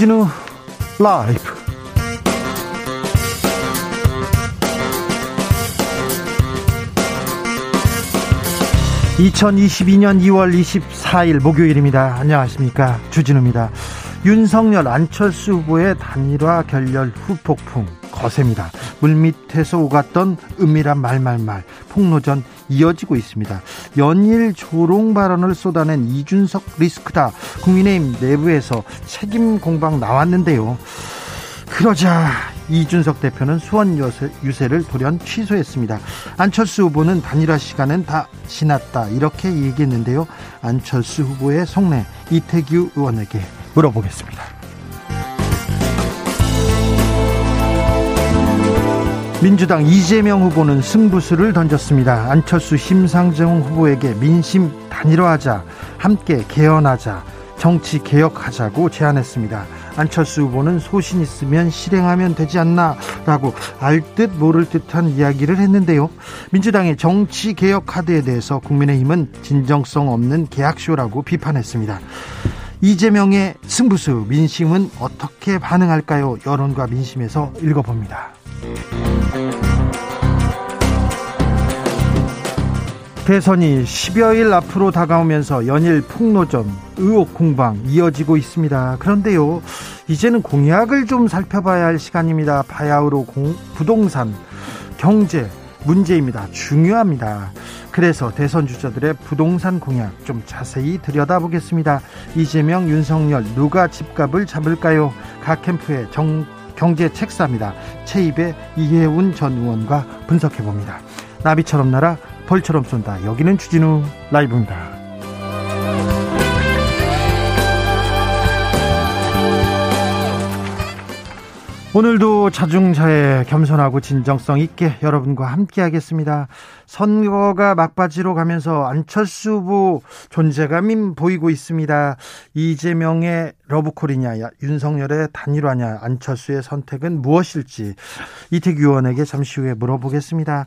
주진우 라이브 (2022년 2월 24일) 목요일입니다. 안녕하십니까? 주진우입니다. 윤석열 안철수 후보의 단일화 결렬 후폭풍 거셉니다. 물밑에서 오갔던 은밀한 말말말 폭로전 이어지고 있습니다. 연일 조롱 발언을 쏟아낸 이준석 리스크다. 국민의힘 내부에서 책임 공방 나왔는데요. 그러자 이준석 대표는 수원 유세 를 돌연 취소했습니다. 안철수 후보는 단일화 시간은 다 지났다 이렇게 얘기했는데요. 안철수 후보의 속내 이태규 의원에게 물어보겠습니다. 민주당 이재명 후보는 승부수를 던졌습니다. 안철수 심상정 후보에게 민심 단일화하자, 함께 개헌하자, 정치 개혁하자고 제안했습니다. 안철수 후보는 소신 있으면 실행하면 되지 않나라고 알 듯 모를 듯한 이야기를 했는데요. 민주당의 정치 개혁 카드에 대해서 국민의힘은 진정성 없는 계약쇼라고 비판했습니다. 이재명의 승부수 민심은 어떻게 반응할까요? 여론과 민심에서 읽어봅니다. 대선이 10여일 앞으로 다가오면서 연일 폭로전, 의혹 공방 이어지고 있습니다. 그런데요, 이제는 공약을 좀 살펴봐야 할 시간입니다. 바야흐로 공, 부동산, 경제, 문제입니다. 중요합니다. 그래서 대선 주자들의 부동산 공약 좀 자세히 들여다보겠습니다. 이재명, 윤석열 누가 집값을 잡을까요? 각 캠프의 정, 경제 책사입니다. 최입의 이해운 전 의원과 분석해 봅니다. 나비처럼 날아 벌처럼 쏜다. 여기는 주진우 라이브입니다. 오늘도 자중자애 겸손하고 진정성 있게 여러분과 함께 하겠습니다. 선거가 막바지로 가면서 안철수 후보 존재감이 보이고 있습니다. 이재명의 러브콜이냐, 윤석열의 단일화냐, 안철수의 선택은 무엇일지 이태규 의원에게 잠시 후에 물어보겠습니다.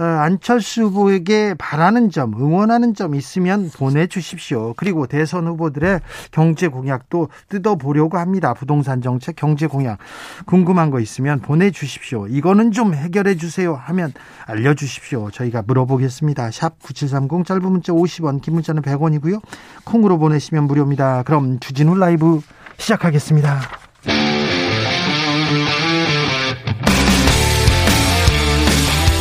어, 안철수 후보에게 바라는 점, 응원하는 점 있으면 보내주십시오. 그리고 대선 후보들의 경제 공약도 뜯어보려고 합니다. 부동산 정책, 경제 공약. 궁금한 거 있으면 보내주십시오. 이거는 좀 해결해 주세요 하면 알려주십시오. 저희가 물어보겠습니다. 샵 9730 짧은 문자 50원, 긴 문자는 100원이고요. 콩으로 보내시면 무료입니다. 그럼 주진우 라이브 시작하겠습니다.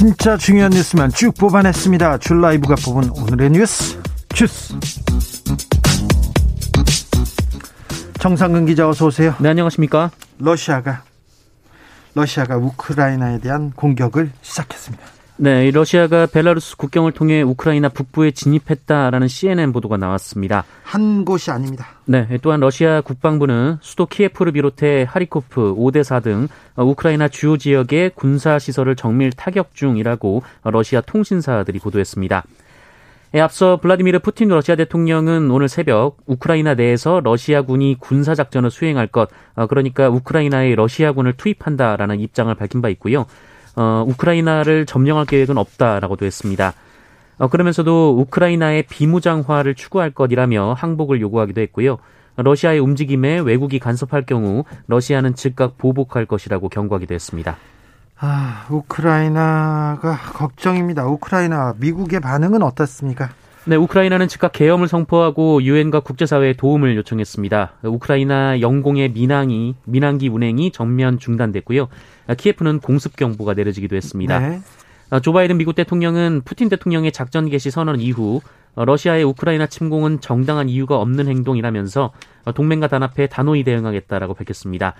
진짜 중요한 뉴스만 쭉 뽑아냈습니다. 줄 라이브가 뽑은 오늘의 뉴스 주스. 정상근 기자 어서 오세요. 네 안녕하십니까. 러시아가 러시아가 우크라이나에 대한 공격을 시작했습니다. 네, 러시아가 벨라루스 국경을 통해 우크라이나 북부에 진입했다라는 CNN 보도가 나왔습니다. 한 곳이 아닙니다. 네, 또한 러시아 국방부는 수도 키예프를 비롯해 하리코프, 오데사 등 우크라이나 주요 지역의 군사 시설을 정밀 타격 중이라고 러시아 통신사들이 보도했습니다. 예, 앞서 블라디미르 푸틴 러시아 대통령은 오늘 새벽 우크라이나 내에서 러시아군이 군사 작전을 수행할 것, 어, 그러니까 우크라이나에 러시아군을 투입한다라는 입장을 밝힌 바 있고요. 어, 우크라이나를 점령할 계획은 없다라고도 했습니다. 어, 그러면서도 우크라이나의 비무장화를 추구할 것이라며 항복을 요구하기도 했고요. 러시아의 움직임에 외국이 간섭할 경우 러시아는 즉각 보복할 것이라고 경고하기도 했습니다. 아, 우크라이나가 걱정입니다. 우크라이나 미국의 반응은 어떻습니까? 네, 우크라이나는 즉각 계엄을 선포하고 유엔과 국제사회에 도움을 요청했습니다. 우크라이나 영공의 민항이 민항기 운행이 전면 중단됐고요. 키예프는 공습 경보가 내려지기도 했습니다. 네. 어, 조 바이든 미국 대통령은 푸틴 대통령의 작전 개시 선언 이후 어, 러시아의 우크라이나 침공은 정당한 이유가 없는 행동이라면서 어, 동맹과 단합해 단호히 대응하겠다라고 밝혔습니다.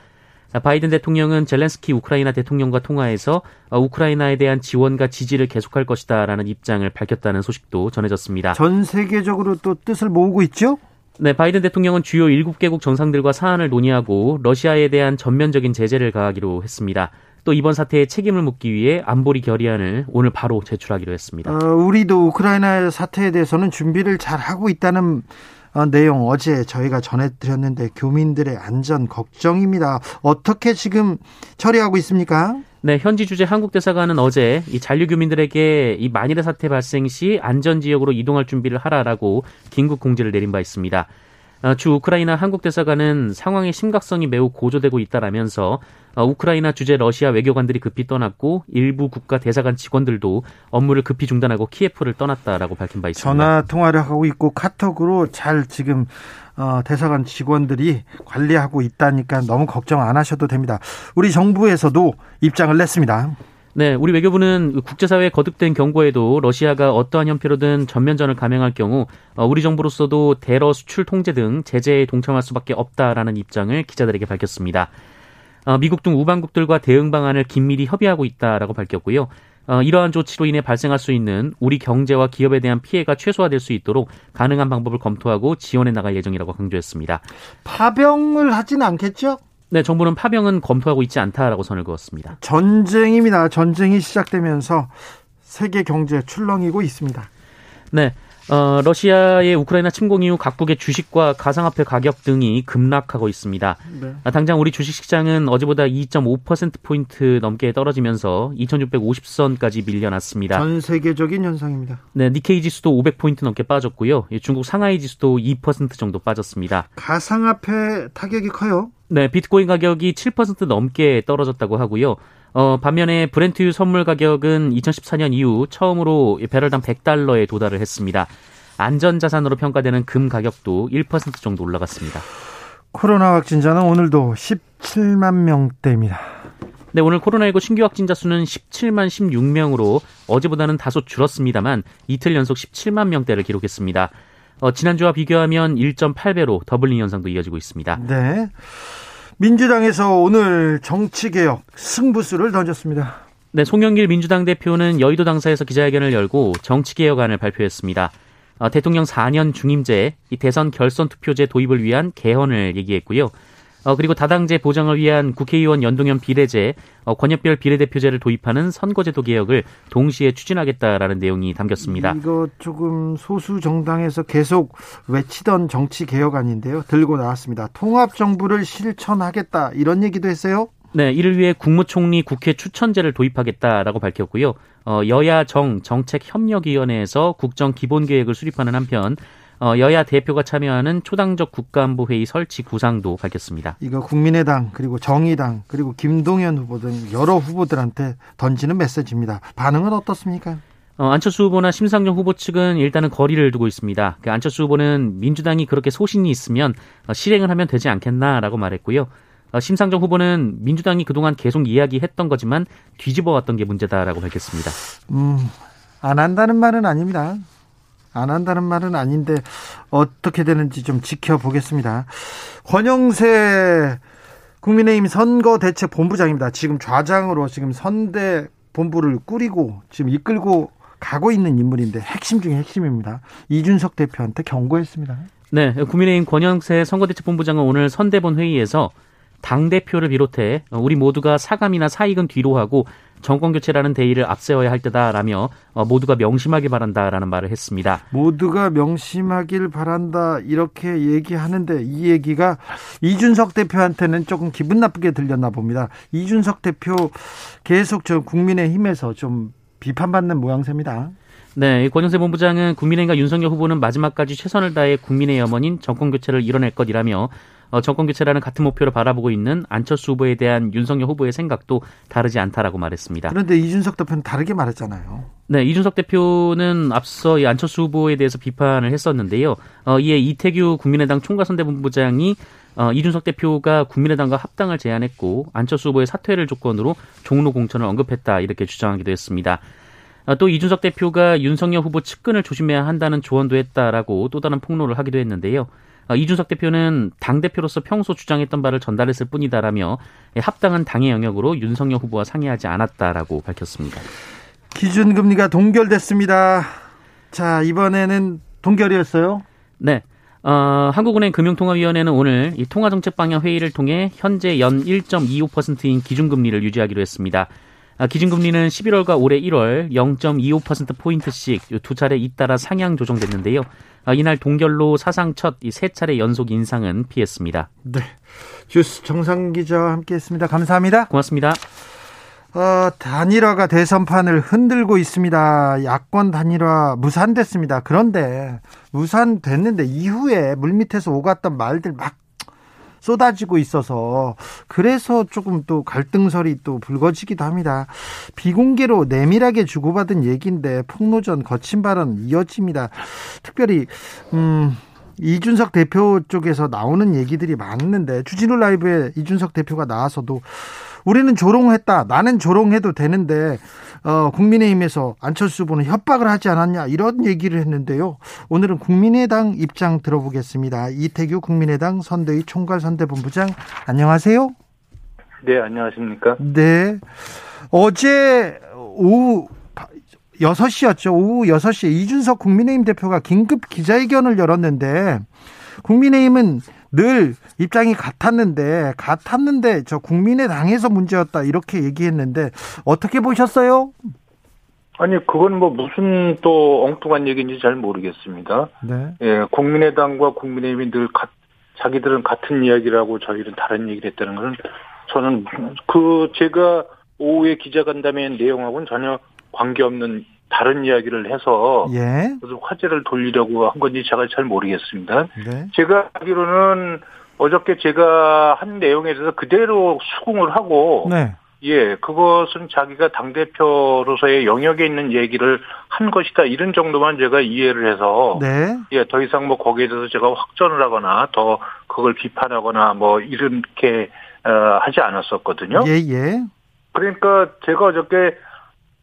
바이든 대통령은 젤렌스키 우크라이나 대통령과 통화해서 우크라이나에 대한 지원과 지지를 계속할 것이다라는 입장을 밝혔다는 소식도 전해졌습니다. 전 세계적으로 또 뜻을 모으고 있죠? 네, 바이든 대통령은 주요 7개국 정상들과 사안을 논의하고 러시아에 대한 전면적인 제재를 가하기로 했습니다. 또 이번 사태에 책임을 묻기 위해 안보리 결의안을 오늘 바로 제출하기로 했습니다. 어, 우리도 우크라이나 사태에 대해서는 준비를 잘 하고 있다는 어, 내용 어제 저희가 전해드렸는데 교민들의 안전 걱정입니다. 어떻게 지금 처리하고 있습니까? 네, 현지 주재 한국 대사관은 어제 이 잔류 교민들에게 이 만일의 사태 발생 시 안전 지역으로 이동할 준비를 하라라고 긴급 공지를 내린 바 있습니다. 어, 주 우크라이나 한국 대사관은 상황의 심각성이 매우 고조되고 있다라면서 어, 우크라이나 주재 러시아 외교관들이 급히 떠났고 일부 국가 대사관 직원들도 업무를 급히 중단하고 키예프를 떠났다라고 밝힌 바 있습니다. 전화 통화를 하고 있고 카톡으로 잘 지금 어, 대사관 직원들이 관리하고 있다니까 너무 걱정 안 하셔도 됩니다. 우리 정부에서도 입장을 냈습니다. 네, 우리 외교부는 국제사회에 거듭된 경고에도 러시아가 어떠한 형태로든 전면전을 감행할 경우 어, 우리 정부로서도 대러 수출 통제 등 제재에 동참할 수밖에 없다라는 입장을 기자들에게 밝혔습니다. 어, 미국 등 우방국들과 대응 방안을 긴밀히 협의하고 있다라고 밝혔고요. 어, 이러한 조치로 인해 발생할 수 있는 우리 경제와 기업에 대한 피해가 최소화될 수 있도록 가능한 방법을 검토하고 지원해 나갈 예정이라고 강조했습니다. 파병을 하지는 않겠죠? 네, 정부는 파병은 검토하고 있지 않다라고 선을 그었습니다. 전쟁입니다. 전쟁이 시작되면서 세계 경제 출렁이고 있습니다. 네. 어, 러시아의 우크라이나 침공 이후 각국의 주식과 가상화폐 가격 등이 급락하고 있습니다. 네. 아, 당장 우리 주식시장은 어제보다 2.5%포인트 넘게 떨어지면서 2650선까지 밀려났습니다. 전 세계적인 현상입니다. 네, 니케이 지수도 500포인트 넘게 빠졌고요. 중국 상하이 지수도 2% 정도 빠졌습니다. 가상화폐 타격이 커요? 네, 비트코인 가격이 7% 넘게 떨어졌다고 하고요. 어, 반면에 브렌트유 선물 가격은 2014년 이후 처음으로 배럴당 100달러에 도달을 했습니다. 안전자산으로 평가되는 금 가격도 1% 정도 올라갔습니다. 코로나 확진자는 오늘도 17만 명대입니다. 네, 오늘 코로나19 신규 확진자 수는 17만 16명으로 어제보다는 다소 줄었습니다만 이틀 연속 17만 명대를 기록했습니다. 어, 지난주와 비교하면 1.8배로 더블링 현상도 이어지고 있습니다. 네. 민주당에서 오늘 정치개혁 승부수를 던졌습니다. 네, 송영길 민주당 대표는 여의도 당사에서 기자회견을 열고 정치개혁안을 발표했습니다. 어, 대통령 4년 중임제, 이 대선 결선 투표제 도입을 위한 개헌을 얘기했고요. 어, 그리고 다당제 보장을 위한 국회의원 연동형 비례제, 어, 권역별 비례대표제를 도입하는 선거제도 개혁을 동시에 추진하겠다라는 내용이 담겼습니다. 이거 조금 소수 정당에서 계속 외치던 정치 개혁안인데요. 들고 나왔습니다. 통합 정부를 실천하겠다 이런 얘기도 했어요. 네, 이를 위해 국무총리 국회 추천제를 도입하겠다라고 밝혔고요. 어, 여야 정 정책협력위원회에서 국정 기본계획을 수립하는 한편 어, 여야 대표가 참여하는 초당적 국가안보회의 설치 구상도 밝혔습니다. 이거 국민의당 그리고 정의당 그리고 김동연 후보 등 여러 후보들한테 던지는 메시지입니다. 반응은 어떻습니까? 어, 안철수 후보나 심상정 후보 측은 일단은 거리를 두고 있습니다. 그 안철수 후보는 민주당이 그렇게 소신이 있으면 어, 실행을 하면 되지 않겠나라고 말했고요. 어, 심상정 후보는 민주당이 그동안 계속 이야기했던 거지만 뒤집어 왔던 게 문제다라고 밝혔습니다. 음, 안 한다는 말은 아닙니다. 안 한다는 말은 아닌데 어떻게 되는지 좀 지켜보겠습니다. 권영세 국민의힘 선거대책본부장입니다. 지금 좌장으로 지금 선대 본부를 꾸리고 지금 이끌고 가고 있는 인물인데 핵심 중에 핵심입니다. 이준석 대표한테 경고했습니다. 네, 국민의힘 권영세 선거대책본부장은 오늘 선대본 회의에서 당 대표를 비롯해 우리 모두가 사감이나 사익은 뒤로 하고 정권 교체라는 대의를 앞세워야 할 때다라며 어, 모두가 명심하길 바란다라는 말을 했습니다. 모두가 명심하길 바란다 이렇게 얘기하는데 이 얘기가 이준석 대표한테는 조금 기분 나쁘게 들렸나 봅니다. 이준석 대표 계속 저 국민의힘에서 좀 비판받는 모양새입니다. 네, 권영세 본부장은 국민의힘과 윤석열 후보는 마지막까지 최선을 다해 국민의 염원인 정권 교체를 이뤄낼 것이라며 어, 정권 교체라는 같은 목표를 바라보고 있는 안철수 후보에 대한 윤석열 후보의 생각도 다르지 않다라고 말했습니다. 그런데 이준석 대표는 다르게 말했잖아요. 네, 이준석 대표는 앞서 이 안철수 후보에 대해서 비판을 했었는데요. 어, 이에 이태규 국민의당 총괄선대본부장이 어, 이준석 대표가 국민의당과 합당을 제안했고 안철수 후보의 사퇴를 조건으로 종로 공천을 언급했다 이렇게 주장하기도 했습니다. 어, 또 이준석 대표가 윤석열 후보 측근을 조심해야 한다는 조언도 했다라고 또 다른 폭로를 하기도 했는데요. 어, 이준석 대표는 당 대표로서 평소 주장했던 바를 전달했을 뿐이다라며 합당한 당의 영역으로 윤석열 후보와 상의하지 않았다라고 밝혔습니다. 기준금리가 동결됐습니다. 자 이번에는 동결이었어요? 네. 어, 한국은행 금융통화위원회는 오늘 이 통화정책 방향 회의를 통해 현재 연 1.25%인 기준금리를 유지하기로 했습니다. 아, 기준금리는 11월과 올해 1월 0.25%포인트씩 두 차례 잇따라 상향 조정됐는데요. 아, 이날 동결로 사상 첫 세 차례 연속 인상은 피했습니다. 네. 주스 정상 기자와 함께 했습니다. 감사합니다. 고맙습니다. 어, 단일화가 대선판을 흔들고 있습니다. 야권 단일화 무산됐습니다. 그런데 무산됐는데 이후에 물밑에서 오갔던 말들 막 쏟아지고 있어서 그래서 조금 또 갈등설이 또 불거지기도 합니다. 비공개로 내밀하게 주고받은 얘기인데 폭로전 거친 발언 이어집니다. 특별히 음 이준석 대표 쪽에서 나오는 얘기들이 많은데 주진우 라이브에 이준석 대표가 나와서도 우리는 조롱했다. 나는 조롱해도 되는데 어, 국민의힘에서 안철수 후보는 협박을 하지 않았냐 이런 얘기를 했는데요. 오늘은 국민의당 입장 들어보겠습니다. 이태규 국민의당 선대위 총괄선대본부장 안녕하세요. 네, 안녕하십니까? 네. 어제 오후 6시였죠. 오후 6시에 이준석 국민의힘 대표가 긴급 기자회견을 열었는데 국민의힘은 늘 입장이 같았는데 같았는데 저 국민의당에서 문제였다 이렇게 얘기했는데 어떻게 보셨어요? 아니 그건 뭐 무슨 또 엉뚱한 얘기인지 잘 모르겠습니다. 네. 예, 국민의당과 국민의힘이 늘 가, 자기들은 같은 이야기라고 저희는 다른 얘기를 했다는 것은 저는 그 제가 오후에 기자간담회 내용하고는 전혀 관계없는 다른 이야기를 해서 예. 화제를 돌리려고 한 건지 제가 잘 모르겠습니다. 네. 제가 알기로는 어저께 제가 한 내용에 대해서 그대로 수긍을 하고 네. 예, 그것은 자기가 당대표로서의 영역에 있는 얘기를 한 것이다. 이런 정도만 제가 이해를 해서. 네. 예, 더 이상 뭐 거기에 대해서 제가 확전을 하거나 더 그걸 비판하거나 뭐 이렇게, 어, 하지 않았었거든요. 예, 예. 그러니까 제가 어저께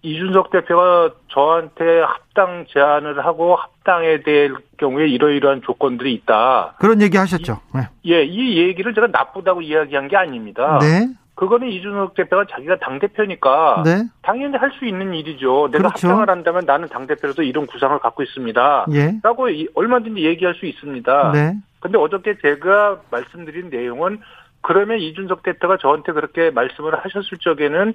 이준석 대표가 저한테 합당 제안을 하고 합당에 될 경우에 이러이러한 조건들이 있다. 그런 얘기 하셨죠. 네. 예, 이 얘기를 제가 나쁘다고 이야기한 게 아닙니다. 네. 그거는 이준석 대표가 자기가 당대표니까 네. 당연히 할 수 있는 일이죠. 내가 그렇죠. 합당을 한다면 나는 당대표로서 이런 구상을 갖고 있습니다. 예. 라고 얼마든지 얘기할 수 있습니다. 네. 근데 어저께 제가 말씀드린 내용은 그러면 이준석 대표가 저한테 그렇게 말씀을 하셨을 적에는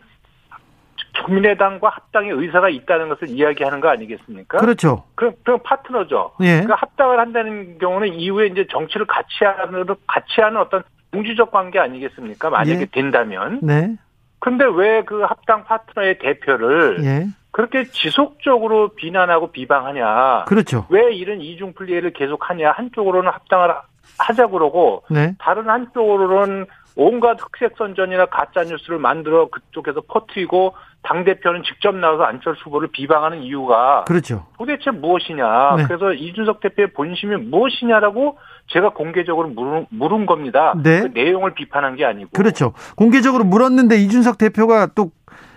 국민의당과 합당의 의사가 있다는 것을 이야기하는 거 아니겠습니까? 그렇죠. 그럼, 그럼 파트너죠. 예. 그러니까 합당을 한다는 경우는 이후에 이제 정치를 같이 하는, 같이 하는 어떤 공주적 관계 아니겠습니까? 만약에 예. 된다면. 네. 근데 왜 그 합당 파트너의 대표를 예. 그렇게 지속적으로 비난하고 비방하냐? 그렇죠. 왜 이런 이중 플레이를 계속하냐? 한쪽으로는 합당을 하자 그러고 네. 다른 한쪽으로는 온갖 흑색 선전이나 가짜 뉴스를 만들어 그쪽에서 퍼뜨리고 당 대표는 직접 나와서 안철수 후보를 비방하는 이유가 그렇죠. 도대체 무엇이냐. 네. 그래서 이준석 대표의 본심이 무엇이냐라고 제가 공개적으로 물은, 물은 겁니다. 네. 그 내용을 비판한 게 아니고. 그렇죠. 공개적으로 물었는데 이준석 대표가 또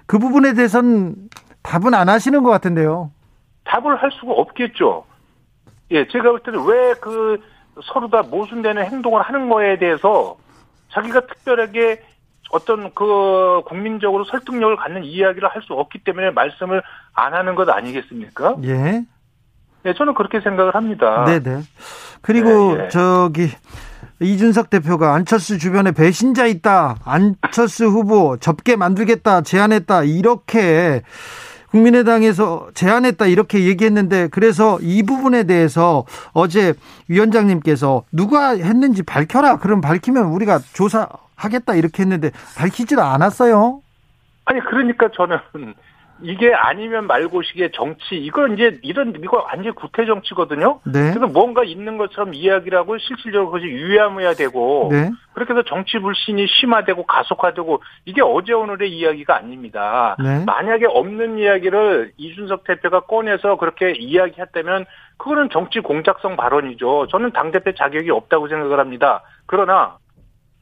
그 부분에 대해서는 답은 안 하시는 것 같은데요. 답을 할 수가 없겠죠. 예, 제가 볼 때는 왜 그 서로 다 모순되는 행동을 하는 거에 대해서 자기가 특별하게 어떤 그 국민적으로 설득력을 갖는 이야기를 할 수 없기 때문에 말씀을 안 하는 것 아니겠습니까? 예. 네, 저는 그렇게 생각을 합니다. 네네. 그리고 네, 예. 저기 이준석 대표가 안철수 주변에 배신자 있다. 안철수 후보 접게 만들겠다. 제안했다. 이렇게 국민의당에서 제안했다 이렇게 얘기했는데 그래서 이 부분에 대해서 어제 위원장님께서 누가 했는지 밝혀라. 그럼 밝히면 우리가 조사하겠다 이렇게 했는데 밝히지도 않았어요. 아니 그러니까 저는 이게 아니면 말고식의 정치 이건 이제 이런 이거 완전 구태 정치거든요. 네. 그래서 뭔가 있는 것처럼 이야기를 하고 실질적으로 그것이 유야무야 되고 네. 그렇게 해서 정치 불신이 심화되고 가속화되고 이게 어제 오늘의 이야기가 아닙니다. 네. 만약에 없는 이야기를 이준석 대표가 꺼내서 그렇게 이야기했다면 그거는 정치 공작성 발언이죠. 저는 당 대표 자격이 없다고 생각을 합니다. 그러나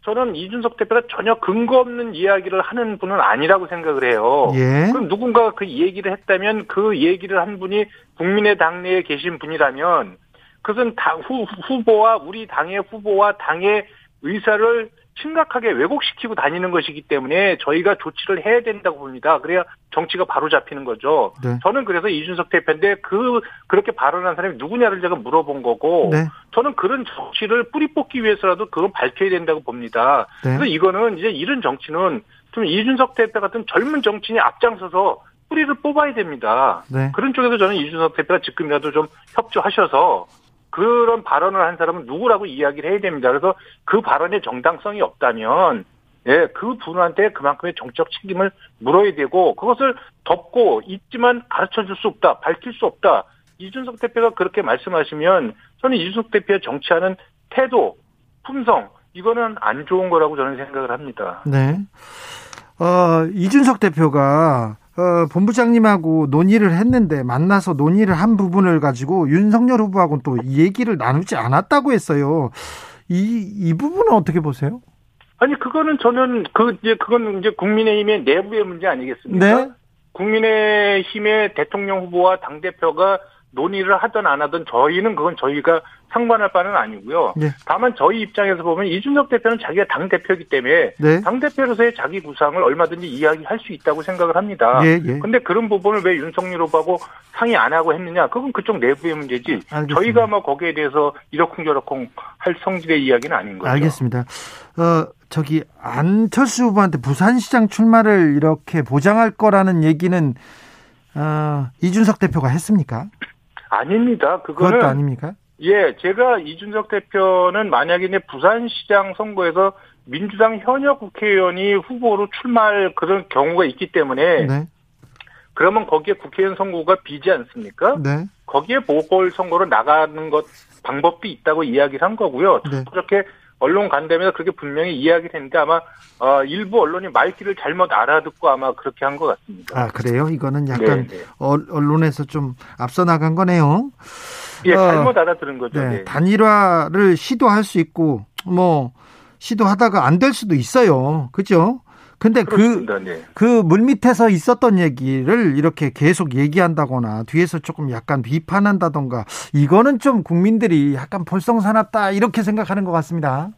저는 이준석 대표가 전혀 근거 없는 이야기를 하는 분은 아니라고 생각을 해요. 예. 그럼 누군가가 그 얘기를 했다면 그 얘기를 한 분이 국민의 당내에 계신 분이라면 그것은 당, 후, 후보와 우리 당의 후보와 당의 의사를 심각하게 왜곡시키고 다니는 것이기 때문에 저희가 조치를 해야 된다고 봅니다. 그래야 정치가 바로 잡히는 거죠. 네. 저는 그래서 이준석 대표인데 그 그렇게 발언한 사람이 누구냐를 제가 물어본 거고 네. 저는 그런 정치를 뿌리 뽑기 위해서라도 그건 밝혀야 된다고 봅니다. 네. 그래서 이거는 이제 이런 정치는 좀 이준석 대표 같은 젊은 정치인이 앞장서서 뿌리를 뽑아야 됩니다. 네. 그런 쪽에서 저는 이준석 대표가 지금이라도 좀 협조하셔서 그런 발언을 한 사람은 누구라고 이야기를 해야 됩니다. 그래서 그 발언에 정당성이 없다면 예, 그 분한테 그만큼의 정적 책임을 물어야 되고 그것을 덮고 있지만 가르쳐 줄 수 없다. 밝힐 수 없다. 이준석 대표가 그렇게 말씀하시면 저는 이준석 대표의 정치하는 태도, 품성 이거는 안 좋은 거라고 저는 생각을 합니다. 네. 어, 이준석 대표가 어, 본부장님하고 논의를 했는데 만나서 논의를 한 부분을 가지고 윤석열 후보하고는 또 얘기를 나누지 않았다고 했어요. 이, 이 부분은 어떻게 보세요? 아니, 그거는 저는 그, 이제 그건 이제 국민의힘의 내부의 문제 아니겠습니까? 네. 국민의힘의 대통령 후보와 당대표가 논의를 하든 안 하든 저희는 그건 저희가 상관할 바는 아니고요. 네. 다만 저희 입장에서 보면 이준석 대표는 자기가 당 대표이기 때문에 네. 당 대표로서의 자기 구상을 얼마든지 이야기할 수 있다고 생각을 합니다. 그런데 예, 그런 부분을 왜 윤석열 후보하고 상의 안 하고 했느냐? 그건 그쪽 내부의 문제지. 알겠습니다. 저희가 뭐 거기에 대해서 이러쿵저러쿵 할 성질의 이야기는 아닌 거죠. 알겠습니다. 어, 저기 안철수 후보한테 부산시장 출마를 이렇게 보장할 거라는 얘기는 어, 이준석 대표가 했습니까? 아닙니다. 그거는 그것도 아닙니까? 예, 제가 이준석 대표는 만약에 부산시장 선거에서 민주당 현역 국회의원이 후보로 출마할 그런 경우가 있기 때문에 네. 그러면 거기에 국회의원 선거가 비지 않습니까? 네. 거기에 보궐 선거로 나가는 것 방법도 있다고 이야기를 한 거고요. 네. 그렇게 언론 간담회에서 그렇게 분명히 이야기를 했는데 아마 어, 일부 언론이 말귀를 잘못 알아듣고 아마 그렇게 한 것 같습니다. 아 그래요? 이거는 약간 네, 네. 언론에서 좀 앞서 나간 거네요. 예, 어, 잘못 알아들은 거죠. 네, 네. 단일화를 시도할 수 있고 뭐 시도하다가 안 될 수도 있어요. 그죠? 근데 그, 네. 그 물 밑에서 있었던 얘기를 이렇게 계속 얘기한다거나 뒤에서 조금 약간 비판한다던가 이거는 좀 국민들이 약간 볼썽사납다 이렇게 생각하는 것 같습니다.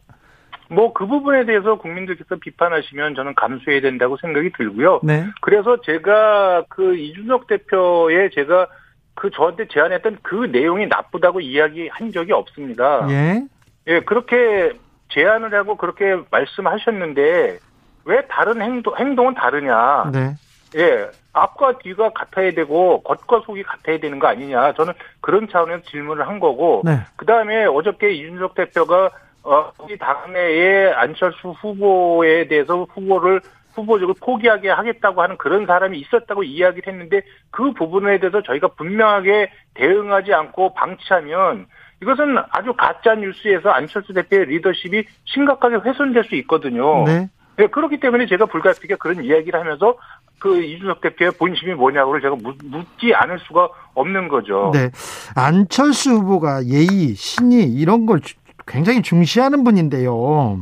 뭐 그 부분에 대해서 국민들께서 비판하시면 저는 감수해야 된다고 생각이 들고요. 네. 그래서 제가 그 이준석 대표의 제가 그 저한테 제안했던 그 내용이 나쁘다고 이야기한 적이 없습니다. 예. 예, 그렇게 제안을 하고 그렇게 말씀하셨는데 왜 다른 행동, 행동은 다르냐. 네. 예. 앞과 뒤가 같아야 되고 겉과 속이 같아야 되는 거 아니냐. 저는 그런 차원에서 질문을 한 거고. 네. 그 다음에 어저께 이준석 대표가 어, 우리 당내에 안철수 후보에 대해서 후보를 후보적으로 포기하게 하겠다고 하는 그런 사람이 있었다고 이야기를 했는데 그 부분에 대해서 저희가 분명하게 대응하지 않고 방치하면 이것은 아주 가짜 뉴스에서 안철수 대표의 리더십이 심각하게 훼손될 수 있거든요. 네. 네, 그렇기 때문에 제가 불가피하게 그런 이야기를 하면서 그 이준석 대표의 본심이 뭐냐고를 제가 묻지 않을 수가 없는 거죠. 네. 안철수 후보가 예의, 신의 이런 걸 굉장히 중시하는 분인데요.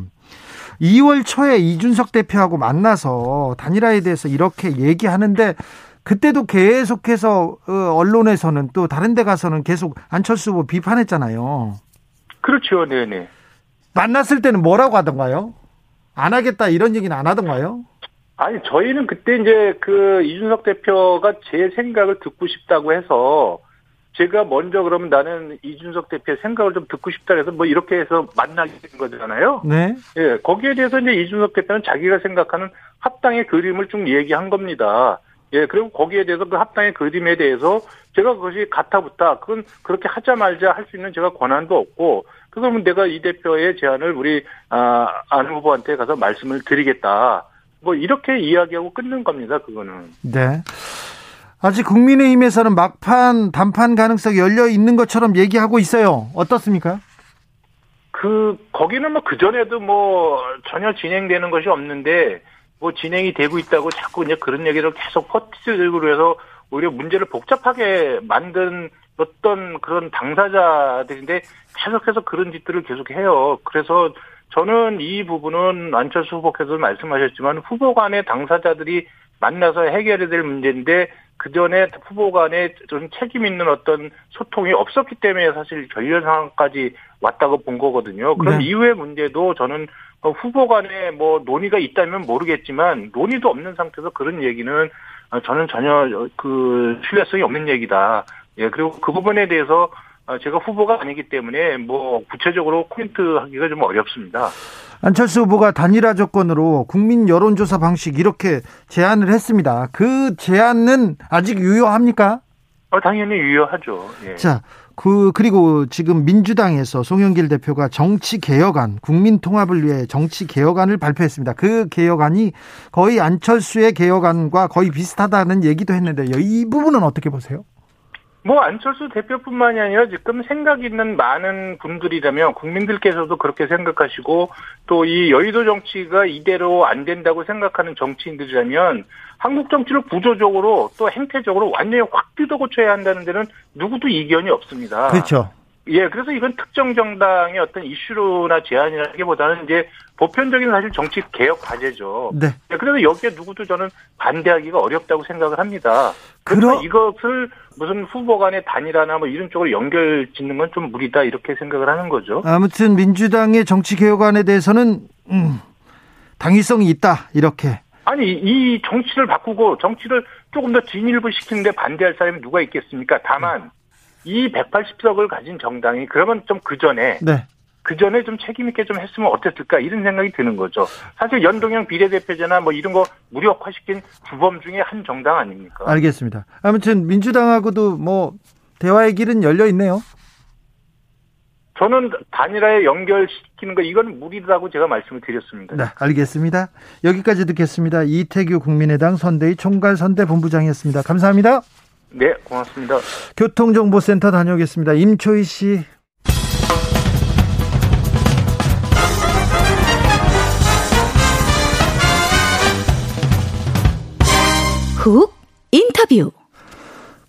2월 초에 이준석 대표하고 만나서 단일화에 대해서 이렇게 얘기하는데 그때도 계속해서 어, 언론에서는 또 다른 데 가서는 계속 안철수 후보 비판했잖아요. 그렇죠. 네네. 만났을 때는 뭐라고 하던가요? 안 하겠다 이런 얘기는 안 하던가요? 아니 저희는 그때 이제 그 이준석 대표가 제 생각을 듣고 싶다고 해서 제가 먼저 그러면 나는 이준석 대표의 생각을 좀 듣고 싶다 해서 뭐 이렇게 해서 만나게 된 거잖아요. 네. 예, 거기에 대해서 이제 이준석 대표는 자기가 생각하는 합당의 그림을 쭉 얘기한 겁니다. 예, 그리고 거기에 대해서 그 합당의 그림에 대해서 제가 그것이 가타부타 그건 그렇게 하자 말자 할 수 있는 제가 권한도 없고 그러면 내가 이 대표의 제안을 우리 아, 안 후보한테 가서 말씀을 드리겠다. 뭐 이렇게 이야기하고 끊는 겁니다. 그거는. 네. 아직 국민의힘에서는 막판 단판 가능성이 열려 있는 것처럼 얘기하고 있어요. 어떻습니까? 그 거기는 뭐 그 전에도 뭐 전혀 진행되는 것이 없는데 뭐 진행이 되고 있다고 자꾸 이제 그런 얘기를 계속 퍼티스들고 해서 오히려 문제를 복잡하게 만든 어떤 그런 당사자들인데 계속해서 그런 짓들을 계속 해요. 그래서 저는 이 부분은 안철수 후보께서 말씀하셨지만 후보 간의 당사자들이 만나서 해결해야 될 문제인데 그 전에 후보 간에 좀 책임 있는 어떤 소통이 없었기 때문에 사실 결렬 상황까지 왔다고 본 거거든요. 그럼 네. 이후의 문제도 저는 후보 간에 뭐 논의가 있다면 모르겠지만 논의도 없는 상태에서 그런 얘기는 저는 전혀 그 신뢰성이 없는 얘기다. 예, 그리고 그 부분에 대해서 제가 후보가 아니기 때문에 뭐 구체적으로 코멘트 하기가 좀 어렵습니다. 안철수 후보가 단일화 조건으로 국민 여론조사 방식 이렇게 제안을 했습니다. 그 제안은 아직 유효합니까? 어, 당연히 유효하죠. 예. 자, 그 그리고 지금 민주당에서 송영길 대표가 정치 개혁안, 국민 통합을 위해 정치 개혁안을 발표했습니다. 그 개혁안이 거의 안철수의 개혁안과 거의 비슷하다는 얘기도 했는데요. 이 부분은 어떻게 보세요? 뭐 안철수 대표뿐만이 아니라 지금 생각 있는 많은 분들이라면 국민들께서도 그렇게 생각하시고 또 이 여의도 정치가 이대로 안 된다고 생각하는 정치인들이라면 한국 정치를 구조적으로 또 행태적으로 완전히 확 뜯어 고쳐야 한다는 데는 누구도 이견이 없습니다. 그렇죠. 예, 그래서 이건 특정 정당의 어떤 이슈나 제안이라기보다는 이제 보편적인 사실 정치 개혁 과제죠. 네. 예, 그래서 여기에 누구도 저는 반대하기가 어렵다고 생각을 합니다. 그러나 이것을 무슨 후보 간의 단일화나 뭐 이런 쪽으로 연결 짓는 건 좀 무리다 이렇게 생각을 하는 거죠. 아무튼 민주당의 정치 개혁안에 대해서는 음, 당위성이 있다 이렇게. 아니 이 정치를 바꾸고 정치를 조금 더 진일부 시키는데 반대할 사람이 누가 있겠습니까? 다만 이 180석을 가진 정당이 그러면 좀 그 전에 네. 그 전에 좀 책임 있게 좀 했으면 어땠을까 이런 생각이 드는 거죠. 사실 연동형 비례대표제나 뭐 이런 거 무력화시킨 주범 중에 한 정당 아닙니까? 알겠습니다. 아무튼 민주당하고도 뭐 대화의 길은 열려 있네요. 저는 단일화에 연결시키는 거 이건 무리라고 제가 말씀을 드렸습니다. 네, 알겠습니다. 여기까지 듣겠습니다. 이태규 국민의당 선대위 총괄 선대본부장이었습니다. 감사합니다. 네, 고맙습니다. 교통정보센터 다녀오겠습니다. 임초희 씨. 훅 인터뷰.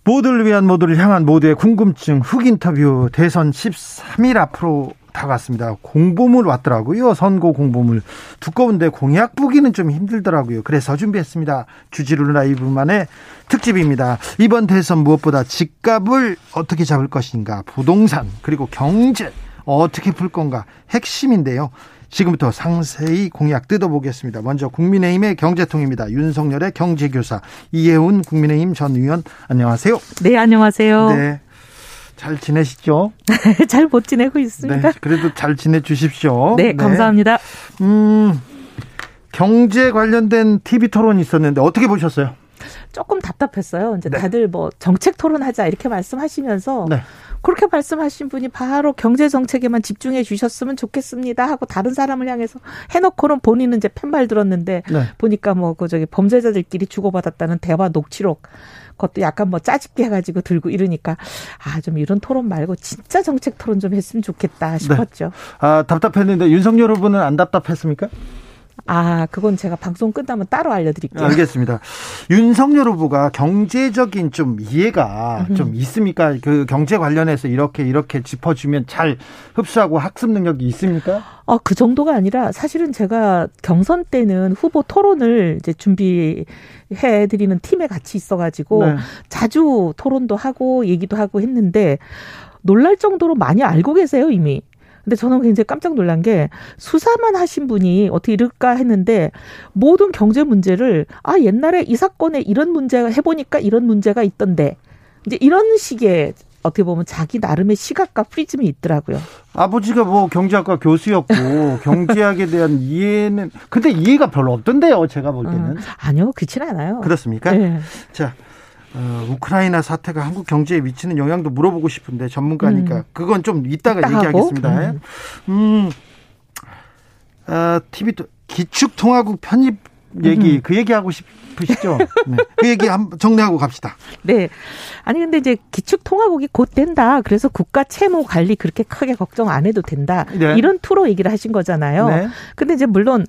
모두를 위한 모두를 향한 모두의 궁금증 훅 인터뷰 대선 13일 앞으로 다가왔습니다. 공보물 왔더라고요. 선거 공보물. 두꺼운데 공약 보기는 좀 힘들더라고요. 그래서 준비했습니다. 주지루 라이브만의 특집입니다. 이번 대선 무엇보다 집값을 어떻게 잡을 것인가, 부동산, 그리고 경제 어떻게 풀 건가 핵심인데요. 지금부터 상세히 공약 뜯어보겠습니다. 먼저 국민의힘의 경제통입니다. 윤석열의 경제교사 이혜훈 국민의힘 전 의원 안녕하세요. 네, 안녕하세요. 네. 잘 지내시죠? 잘 못 지내고 있습니다. 네, 그래도 잘 지내 주십시오. 네, 네, 감사합니다. 음, 경제 관련된 TV 토론이 있었는데 어떻게 보셨어요? 조금 답답했어요. 이제 네. 다들 뭐 정책 토론하자 이렇게 말씀하시면서 네. 그렇게 말씀하신 분이 바로 경제 정책에만 집중해 주셨으면 좋겠습니다 하고 다른 사람을 향해서 해놓고는 본인은 이제 팬말 들었는데 네. 보니까 뭐 그 저기 범죄자들끼리 주고받았다는 대화 녹취록 그것도 약간 뭐 짜집게 해가지고 들고 이러니까 아 좀 이런 토론 말고 진짜 정책 토론 좀 했으면 좋겠다 싶었죠. 네. 아 답답했는데 윤석열 후보는 안 답답했습니까? 아, 그건 제가 방송 끝나면 따로 알려드릴게요. 알겠습니다. 윤석열 후보가 경제적인 좀 이해가 좀 있습니까? 그 경제 관련해서 이렇게 이렇게 짚어주면 잘 흡수하고 학습 능력이 있습니까? 어, 그 정도가 아니라 사실은 제가 경선 때는 후보 토론을 이제 준비해 드리는 팀에 같이 있어가지고 네. 자주 토론도 하고 얘기도 하고 했는데 놀랄 정도로 많이 알고 계세요, 이미. 근데 저는 굉장히 깜짝 놀란 게 수사만 하신 분이 어떻게 이럴까 했는데 모든 경제 문제를 아 옛날에 이 사건에 이런 문제가 해보니까 이런 문제가 있던데 이제 이런 식의 어떻게 보면 자기 나름의 시각과 프리즘이 있더라고요. 아버지가 뭐 경제학과 교수였고 경제학에 대한 이해는 근데 이해가 별로 없던데요. 제가 볼 때는. 음, 아니요, 그렇진 않아요. 그렇습니까? 네. 자, 어, 우크라이나 사태가 한국 경제에 미치는 영향도 물어보고 싶은데 전문가니까 음. 그건 좀 이따가 얘기하겠습니다. 음, 음 어, TV 기축통화국 편입 얘기 음. 그 얘기하고 싶으시죠? 네. 그 얘기 한번 정리하고 갑시다. 네. 아니 근데 이제 기축 통화국이 곧 된다. 그래서 국가 채무 관리 그렇게 크게 걱정 안 해도 된다. 네. 이런 투로 얘기를 하신 거잖아요. 네. 근데 이제 물론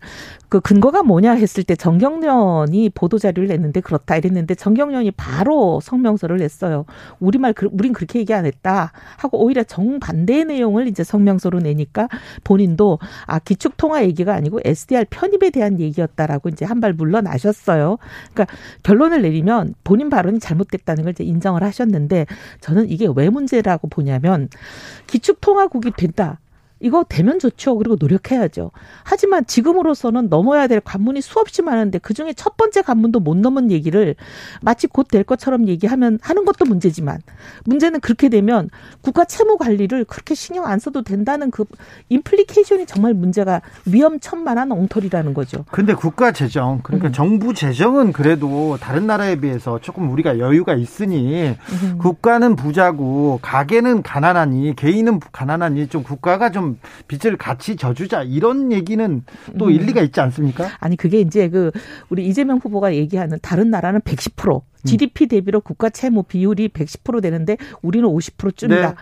그 근거가 뭐냐 했을 때 정경련이 보도 자료를 냈는데 그렇다 이랬는데 정경련이 바로 성명서를 냈어요. 우리말 우린 그렇게 얘기 안 했다 하고 오히려 정반대의 내용을 이제 성명서로 내니까 본인도 아 기축 통화 얘기가 아니고 SDR 편입에 대한 얘기였다라고 이제 한 발 물러나셨어요. 그러니까 결론을 내리면 본인 발언이 잘못됐다는 걸 이제 인정을 하셨는데 저는 이게 왜 문제라고 보냐면 기축 통화국이 된다. 이거 되면 좋죠. 그리고 노력해야죠. 하지만 지금으로서는 넘어야 될 관문이 수없이 많은데 그 중에 첫 번째 관문도 못 넘은 얘기를 마치 곧 될 것처럼 얘기하면 하는 것도 문제지만 문제는 그렇게 되면 국가 채무 관리를 그렇게 신경 안 써도 된다는 그 임플리케이션이 정말 문제가 위험천만한 엉터리라는 거죠. 근데 국가 재정 그러니까 음. 정부 재정은 그래도 다른 나라에 비해서 조금 우리가 여유가 있으니 음. 국가는 부자고 가게는 가난하니 개인은 가난하니 좀 국가가 좀 빚을 같이 져주자 이런 얘기는 또 음. 일리가 있지 않습니까? 아니 그게 이제 그 우리 이재명 후보가 얘기하는 다른 나라는 110% GDP 대비로 국가 채무 비율이 110% 되는데 우리는 50% 줄이다. 네.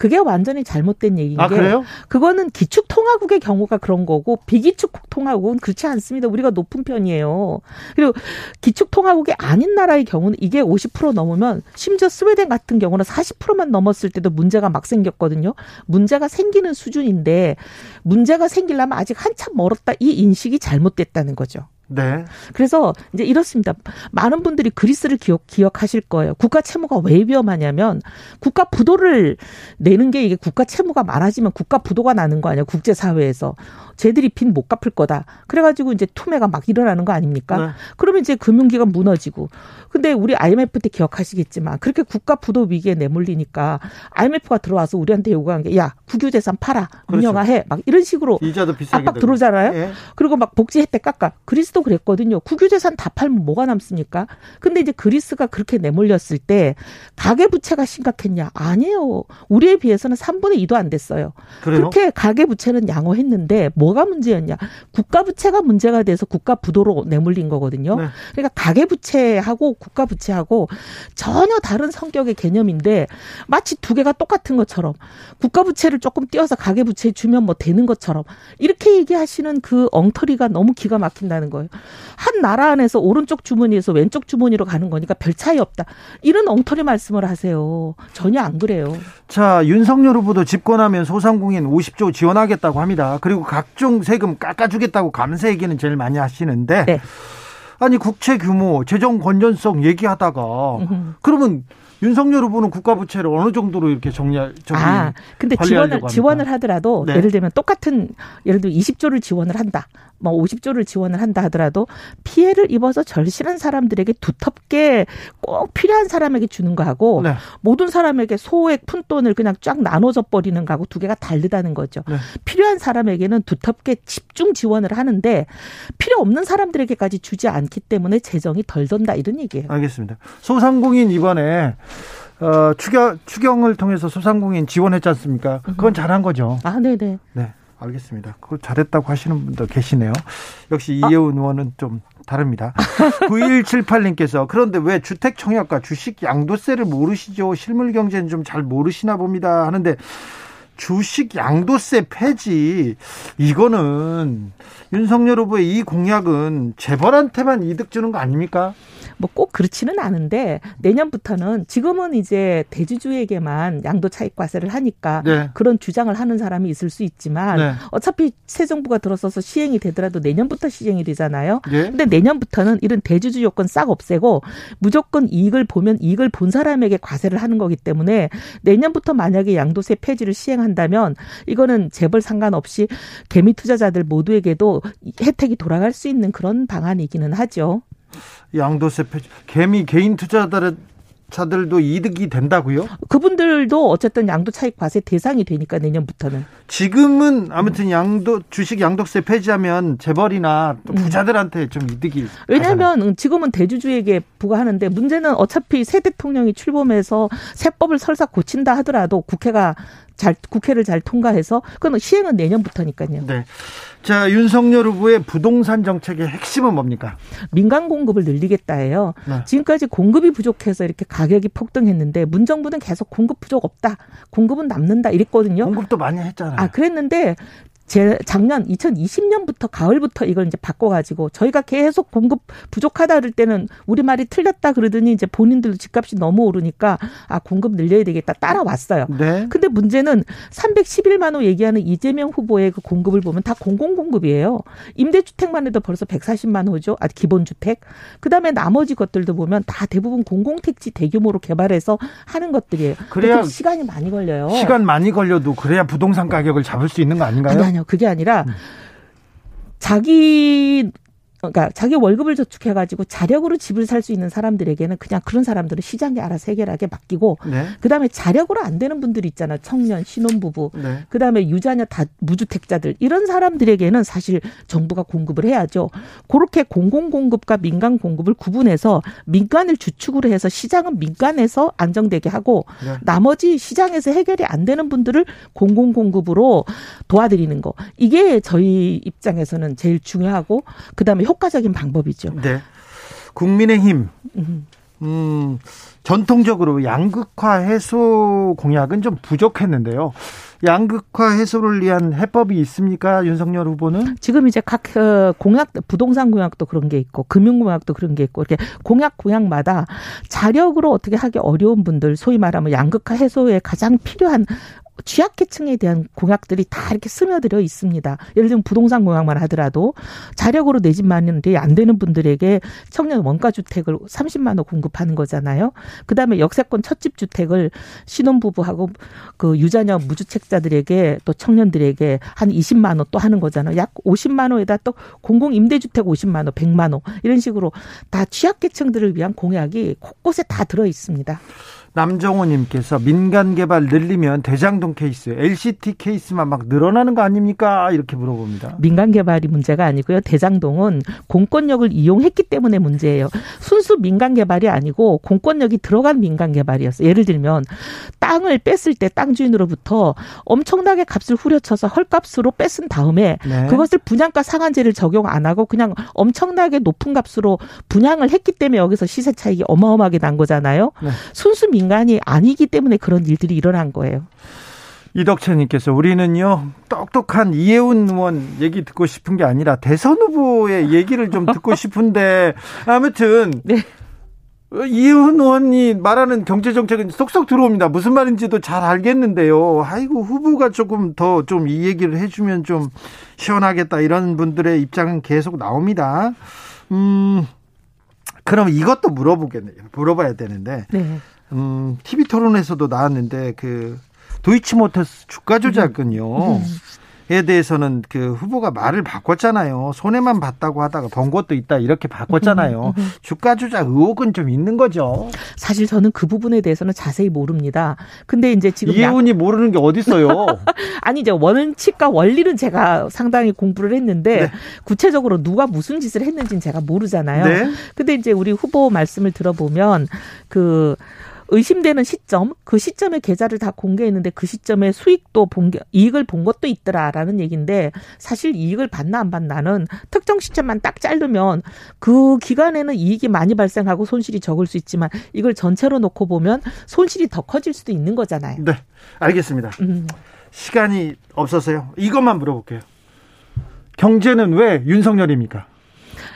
그게 완전히 잘못된 얘기인 아, 게 그래요? 그거는 기축 통화국의 경우가 그런 거고 비기축 통화국은 그렇지 않습니다. 우리가 높은 편이에요. 그리고 기축 통화국이 아닌 나라의 경우는 이게 50% 넘으면 심지어 스웨덴 같은 경우는 40%만 넘었을 때도 문제가 막 생겼거든요. 문제가 생기는 수준인데 문제가 생기려면 아직 한참 멀었다 이 인식이 잘못됐다는 거죠. 네. 그래서 이제 이렇습니다. 많은 분들이 그리스를 기억, 기억하실 거예요. 국가 채무가 왜 위험하냐면 국가 부도를 내는 게 이게 국가 채무가 많아지면 국가 부도가 나는 거 아니야. 국제사회에서. 쟤들이 빚 못 갚을 거다. 그래가지고 이제 투매가 막 일어나는 거 아닙니까? 네. 그러면 이제 금융기관 무너지고. 근데 우리 IMF 때 기억하시겠지만 그렇게 국가 부도 위기에 내몰리니까 IMF가 들어와서 우리한테 요구한 게 야 국유재산 팔아 그렇죠. 운영화해 막 이런 식으로 이자도 비싸게 압박 들어오잖아요. 예. 그리고 막 복지 혜택 깎아. 그리스도 그랬거든요. 국유재산 다 팔면 뭐가 남습니까? 근데 이제 그리스가 그렇게 내몰렸을 때 가계 부채가 심각했냐? 아니에요. 우리에 비해서는 3분의 2도 안 됐어요. 그래요? 그렇게 가계 부채는 양호했는데 뭐 뭐가 문제였냐? 국가 부채가 문제가 돼서 국가 부도로 내몰린 거거든요. 네. 그러니까 가계 부채하고 국가 부채하고 전혀 다른 성격의 개념인데 마치 두 개가 똑같은 것처럼 국가 부채를 조금 띄어서 가계 부채 주면 뭐 되는 것처럼 이렇게 얘기하시는 그 엉터리가 너무 기가 막힌다는 거예요. 한 나라 안에서 오른쪽 주머니에서 왼쪽 주머니로 가는 거니까 별 차이 없다. 이런 엉터리 말씀을 하세요. 전혀 안 그래요. 자, 윤석열 후보도 집권하면 소상공인 50조 지원하겠다고 합니다. 그리고 각종 세금 깎아주겠다고 감세 얘기는 제일 많이 하시는데 네. 아니 국채 규모, 재정 건전성 얘기하다가 그러면 윤석열 후보는 국가 부채를 어느 정도로 이렇게 정리 정리 아, 근데 지원을 지원을 하더라도 네. 예를 들면 똑같은 예를 들어 20조를 지원을 한다. 뭐 50조를 지원을 한다 하더라도 피해를 입어서 절실한 사람들에게 두텁게 꼭 필요한 사람에게 주는 거하고 네. 모든 사람에게 소액 푼돈을 그냥 쫙 나눠져 버리는 거하고 두 개가 다르다는 거죠. 네. 필요한 사람에게는 두텁게 집중 지원을 하는데 필요 없는 사람들에게까지 주지 않기 때문에 재정이 덜 든다 이런 얘기예요. 알겠습니다. 소상공인 이번에 어, 추경, 추경을 통해서 소상공인 지원했지 않습니까? 그건 잘한 거죠. 아, 네네. 네. 알겠습니다. 그걸 잘했다고 하시는 분도 계시네요. 역시 아. 이혜훈 아. 의원은 좀 다릅니다. 9178님께서 그런데 왜 주택 청약과 주식 양도세를 모르시죠? 실물 경제는 좀 잘 모르시나 봅니다. 하는데 주식 양도세 폐지 이거는 윤석열 후보의 이 공약은 재벌한테만 이득 주는 거 아닙니까? 뭐 꼭 그렇지는 않은데 내년부터는 지금은 이제 대주주에게만 양도 차익 과세를 하니까 네. 그런 주장을 하는 사람이 있을 수 있지만 네. 어차피 새 정부가 들어서서 시행이 되더라도 내년부터 시행이 되잖아요. 네. 근데 내년부터는 이런 대주주 요건 싹 없애고 무조건 이익을 보면 이익을 본 사람에게 과세를 하는 거기 때문에 내년부터 만약에 양도세 폐지를 시행한다면 이거는 재벌 상관없이 개미 투자자들 모두에게도 혜택이 돌아갈 수 있는 그런 방안이기는 하죠. 양도세 폐지 개미 개인 투자자들 자들도 이득이 된다고요? 그분들도 어쨌든 양도 차익 과세 대상이 되니까 내년부터는. 지금은 아무튼 양도 주식 양도세 폐지하면 재벌이나 또 음. 부자들한테 좀 이득이. 왜냐하면. 지금은 대주주에게 부과하는데 문제는 어차피 새 대통령이 출범해서 세법을 설사 고친다 하더라도 국회가 잘 국회를 잘 통과해서 그건 시행은 내년부터니까요. 네. 자, 윤석열 후보의 부동산 정책의 핵심은 뭡니까? 민간 공급을 늘리겠다예요. 네. 지금까지 공급이 부족해서 이렇게 가격이 폭등했는데 문정부는 계속 공급 부족 없다. 공급은 남는다 이랬거든요. 공급도 많이 했잖아요. 아, 그랬는데 제 작년 2020년부터 가을부터 이걸 이제 바꿔가지고 저희가 계속 공급 부족하다 그럴 때는 우리 말이 틀렸다 그러더니 이제 본인들도 집값이 너무 오르니까 아 공급 늘려야 되겠다 따라왔어요. 네. 근데 문제는 311만 호 얘기하는 이재명 후보의 그 공급을 보면 다 공공 공급이에요. 임대주택만 해도 벌써 140만 호죠. 아 기본 주택. 그다음에 나머지 것들도 보면 다 대부분 공공택지 대규모로 개발해서 하는 것들이에요. 그래야 시간이 많이 걸려요. 시간 많이 걸려도 그래야 부동산 가격을 잡을 수 있는 거 아닌가요? 아니, 아니 요. 그게 아니라 음. 자기 그러니까 자기 월급을 저축해가지고 자력으로 집을 살 수 있는 사람들에게는 그냥 그런 사람들은 시장에 알아서 해결하게 맡기고 네. 그다음에 자력으로 안 되는 분들 있잖아 청년 신혼부부 네. 그다음에 유자녀 다 무주택자들 이런 사람들에게는 사실 정부가 공급을 해야죠 그렇게 공공 공급과 민간 공급을 구분해서 민간을 주축으로 해서 시장은 민간에서 안정되게 하고 네. 나머지 시장에서 해결이 안 되는 분들을 공공 공급으로 도와드리는 거 이게 저희 입장에서는 제일 중요하고 그다음에 효과적인 방법이죠. 네. 국민의힘. 음, 전통적으로 양극화 해소 공약은 좀 부족했는데요. 양극화 해소를 위한 해법이 있습니까? 윤석열 후보는? 지금 이제 각 어, 공약, 부동산 공약도 그런 게 있고, 금융 공약도 그런 게 있고, 이렇게 공약 공약마다 자력으로 어떻게 하기 어려운 분들, 소위 말하면 양극화 해소에 가장 필요한 취약계층에 대한 공약들이 다 이렇게 스며들어 있습니다. 예를 들면 부동산 공약만 하더라도 자력으로 내 집 마련이 안 되는 분들에게 청년 원가 주택을 30만 원 공급하는 거잖아요. 그다음에 역세권 첫집 주택을 신혼부부하고 그 유자녀 무주택자들에게 또 청년들에게 한 20만 원 또 하는 거잖아요. 약 50만 원에다 또 공공 임대주택 50만 원, 100만 원 이런 식으로 다 취약계층들을 위한 공약이 곳곳에 다 들어 있습니다. 남정호님께서 민간 개발 늘리면 대장동 케이스, LCT 케이스만 막 늘어나는 거 아닙니까? 이렇게 물어봅니다. 민간 개발이 문제가 아니고요. 대장동은 공권력을 이용했기 때문에 문제예요. 순수 민간 개발이 아니고 공권력이 들어간 민간 개발이었어요. 예를 들면 땅을 뺐을 때 땅 주인으로부터 엄청나게 값을 후려쳐서 헐값으로 뺐은 다음에 네. 그것을 분양가 상한제를 적용 안 하고 그냥 엄청나게 높은 값으로 분양을 했기 때문에 여기서 시세 차익이 어마어마하게 난 거잖아요. 네. 순수 민 인간이 아니기 때문에 그런 일들이 일어난 거예요. 이덕채님께서 우리는요 똑똑한 이혜훈 의원 얘기 듣고 싶은 게 아니라 대선 후보의 얘기를 좀 듣고 싶은데 아무튼 네. 이혜훈 의원이 말하는 경제 정책은 쏙쏙 들어옵니다. 무슨 말인지도 잘 알겠는데요. 아이고 후보가 조금 더 좀 이 얘기를 해주면 좀 시원하겠다 이런 분들의 입장은 계속 나옵니다. 음 그럼 이것도 물어보겠네요. 물어봐야 되는데 네. 음, TV 토론에서도 나왔는데 그 도이치모터스 주가 조작은요. 음. 에 대해서는 그 후보가 말을 바꿨잖아요. 손해만 봤다고 하다가 번 것도 있다 이렇게 바꿨잖아요. 음, 음, 주가 조작 의혹은 좀 있는 거죠. 사실 저는 그 부분에 대해서는 자세히 모릅니다. 근데 이제 지금 이혜훈이 약... 모르는 게 어디 있어요? 아니 이제 원칙과 원리는 제가 상당히 공부를 했는데 네. 구체적으로 누가 무슨 짓을 했는지는 제가 모르잖아요. 네. 근데 이제 우리 후보 말씀을 들어보면 그 의심되는 시점, 그 시점에 계좌를 다 공개했는데 그 시점에 수익도 본 게, 이익을 본 것도 있더라라는 얘기인데 사실 이익을 받나 안 받나는 특정 시점만 딱 자르면 그 기간에는 이익이 많이 발생하고 손실이 적을 수 있지만 이걸 전체로 놓고 보면 손실이 더 커질 수도 있는 거잖아요. 네, 알겠습니다. 음. 시간이 없어서요. 이것만 물어볼게요. 경제는 왜 윤석열입니까?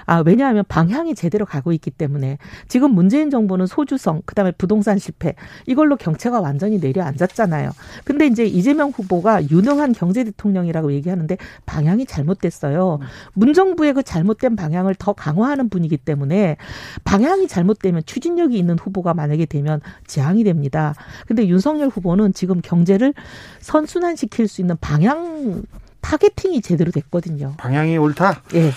아, 왜냐하면 방향이 제대로 가고 있기 때문에 지금 문재인 정부는 소주성, 그다음에 부동산 실패 이걸로 경제가 완전히 내려앉았잖아요. 근데 이제 이재명 후보가 유능한 경제 대통령이라고 얘기하는데 방향이 잘못됐어요. 문정부의 그 잘못된 방향을 더 강화하는 분이기 때문에 방향이 잘못되면 추진력이 있는 후보가 만약에 되면 재앙이 됩니다. 근데 윤석열 후보는 지금 경제를 선순환시킬 수 있는 방향 타겟팅이 제대로 됐거든요. 방향이 옳다? 예.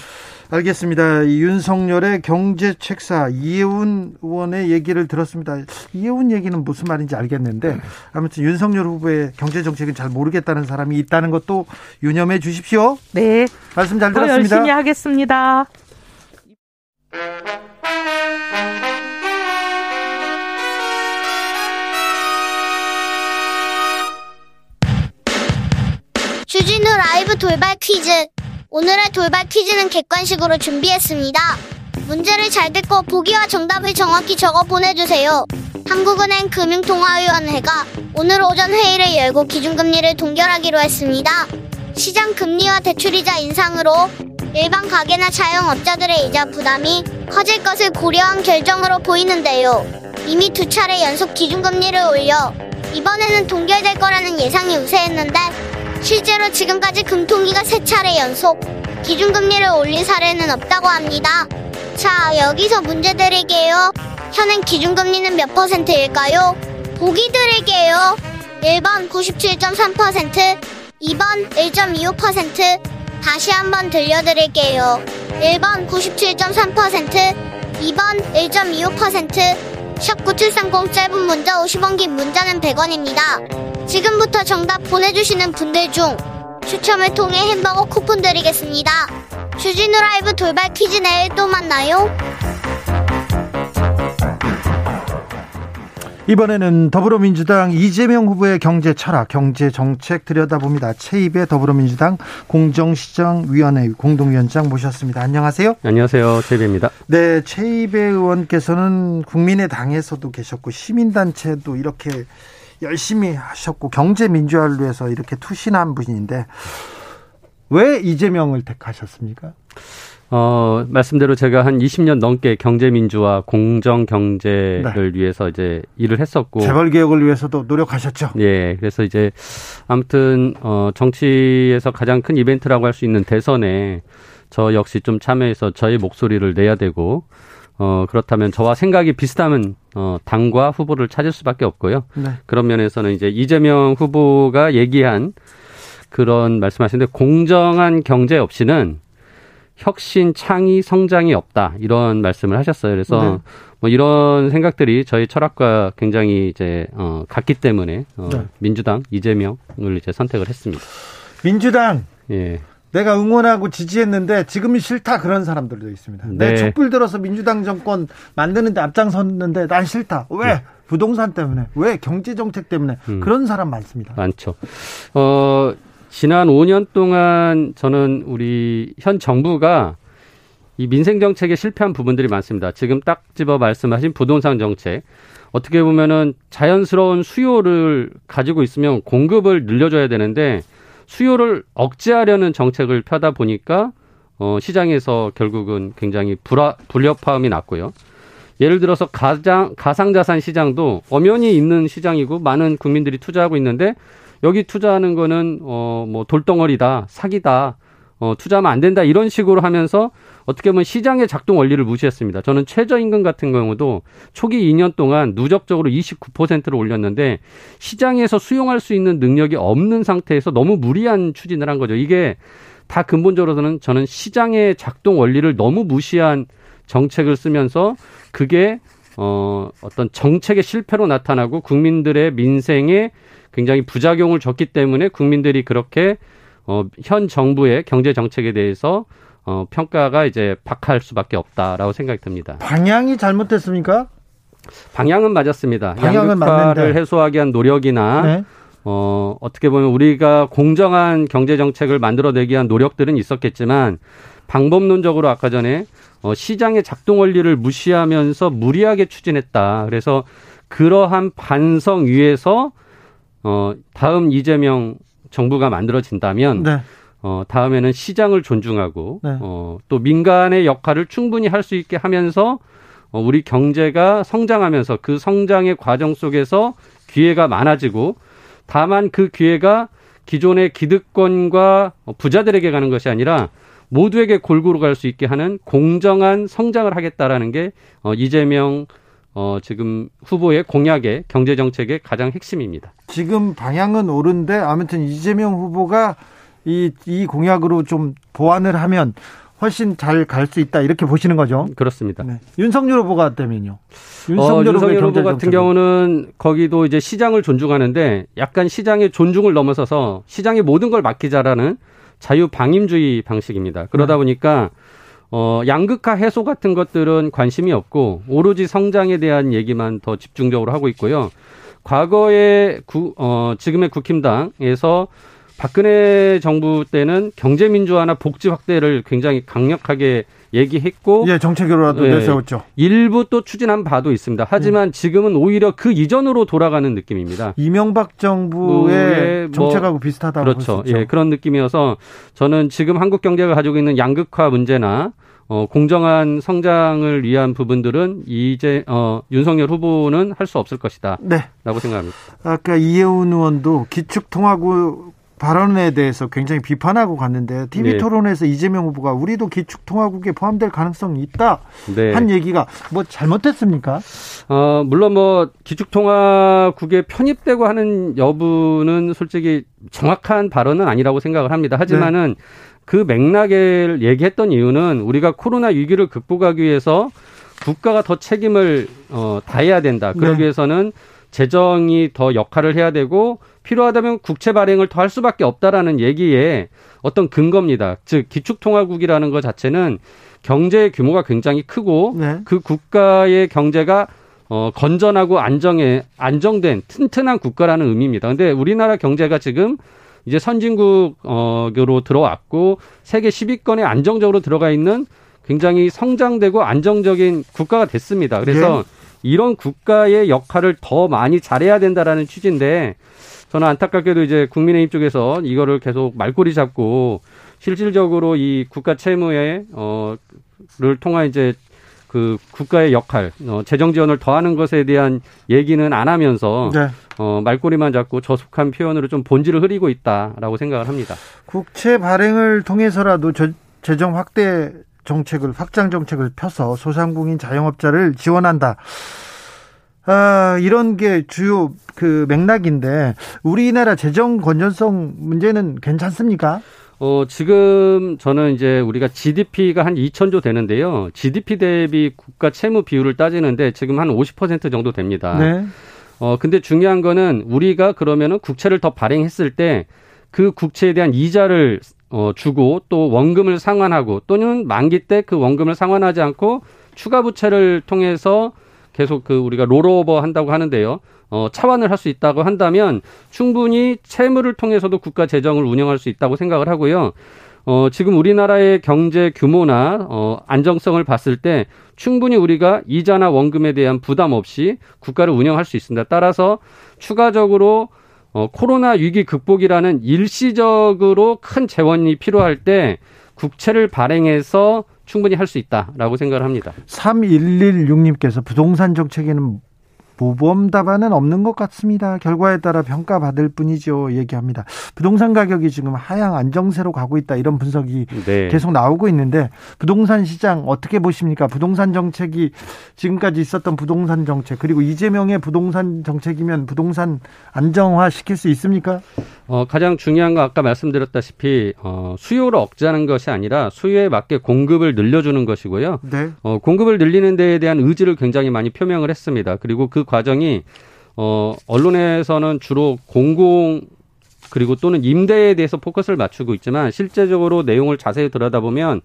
알겠습니다. 윤석열의 경제책사 이혜훈 의원의 얘기를 들었습니다. 이혜훈 얘기는 무슨 말인지 알겠는데 아무튼 윤석열 후보의 경제정책은 잘 모르겠다는 사람이 있다는 것도 유념해 주십시오. 네. 말씀 잘 들었습니다. 열심히 하겠습니다. 주진우 라이브 돌발 퀴즈. 오늘의 돌발 퀴즈는 객관식으로 준비했습니다. 문제를 잘 듣고 보기와 정답을 정확히 적어 보내주세요. 한국은행 금융통화위원회가 오늘 오전 회의를 열고 기준금리를 동결하기로 했습니다. 시장 금리와 대출이자 인상으로 일반 가게나 자영업자들의 이자 부담이 커질 것을 고려한 결정으로 보이는데요. 이미 두 차례 연속 기준금리를 올려 이번에는 동결될 거라는 예상이 우세했는데 실제로 지금까지 금통위가 세 차례 연속 기준금리를 올린 사례는 없다고 합니다. 자, 여기서 문제 드릴게요. 현행 기준금리는 몇 퍼센트일까요? 보기 드릴게요. 1번 97.3%, 2번 1.25%, 다시 한번 들려드릴게요. 1번 97.3%, 2번 1.25%, 샵 9730 짧은 문자 50원 긴 문자는 100원입니다. 지금부터 정답 보내주시는 분들 중 추첨을 통해 햄버거 쿠폰 드리겠습니다. 주진우 라이브 돌발 퀴즈 내일 또 만나요. 이번에는 더불어민주당 이재명 후보의 경제 철학, 경제 정책 들여다봅니다. 최입의 더불어민주당 공정시장위원회 공동위원장 모셨습니다. 안녕하세요. 안녕하세요. 최입입니다. 네, 최입의 의원께서는 국민의당에서도 계셨고 시민단체도 이렇게 열심히 하셨고 경제 민주화를 위해서 이렇게 투신한 분인데 왜 이재명을 택하셨습니까? 어, 말씀대로 제가 한 20년 넘게 경제 민주화, 공정 경제를 네. 위해서 이제 일을 했었고 재벌 개혁을 위해서도 노력하셨죠. 예. 그래서 이제 아무튼 어 정치에서 가장 큰 이벤트라고 할 수 있는 대선에 저 역시 좀 참여해서 저의 목소리를 내야 되고 어 그렇다면 저와 생각이 비슷하면 어 당과 후보를 찾을 수밖에 없고요. 네. 그런 면에서는 이제 이재명 후보가 얘기한 그런 말씀하시는데 공정한 경제 없이는 혁신, 창의, 성장이 없다 이런 말씀을 하셨어요. 그래서 네. 뭐 이런 생각들이 저희 철학과 굉장히 이제 어 같기 때문에 어 네. 민주당 이재명을 이제 선택을 했습니다. 민주당 예. 내가 응원하고 지지했는데 지금은 싫다 그런 사람들도 있습니다. 네. 내 촛불 들어서 민주당 정권 만드는데 앞장섰는데 난 싫다. 왜? 네. 부동산 때문에 왜 경제 정책 때문에 음. 그런 사람 많습니다. 많죠. 어 지난 5년 동안 저는 우리 현 정부가 이 민생 정책에 실패한 부분들이 많습니다. 지금 딱 집어 말씀하신 부동산 정책. 어떻게 보면은 자연스러운 수요를 가지고 있으면 공급을 늘려줘야 되는데 수요를 억제하려는 정책을 펴다 보니까 어, 시장에서 결국은 굉장히 불화, 불협화음이 났고요. 예를 들어서 가장 가상자산 시장도 엄연히 있는 시장이고 많은 국민들이 투자하고 있는데 여기 투자하는 거는 어 뭐 돌덩어리다, 사기다, 어 투자하면 안 된다 이런 식으로 하면서 어떻게 보면 시장의 작동 원리를 무시했습니다. 저는 최저임금 같은 경우도 초기 2년 동안 누적적으로 29%를 올렸는데 시장에서 수용할 수 있는 능력이 없는 상태에서 너무 무리한 추진을 한 거죠. 이게 다 근본적으로는 저는 시장의 작동 원리를 너무 무시한 정책을 쓰면서 그게 어 어떤 정책의 실패로 나타나고 국민들의 민생에 굉장히 부작용을 줬기 때문에 국민들이 그렇게 어, 현 정부의 경제 정책에 대해서 어, 평가가 이제 박할 수밖에 없다라고 생각이 듭니다. 방향이 잘못됐습니까? 방향은 맞았습니다. 방향은 양극화를 해소하기 위한 노력이나 네. 어, 어떻게 보면 우리가 공정한 경제 정책을 만들어내기 위한 노력들은 있었겠지만 방법론적으로 아까 전에 어, 시장의 작동 원리를 무시하면서 무리하게 추진했다. 그래서 그러한 반성 위에서 어, 다음 이재명 정부가 만들어진다면 네. 어, 다음에는 시장을 존중하고 네. 어, 또 민간의 역할을 충분히 할 수 있게 하면서 어, 우리 경제가 성장하면서 그 성장의 과정 속에서 기회가 많아지고 다만 그 기회가 기존의 기득권과 부자들에게 가는 것이 아니라 모두에게 골고루 갈 수 있게 하는 공정한 성장을 하겠다라는 게 어, 이재명 어, 지금 후보의 공약의 경제 정책의 가장 핵심입니다. 지금 방향은 옳은데 아무튼 이재명 후보가 이, 이 공약으로 좀 보완을 하면 훨씬 잘 갈 수 있다 이렇게 보시는 거죠? 그렇습니다. 네. 윤석열 후보가 되면요. 윤석열, 어, 윤석열 후보 같은 경우는 거기도 이제 시장을 존중하는데 약간 시장의 존중을 넘어서서 시장의 모든 걸 맡기자라는 자유 방임주의 방식입니다. 그러다 네. 보니까 어, 양극화 해소 같은 것들은 관심이 없고 오로지 성장에 대한 얘기만 더 집중적으로 하고 있고요. 과거에 구, 어, 지금의 국힘당에서 박근혜 정부 때는 경제 민주화나 복지 확대를 굉장히 강력하게 얘기했고 예, 정책으로라도 예, 내세웠죠. 일부 또 추진한 바도 있습니다. 하지만 음. 지금은 오히려 그 이전으로 돌아가는 느낌입니다. 이명박 정부의 뭐 정책하고 뭐, 비슷하다고 그렇죠. 예, 그런 느낌이어서 저는 지금 한국 경제가 가지고 있는 양극화 문제나 어, 공정한 성장을 위한 부분들은 이제 어, 윤석열 후보는 할 수 없을 것이다. 네. 라고 생각합니다. 아까 이해운 의원도 기축통화국 발언에 대해서 굉장히 비판하고 갔는데 TV 네. 토론에서 이재명 후보가 우리도 기축 통화국에 포함될 가능성이 있다 네. 한 얘기가 뭐 잘못됐습니까? 어 물론 뭐 기축 통화국에 편입되고 하는 여부는 솔직히 정확한 발언은 아니라고 생각을 합니다. 하지만은 네. 그 맥락을 얘기했던 이유는 우리가 코로나 위기를 극복하기 위해서 국가가 더 책임을 어, 다해야 된다. 그러기 네. 위해서는 재정이 더 역할을 해야 되고 필요하다면 국채 발행을 더 할 수밖에 없다라는 얘기에 어떤 근거입니다. 즉 기축통화국이라는 것 자체는 경제 규모가 굉장히 크고 네. 그 국가의 경제가 어, 건전하고 안정에 안정된 튼튼한 국가라는 의미입니다. 근데 우리나라 경제가 지금 이제 선진국으로 들어왔고 세계 10위권에 안정적으로 들어가 있는 굉장히 성장되고 안정적인 국가가 됐습니다. 그래서 네. 이런 국가의 역할을 더 많이 잘해야 된다라는 취지인데 저는 안타깝게도 이제 국민의힘 쪽에서 이거를 계속 말꼬리 잡고 실질적으로 이 국가 채무에 어를 통한 이제 그 국가의 역할, 어, 재정 지원을 더하는 것에 대한 얘기는 안 하면서 네. 어, 말꼬리만 잡고 저속한 표현으로 좀 본질을 흐리고 있다라고 생각을 합니다. 국채 발행을 통해서라도 저, 재정 확대 정책을 확장 정책을 펴서 소상공인 자영업자를 지원한다. 아, 이런 게 주요 그 맥락인데 우리나라 재정 건전성 문제는 괜찮습니까? 어, 지금 저는 이제 우리가 GDP가 한 2천조 되는데요. GDP 대비 국가 채무 비율을 따지는데 지금 한 50% 정도 됩니다. 네. 어, 근데 중요한 거는 우리가 그러면은 국채를 더 발행했을 때 그 국채에 대한 이자를 어, 주고 또 원금을 상환하고 또는 만기 때 그 원금을 상환하지 않고 추가 부채를 통해서 계속 그 우리가 롤오버 한다고 하는데요. 어, 차환을 할 수 있다고 한다면 충분히 채무를 통해서도 국가 재정을 운영할 수 있다고 생각을 하고요. 어, 지금 우리나라의 경제 규모나 어, 안정성을 봤을 때 충분히 우리가 이자나 원금에 대한 부담 없이 국가를 운영할 수 있습니다. 따라서 추가적으로 어, 코로나 위기 극복이라는 일시적으로 큰 재원이 필요할 때 국채를 발행해서 충분히 할 수 있다라고 생각을 합니다. 3116님께서 부동산 정책에는 모범 답안은 없는 것 같습니다. 결과에 따라 평가받을 뿐이죠. 얘기합니다. 부동산 가격이 지금 하향 안정세로 가고 있다 이런 분석이 네. 계속 나오고 있는데 부동산 시장 어떻게 보십니까? 부동산 정책이 지금까지 있었던 부동산 정책 그리고 이재명의 부동산 정책이면 부동산 안정화 시킬 수 있습니까? 어, 가장 중요한 건 아까 말씀드렸다시피 어, 수요를 억제하는 것이 아니라 수요에 맞게 공급을 늘려주는 것이고요. 네. 어, 공급을 늘리는 데에 대한 의지를 굉장히 많이 표명을 했습니다. 그리고 그 과정이 어, 언론에서는 주로 공공 그리고 또는 임대에 대해서 포커스를 맞추고 있지만 실제적으로 내용을 자세히 들여다보면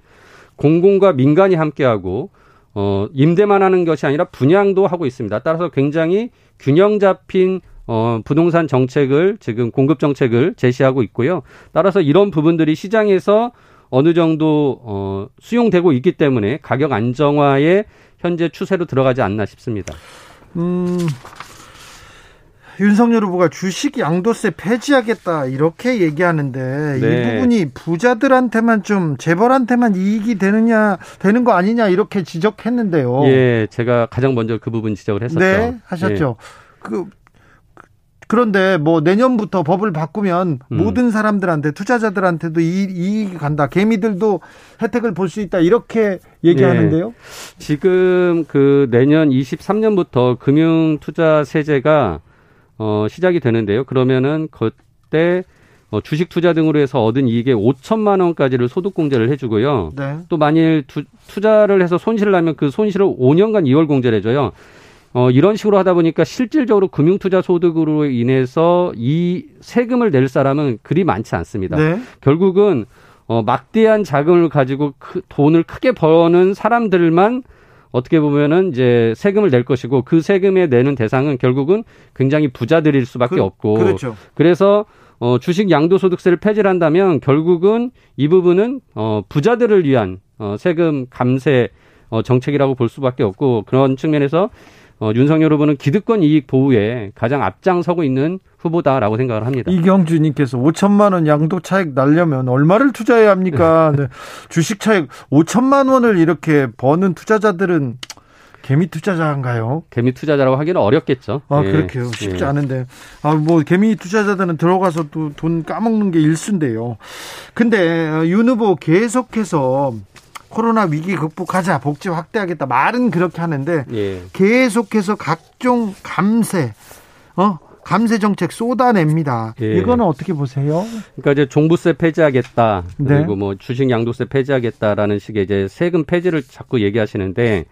공공과 민간이 함께하고 어, 임대만 하는 것이 아니라 분양도 하고 있습니다. 따라서 굉장히 균형 잡힌 어, 부동산 정책을 지금 공급 정책을 제시하고 있고요. 따라서 이런 부분들이 시장에서 어느 정도 어, 수용되고 있기 때문에 가격 안정화에 현재 추세로 들어가지 않나 싶습니다. 음, 윤석열 후보가 주식 양도세 폐지하겠다 이렇게 얘기하는데 네. 이 부분이 부자들한테만 좀 재벌한테만 이익이 되느냐 되는 거 아니냐 이렇게 지적했는데요. 예, 제가 가장 먼저 그 부분 지적을 했었죠. 네, 하셨죠. 예. 그 그런데 뭐 내년부터 법을 바꾸면 음. 모든 사람들한테 투자자들한테도 이, 이익이 간다. 개미들도 혜택을 볼 수 있다. 이렇게 얘기하는데요. 네. 지금 그 내년 23년부터 금융 투자 세제가 어 시작이 되는데요. 그러면은 그때 어, 주식 투자 등으로 해서 얻은 이익의 5천만 원까지를 소득 공제를 해주고요. 네. 또 만일 투, 투자를 해서 손실을 나면 그 손실을 5년간 이월 공제를 해줘요. 어, 이런 식으로 하다 보니까 실질적으로 금융투자 소득으로 인해서 이 세금을 낼 사람은 그리 많지 않습니다. 네. 결국은 어, 막대한 자금을 가지고 크, 돈을 크게 버는 사람들만 어떻게 보면은 이제 세금을 낼 것이고 그 세금에 내는 대상은 결국은 굉장히 부자들일 수밖에 그, 없고 그렇죠. 그래서 어, 주식 양도소득세를 폐지를 한다면 결국은 이 부분은 어, 부자들을 위한 어, 세금 감세 어, 정책이라고 볼 수밖에 없고 그런 측면에서 어, 윤석열 후보는 기득권 이익 보호에 가장 앞장서고 있는 후보다라고 생각을 합니다. 이경주님께서 5천만 원 양도 차익 날려면 얼마를 투자해야 합니까? 네. 주식 차익 5천만 원을 이렇게 버는 투자자들은 개미 투자자인가요? 개미 투자자라고 하기는 어렵겠죠. 아, 예. 그렇게요. 쉽지 예. 않은데. 아, 뭐, 개미 투자자들은 들어가서 또 돈 까먹는 게 일순데요. 근데, 어, 윤 후보 계속해서 코로나 위기 극복하자, 복지 확대하겠다. 말은 그렇게 하는데, 예. 계속해서 각종 감세, 어? 감세 정책 쏟아냅니다. 예. 이거는 어떻게 보세요? 그러니까 이제 종부세 폐지하겠다. 네. 그리고 뭐 주식 양도세 폐지하겠다라는 식의 이제 세금 폐지를 자꾸 얘기하시는데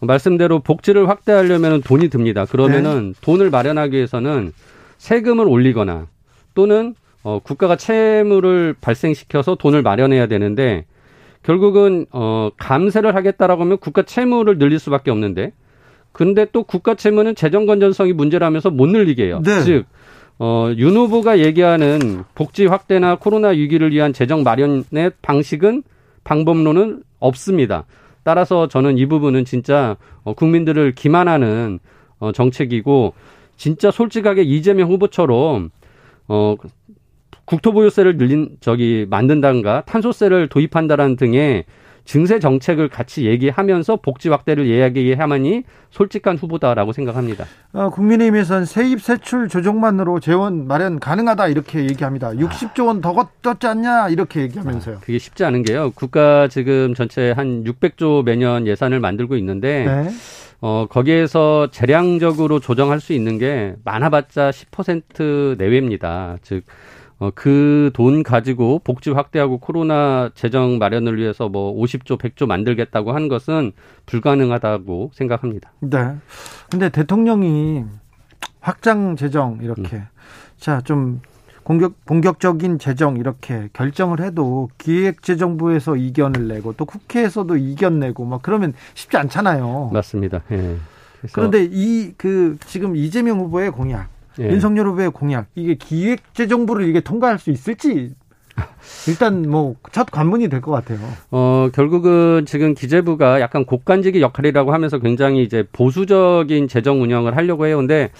말씀대로 복지를 확대하려면 돈이 듭니다. 그러면은 네. 돈을 마련하기 위해서는 세금을 올리거나 또는 어, 국가가 채무를 발생시켜서 돈을 마련해야 되는데 결국은 어, 감세를 하겠다라고 하면 국가 채무를 늘릴 수밖에 없는데 근데 또 국가 채무는 재정 건전성이 문제라면서 못 늘리게 해요. 네. 즉 어, 윤 후보가 얘기하는 복지 확대나 코로나 위기를 위한 재정 마련의 방식은 방법론은 없습니다. 따라서 저는 이 부분은 진짜 어, 국민들을 기만하는 어, 정책이고 진짜 솔직하게 이재명 후보처럼 어 국토보유세를 늘린 저기 만든다든가 탄소세를 도입한다라는 등의 증세 정책을 같이 얘기하면서 복지 확대를 이야기해야만이 솔직한 후보다라고 생각합니다. 어, 국민의힘에서는 세입 세출 조정만으로 재원 마련 가능하다 이렇게 얘기합니다. 60조 원 더 걷었지 않냐 이렇게 얘기하면서요. 아, 그게 쉽지 않은 게요. 국가 지금 전체 한 600조 매년 예산을 만들고 있는데 네. 어, 거기에서 재량적으로 조정할 수 있는 게 많아봤자 10% 내외입니다. 즉 어, 그 돈 가지고 복지 확대하고 코로나 재정 마련을 위해서 뭐 50조, 100조 만들겠다고 한 것은 불가능하다고 생각합니다. 네. 근데 대통령이 확장 재정 이렇게 음. 자, 좀 공격 본격적인 재정 이렇게 결정을 해도 기획재정부에서 이견을 내고 또 국회에서도 이견 내고 막 그러면 쉽지 않잖아요. 맞습니다. 예. 그런데 이 그 지금 이재명 후보의 공약 예. 윤석열 후보의 공약 이게 기획재정부를 이게 통과할 수 있을지 일단 뭐 첫 관문이 될 것 같아요. 어 결국은 지금 기재부가 약간 곡간지기 역할이라고 하면서 굉장히 이제 보수적인 재정 운영을 하려고 해요. 근데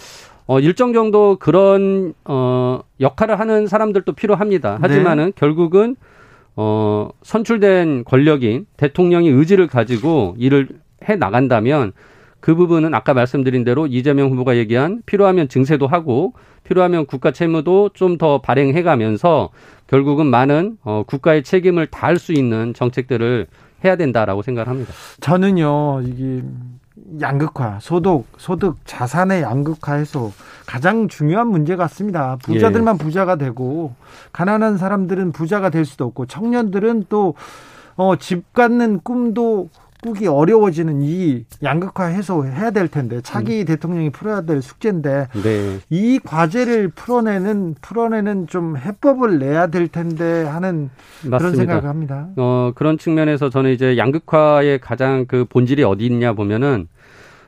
어 일정 정도 그런 어 역할을 하는 사람들도 필요합니다. 하지만은 네. 결국은 어 선출된 권력인 대통령이 의지를 가지고 일을 해 나간다면 그 부분은 아까 말씀드린 대로 이재명 후보가 얘기한 필요하면 증세도 하고 필요하면 국가 채무도 좀 더 발행해 가면서 결국은 많은 어, 국가의 책임을 다할 수 있는 정책들을 해야 된다라고 생각을 합니다. 저는요, 이게 양극화, 소득, 소득, 자산의 양극화에서 가장 중요한 문제 같습니다. 부자들만 예. 부자가 되고, 가난한 사람들은 부자가 될 수도 없고, 청년들은 또, 어, 집 갖는 꿈도 꾸기 어려워지는 이 양극화 해소해야 될 텐데 차기 음. 대통령이 풀어야 될 숙제인데 네. 이 과제를 풀어내는 풀어내는 좀 해법을 내야 될 텐데 하는 맞습니다. 그런 생각을 합니다. 어 그런 측면에서 저는 이제 양극화의 가장 그 본질이 어디 있냐 보면은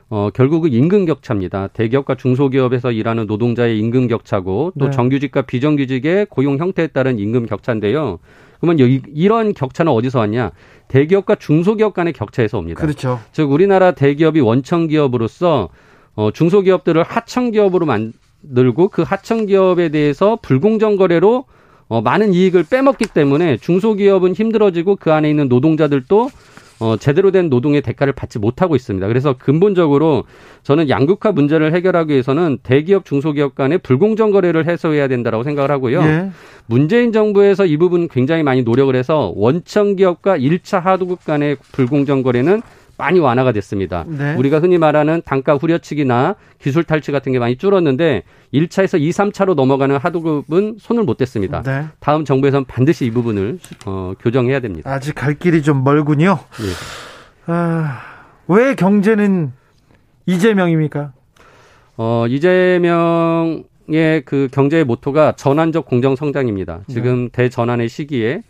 어, 결국은 임금 격차입니다. 대기업과 중소기업에서 일하는 노동자의 임금 격차고 또 네. 정규직과 비정규직의 고용 형태에 따른 임금 격차인데요. 그러면 여기 이런 격차는 어디서 왔냐? 대기업과 중소기업 간의 격차에서 옵니다. 그렇죠. 즉 우리나라 대기업이 원청 기업으로서 어, 중소기업들을 하청 기업으로 만들고 그 하청 기업에 대해서 불공정 거래로 어, 많은 이익을 빼먹기 때문에 중소기업은 힘들어지고 그 안에 있는 노동자들도 어, 제대로 된 노동의 대가를 받지 못하고 있습니다. 그래서 근본적으로 저는 양극화 문제를 해결하기 위해서는 대기업, 중소기업 간의 불공정 거래를 해소해야 된다라고 생각을 하고요. 예. 문재인 정부에서 이 부분 굉장히 많이 노력을 해서 원청 기업과 1차 하도급 간의 불공정 거래는 많이 완화가 됐습니다. 네. 우리가 흔히 말하는 단가 후려치기나 기술 탈취 같은 게 많이 줄었는데 1차에서 2, 3차로 넘어가는 하도급은 손을 못 댔습니다. 네. 다음 정부에서는 반드시 이 부분을 어, 교정해야 됩니다. 아직 갈 길이 좀 멀군요. 네. 아, 왜 경제는 이재명입니까? 어, 이재명의 그 경제의 모토가 전환적 공정 성장입니다. 지금 네. 대전환의 시기에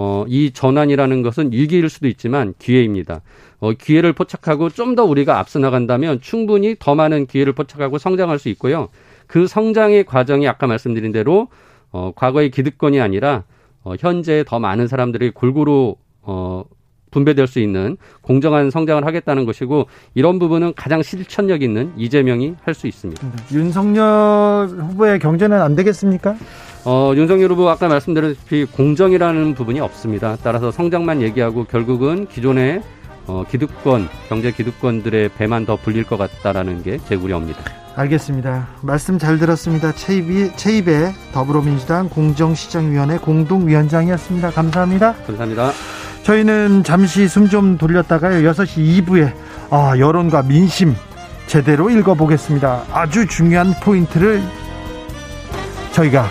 어, 이 전환이라는 것은 위기일 수도 있지만 기회입니다. 어, 기회를 포착하고 좀 더 우리가 앞서 나간다면 충분히 더 많은 기회를 포착하고 성장할 수 있고요. 그 성장의 과정이 아까 말씀드린 대로 어, 과거의 기득권이 아니라 어, 현재 더 많은 사람들이 골고루 어, 분배될 수 있는 공정한 성장을 하겠다는 것이고 이런 부분은 가장 실천력 있는 이재명이 할 수 있습니다. 윤석열 후보의 경제는 안 되겠습니까? 어, 윤석열 후보 아까 말씀드렸다시피 공정이라는 부분이 없습니다. 따라서 성장만 얘기하고 결국은 기존의 어, 기득권, 경제 기득권들의 배만 더 불릴 것 같다라는 게 제 우려입니다. 알겠습니다. 말씀 잘 들었습니다. 최입의, 최입의 더불어민주당 공정시장위원회 공동위원장이었습니다. 감사합니다. 감사합니다. 저희는 잠시 숨 좀 돌렸다가요. 6시 2부에 아, 여론과 민심 제대로 읽어보겠습니다. 아주 중요한 포인트를 저희가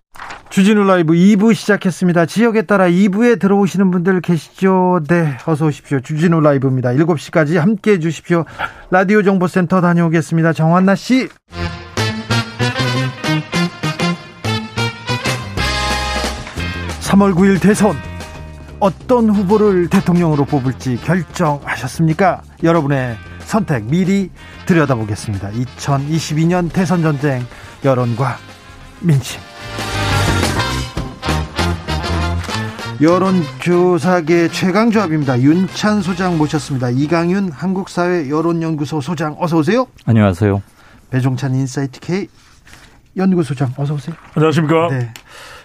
주진우 라이브 2부 시작했습니다. 지역에 따라 2부에 들어오시는 분들 계시죠? 네, 어서 오십시오. 주진우 라이브입니다. 7시까지 함께 해 주십시오. 라디오 정보센터 다녀오겠습니다. 정한나 씨. (3월 9일) 대선 어떤 후보를 대통령으로 뽑을지 결정하셨습니까? 여러분의 선택 미리 들여다보겠습니다. 2022년 대선 전쟁 여론과 민심. 여론조사계 최강조합입니다. 윤찬 소장 모셨습니다. 이강윤 한국사회 여론연구소 소장 어서 오세요. 안녕하세요. 배종찬 인사이트 K 연구소장 어서 오세요. 안녕하십니까. 네.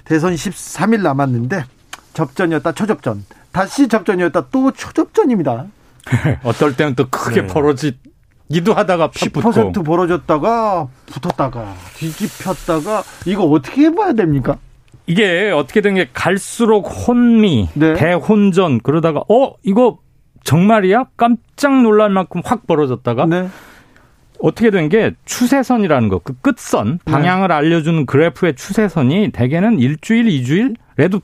대선 13일 남았는데 접전이었다 초접전 다시 접전이었다 또 초접전입니다. 어떨 때는 또 크게 네. 벌어지기도 하다가 10% 붙고. 벌어졌다가 붙었다가 뒤집혔다가 이거 어떻게 해봐야 됩니까? 이게 어떻게 된 게 갈수록 혼미, 네. 대혼전 그러다가 어 이거 정말이야? 깜짝 놀랄 만큼 확 벌어졌다가 네. 어떻게 된 게 추세선이라는 거, 그 끝선 네. 방향을 네. 알려주는 그래프의 추세선이 대개는 일주일, 이주일에도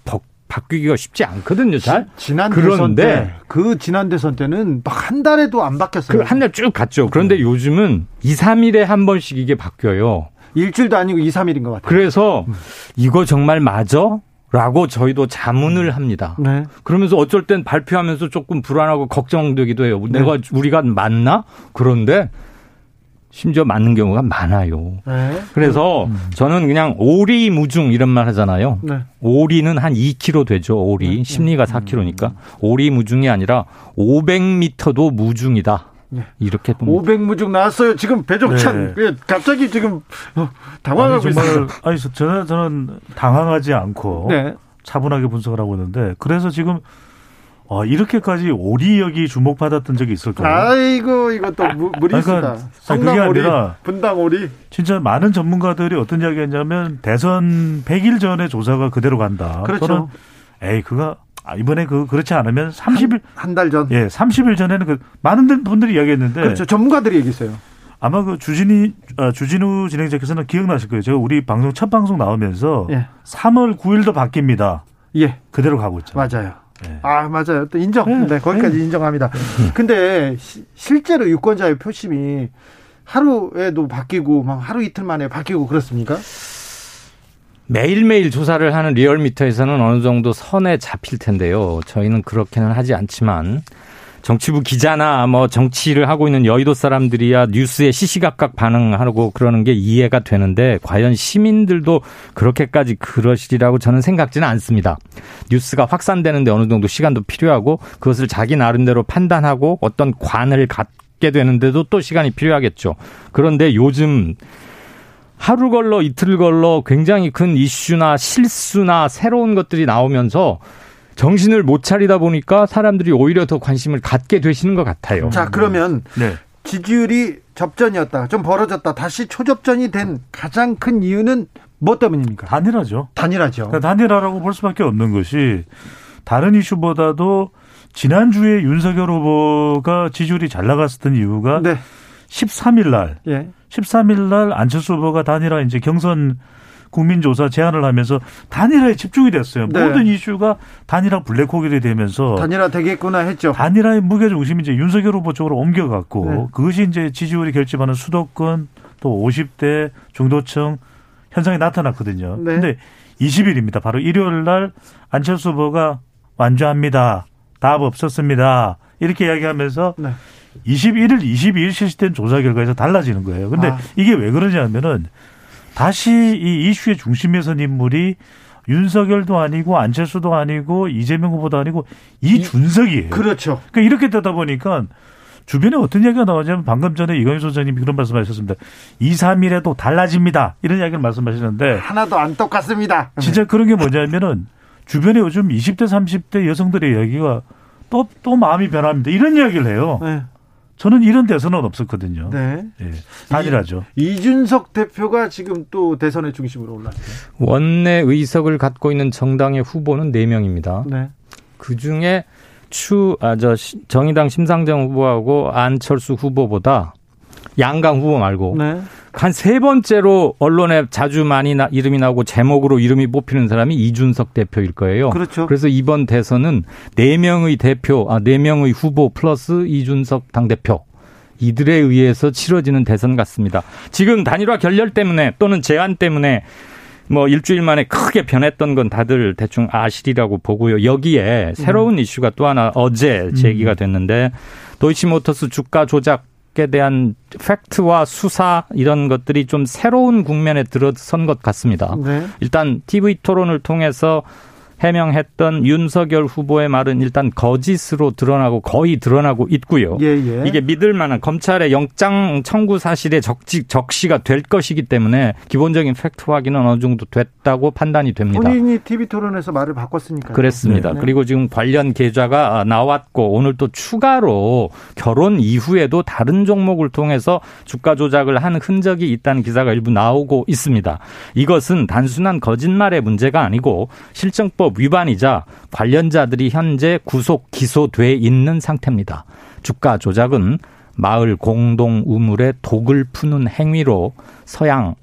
바뀌기가 쉽지 않거든요. 잘. 지난 대선 때그 지난 대선 때는 한 달에도 안 바뀌었어요. 그 한 달 쭉 갔죠. 그런데 네. 요즘은 2, 3일에 한 번씩 이게 바뀌어요. 일주일도 아니고 2, 3일인 것 같아요. 그래서 음. 이거 정말 맞아? 라고 저희도 자문을 음. 합니다. 네. 그러면서 어쩔 땐 발표하면서 조금 불안하고 걱정되기도 해요. 네. 내가 우리가 맞나? 그런데 심지어 맞는 경우가 많아요. 네. 그래서 음. 저는 그냥 오리무중 이런 말 하잖아요. 네. 오리는 한 2km 되죠. 오리. 네. 심리가 4km니까. 음. 오리무중이 아니라 500m도 무중이다. 네. 이렇게 500무중 나왔어요. 지금 배종찬 네. 예, 갑자기 지금 어, 당황하고 아니, 정말, 있어요. 아니 저는 저는 당황하지 않고 네. 차분하게 분석을 하고 있는데 그래서 지금 어, 이렇게까지 오리역이 주목받았던 적이 있을까요? 아이고 이것도 무리수다. 그러니까, 그게 오리, 아니라 분당 오리. 진짜 많은 전문가들이 어떤 이야기했냐면 대선 100일 전에 조사가 그대로 간다. 그렇죠. 또는 에이 그가 아, 이번에 그 그렇지 않으면 30일 한 달 전. 예, 30일 전에는 그 많은 분들이 이야기했는데 그렇죠. 전문가들이 얘기했어요. 아마 그 주진이 아, 주진우 진행자께서는 기억나실 거예요. 제가 우리 방송 첫 방송 나오면서 예. 3월 9일도 바뀝니다. 예. 그대로 가고 있죠. 맞아요. 네. 아 맞아요. 또 인정. 네, 네 거기까지 네. 인정합니다. 근데 시, 실제로 유권자의 표심이 하루에도 바뀌고 막 하루 이틀 만에 바뀌고 그렇습니까? 매일매일 조사를 하는 리얼미터에서는 어느 정도 선에 잡힐 텐데요. 저희는 그렇게는 하지 않지만 정치부 기자나 뭐 정치를 하고 있는 여의도 사람들이야 뉴스에 시시각각 반응하고 그러는 게 이해가 되는데 과연 시민들도 그렇게까지 그러시리라고 저는 생각지는 않습니다. 뉴스가 확산되는데 어느 정도 시간도 필요하고 그것을 자기 나름대로 판단하고 어떤 관을 갖게 되는데도 또 시간이 필요하겠죠. 그런데 요즘 하루 걸러 이틀 걸러 굉장히 큰 이슈나 실수나 새로운 것들이 나오면서 정신을 못 차리다 보니까 사람들이 오히려 더 관심을 갖게 되시는 것 같아요. 자, 그러면 네. 지지율이 접전이었다. 좀 벌어졌다. 다시 초접전이 된 가장 큰 이유는 뭐 때문입니까? 단일화죠. 단일화죠. 그러니까 단일화라고 볼 수밖에 없는 것이 다른 이슈보다도 지난주에 윤석열 후보가 지지율이 잘 나갔었던 이유가 네. 13일 날, 예. 13일 날 안철수 후보가 단일화 이제 경선 국민조사 제안을 하면서 단일화에 집중이 됐어요. 네. 모든 이슈가 단일화 블랙홀이 되면서 단일화 되겠구나 했죠. 단일화의 무게 중심이 이제 윤석열 후보 쪽으로 옮겨갔고 네. 그것이 이제 지지율이 결집하는 수도권 또 50대 중도층 현상이 나타났거든요. 네. 근데 20일입니다. 바로 일요일 날 안철수 후보가 완주합니다. 답 없었습니다. 이렇게 이야기하면서 네. 21일, 22일 실시된 조사 결과에서 달라지는 거예요. 근데 아. 이게 왜 그러냐면은 다시 이 이슈의 중심에 선 인물이 윤석열도 아니고 안철수도 아니고 이재명 후보도 아니고 이준석이에요. 그렇죠. 그러니까 이렇게 되다 보니까 주변에 어떤 이야기가 나오냐면 방금 전에 이광희 소장님이 그런 말씀 하셨습니다. 2, 3일에도 달라집니다. 이런 이야기를 말씀하시는데 하나도 안 똑같습니다. 진짜 그런 게 뭐냐면은 주변에 요즘 20대 30대 여성들의 이야기가 또 또 마음이 변합니다. 이런 이야기를 해요. 네. 저는 이런 대선은 없었거든요. 네. 예, 단일하죠. 이준석 대표가 지금 또 대선의 중심으로 올랐어요. 원내 의석을 갖고 있는 정당의 후보는 4명입니다. 네. 그 중에 추, 아, 저, 정의당 심상정 후보하고 안철수 후보보다 양강 후보 말고 네. 한세 번째로 언론에 자주 많이 나, 이름이 나오고 제목으로 이름이 뽑히는 사람이 이준석 대표일 거예요. 그렇죠. 그래서 이번 대선은 네 명의 대표, 아, 네 명의 후보 플러스 이준석 당대표. 이들에 의해서 치러지는 대선 같습니다. 지금 단일화 결렬 때문에 또는 제안 때문에 뭐 일주일 만에 크게 변했던 건 다들 대충 아시리라고 보고요. 여기에 새로운 음. 이슈가 또 하나 어제 제기가 음. 됐는데 도이치모터스 주가 조작 에 대한 팩트와 수사 이런 것들이 좀 새로운 국면에 들어선 것 같습니다. 네. 일단 TV 토론을 통해서 해명했던 윤석열 후보의 말은 일단 거짓으로 드러나고 거의 드러나고 있고요. 예, 예. 이게 믿을 만한 검찰의 영장 청구 사실에 적지, 적시가 될 것이기 때문에 기본적인 팩트 확인은 어느 정도 됐다고 판단이 됩니다. 본인이 TV 토론에서 말을 바꿨으니까. 그랬습니다. 네, 네. 그리고 지금 관련 계좌가 나왔고 오늘 또 추가로 결혼 이후에도 다른 종목을 통해서 주가 조작을 한 흔적이 있다는 기사가 일부 나오고 있습니다. 이것은 단순한 거짓말의 문제가 아니고 실정법 법 위반이자 관련자들이 현재 구속 기소돼 있는 상태입니다. 주가 조작은 마을 공동 우물에 독을 푸는 행위로 서양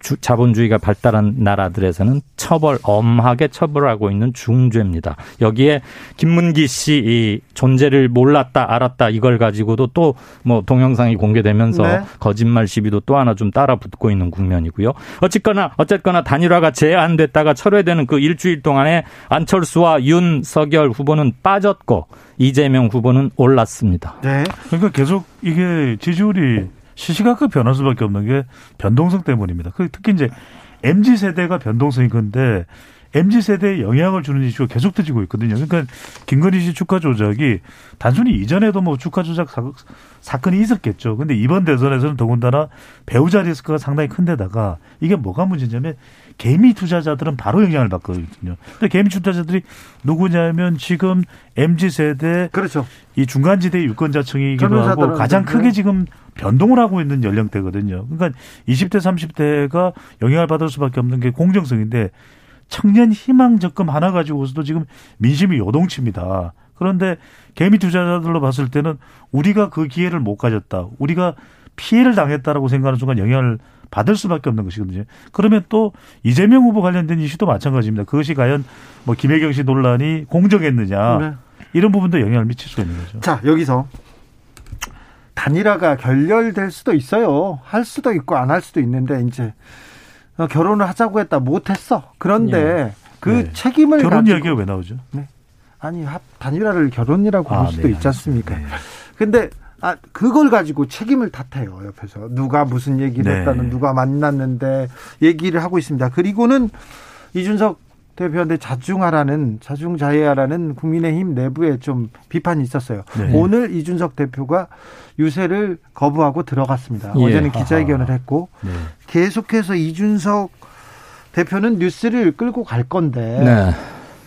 주, 자본주의가 발달한 나라들에서는 처벌 엄하게 처벌하고 있는 중죄입니다. 여기에 김문기 씨 이 존재를 몰랐다 알았다 이걸 가지고도 또 뭐 동영상이 공개되면서 네. 거짓말 시비도 또 하나 좀 따라 붙고 있는 국면이고요. 어쨌거나 어쨌거나 단일화가 제한됐다가 철회되는 그 일주일 동안에 안철수와 윤석열 후보는 빠졌고 이재명 후보는 올랐습니다. 네. 그러니까 계속 이게 지지율이 시시각각 변할 수밖에 없는 게 변동성 때문입니다. 그 특히 이제 MZ 세대가 변동성이 큰데 MZ 세대에 영향을 주는 이슈가 계속 터지고 있거든요. 그러니까 김건희 씨 주가 조작이 단순히 이전에도 뭐 주가 조작 사, 건이 있었겠죠. 근데 이번 대선에서는 더군다나 배우자 리스크가 상당히 큰데다가 이게 뭐가 문제냐면 개미 투자자들은 바로 영향을 받거든요. 근데 개미 투자자들이 누구냐면 지금 MZ 세대 그렇죠. 이 중간지대 유권자층이기도 하고 가장 크게 지금 변동을 하고 있는 연령대거든요. 그러니까 20대 30대가 영향을 받을 수밖에 없는 게 공정성인데 청년 희망 적금 하나 가지고서도 지금 민심이 요동칩니다. 그런데 개미 투자자들로 봤을 때는 우리가 그 기회를 못 가졌다. 우리가 피해를 당했다라고 생각하는 순간 영향을 받을 수밖에 없는 것이거든요. 그러면 또 이재명 후보 관련된 이슈도 마찬가지입니다. 그것이 과연 뭐 김혜경 씨 논란이 공정했느냐 네. 이런 부분도 영향을 미칠 수 있는 거죠. 자 여기서 단일화가 결렬될 수도 있어요. 할 수도 있고 안 할 수도 있는데 이제 어, 결혼을 하자고 했다 못했어. 그런데 네. 그 네. 책임을 결혼 가지고, 이야기가 왜 나오죠? 네. 아니 합 단일화를 결혼이라고 아, 볼 수도 네, 있지 않습니까? 네. 근데 아 그걸 가지고 책임을 탓해요 옆에서 누가 무슨 얘기를 네. 했다는 누가 만났는데 얘기를 하고 있습니다. 그리고는 이준석 대표한테 자중하라는 자중자애하라는 국민의힘 내부에 좀 비판이 있었어요. 네. 오늘 이준석 대표가 유세를 거부하고 들어갔습니다. 예. 어제는 기자회견을 했고 네. 계속해서 이준석 대표는 뉴스를 끌고 갈 건데 네.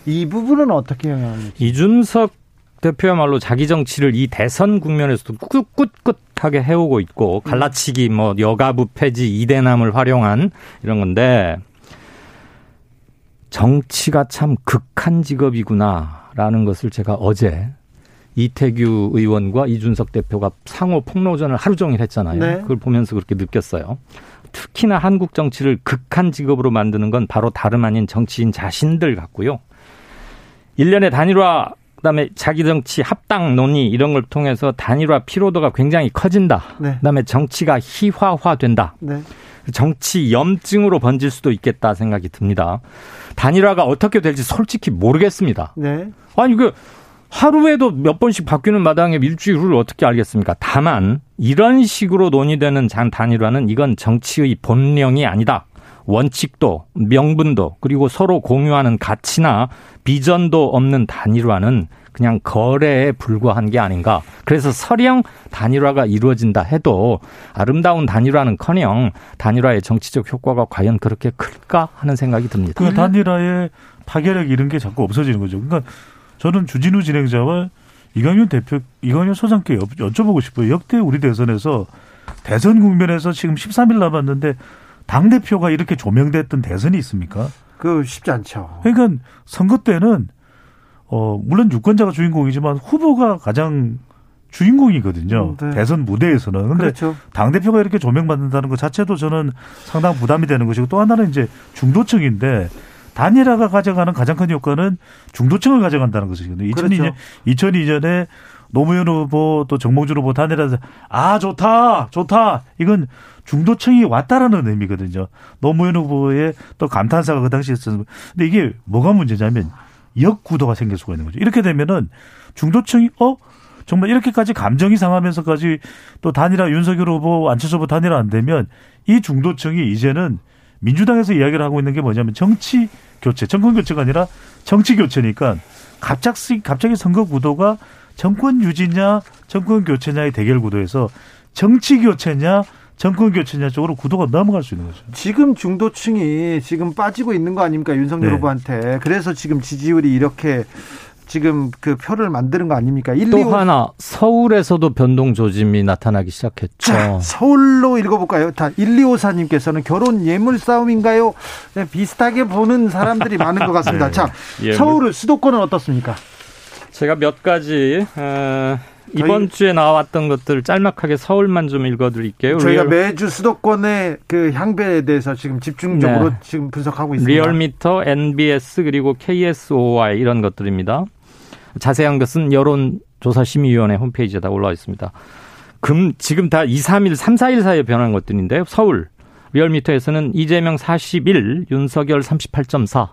이 부분은 어떻게 영향을 이준석 대표야말로 자기 정치를 이 대선 국면에서도 꿋꿋하게 해오고 있고 갈라치기 뭐 여가부 폐지 이대남을 활용한 이런 건데 정치가 참 극한 직업이구나라는 것을 제가 어제 이태규 의원과 이준석 대표가 상호 폭로전을 하루 종일 했잖아요. 네. 그걸 보면서 그렇게 느꼈어요. 특히나 한국 정치를 극한 직업으로 만드는 건 바로 다름 아닌 정치인 자신들 같고요. 일련의 단일화 그다음에 자기 정치 합당 논의 이런 걸 통해서 단일화 피로도가 굉장히 커진다. 네. 그다음에 정치가 희화화된다. 네. 정치 염증으로 번질 수도 있겠다 생각이 듭니다. 단일화가 어떻게 될지 솔직히 모르겠습니다. 네. 아니 그 하루에도 몇 번씩 바뀌는 마당에 일주일을 어떻게 알겠습니까? 다만 이런 식으로 논의되는 장 단일화는 이건 정치의 본령이 아니다. 원칙도 명분도 그리고 서로 공유하는 가치나 비전도 없는 단일화는 그냥 거래에 불과한 게 아닌가. 그래서 설령 단일화가 이루어진다 해도 아름다운 단일화는커녕 단일화의 정치적 효과가 과연 그렇게 클까 하는 생각이 듭니다. 그 단일화의 파괴력 이런 게 자꾸 없어지는 거죠. 그러니까 저는 주진우 진행자와 이강윤 대표, 이강윤 소장께 여쭤보고 싶어요. 역대 우리 대선에서 대선 국면에서 지금 13일 남았는데 당 대표가 이렇게 조명됐던 대선이 있습니까? 그 쉽지 않죠. 그러니까 선거 때는 어 물론 유권자가 주인공이지만 후보가 가장 주인공이거든요. 네. 대선 무대에서는. 근데 그렇죠. 당 대표가 이렇게 조명받는다는 것 자체도 저는 상당 부담이 되는 것이고 또 하나는 이제 중도층인데 단일화가 가져가는 가장 큰 효과는 중도층을 가져간다는 것이거든요. 그렇죠. 2002년 2002년에 노무현 후보 또 정몽준 후보 단일화 아 좋다 좋다 이건 중도층이 왔다라는 의미거든요. 노무현 후보의 또 감탄사가 그 당시에 있었는데 이게 뭐가 문제냐면 역구도가 생길 수가 있는 거죠. 이렇게 되면은 중도층이 어 정말 이렇게까지 감정이 상하면서까지 또 단일화 윤석열 후보 안철수 후보 단일화 안 되면 이 중도층이 이제는 민주당에서 이야기를 하고 있는 게 뭐냐면 정치 교체, 정권 교체가 아니라 정치 교체니까 갑작스 갑자기 선거 구도가 정권 유지냐 정권 교체냐의 대결 구도에서 정치 교체냐 정권 교체냐 쪽으로 구도가 넘어갈 수 있는 거죠. 지금 중도층이 지금 빠지고 있는 거 아닙니까 윤석열 네. 후보한테. 그래서 지금 지지율이 이렇게 지금 그 표를 만드는 거 아닙니까? 1, 또 2, 하나 서울에서도 변동 조짐이 나타나기 시작했죠. 자, 서울로 읽어볼까요? 다 1254님께서는 결혼 예물 싸움인가요? 네, 비슷하게 보는 사람들이 많은 것 같습니다. 네. 자, 서울 수도권은 어떻습니까? 제가 몇 가지 어, 이번 주에 나왔던 것들 짤막하게 서울만 좀 읽어드릴게요. 저희가 리얼... 매주 수도권의 그 향배에 대해서 지금 집중적으로 네. 지금 분석하고 있습니다. 리얼미터, NBS 그리고 KSOI 이런 것들입니다. 자세한 것은 여론조사심의위원회 홈페이지에 다 올라와 있습니다. 금 지금 다 2, 3일, 3, 4일 사이에 변한 것들인데요. 서울 리얼미터에서는 이재명 41, 윤석열 38.4,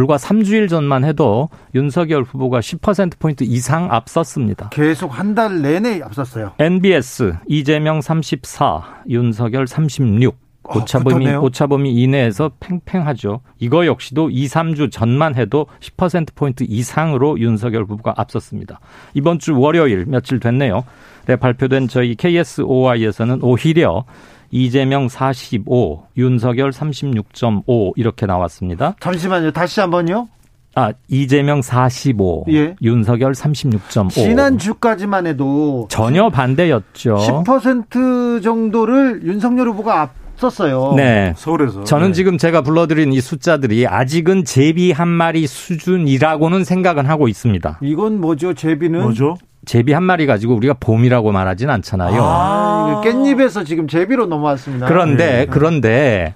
불과 3주일 전만 해도 윤석열 후보가 10%포인트 이상 앞섰습니다. 계속 한 달 내내 앞섰어요. NBS 이재명 34, 윤석열 36. 오차범위, 어, 오차범위 이내에서 팽팽하죠. 이거 역시도 2, 3주 전만 해도 10%포인트 이상으로 윤석열 후보가 앞섰습니다. 이번 주 월요일 며칠 됐네요. 네, 발표된 저희 KSOI에서는 오히려 이재명 45, 윤석열 36.5 이렇게 나왔습니다. 잠시만요. 다시 한번요. 아, 이재명 45, 예. 윤석열 36.5. 지난주까지만 해도 전혀 반대였죠. 10% 정도를 윤석열 후보가 앞섰어요. 네. 서울에서. 저는 네. 지금 제가 불러드린 이 숫자들이 아직은 제비 한 마리 수준이라고는 생각은 하고 있습니다. 이건 뭐죠? 제비는? 뭐죠? 제비 한 마리 가지고 우리가 봄이라고 말하진 않잖아요. 아, 깻잎에서 지금 제비로 넘어왔습니다. 그런데, 네. 그런데,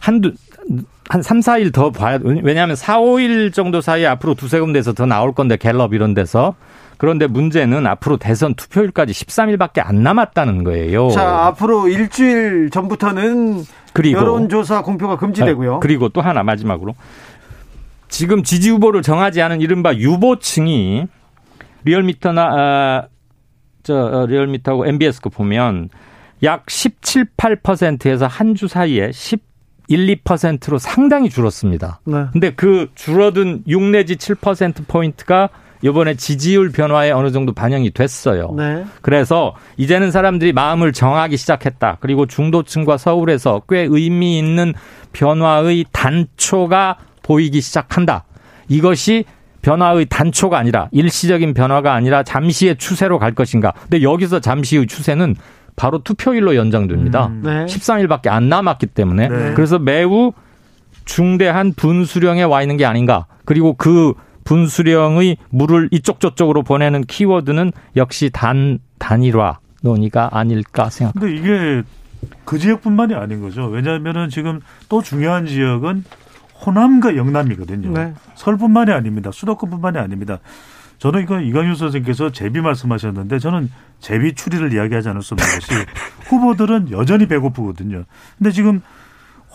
한두, 한 3, 4일 더 봐야, 왜냐하면 4, 5일 정도 사이에 앞으로 두세 군데에서 더 나올 건데, 갤럽 이런 데서. 그런데 문제는 앞으로 대선 투표일까지 13일밖에 안 남았다는 거예요. 자, 앞으로 일주일 전부터는 그리고, 여론조사 공표가 금지되고요. 아, 그리고 또 하나 마지막으로. 지금 지지 후보를 정하지 않은 이른바 유보층이 리얼미터나 아, 저 어, 리얼미터하고 MBS 거 보면 약 17, 8%에서 한 주 사이에 10 1, 2%로 상당히 줄었습니다. 네. 근데 그 줄어든 6 내지 7% 포인트가 이번에 지지율 변화에 어느 정도 반영이 됐어요. 네. 그래서 이제는 사람들이 마음을 정하기 시작했다. 그리고 중도층과 서울에서 꽤 의미 있는 변화의 단초가 보이기 시작한다. 이것이 변화의 단초가 아니라 일시적인 변화가 아니라 잠시의 추세로 갈 것인가. 근데 여기서 잠시의 추세는 바로 투표일로 연장됩니다. 음, 네. 13일밖에 안 남았기 때문에 네. 그래서 매우 중대한 분수령에 와 있는 게 아닌가. 그리고 그 분수령의 물을 이쪽 저쪽으로 보내는 키워드는 역시 단 단일화 논의가 아닐까 생각합니다. 근데 이게 그 지역뿐만이 아닌 거죠. 왜냐하면은 지금 또 중요한 지역은 호남과 영남이거든요. 네. 서울뿐만이 아닙니다. 수도권뿐만이 아닙니다. 저는 이거 이강윤 선생님께서 제비 말씀하셨는데 저는 제비 추리를 이야기하지 않을 수 없는 것이 후보들은 여전히 배고프거든요. 근데 지금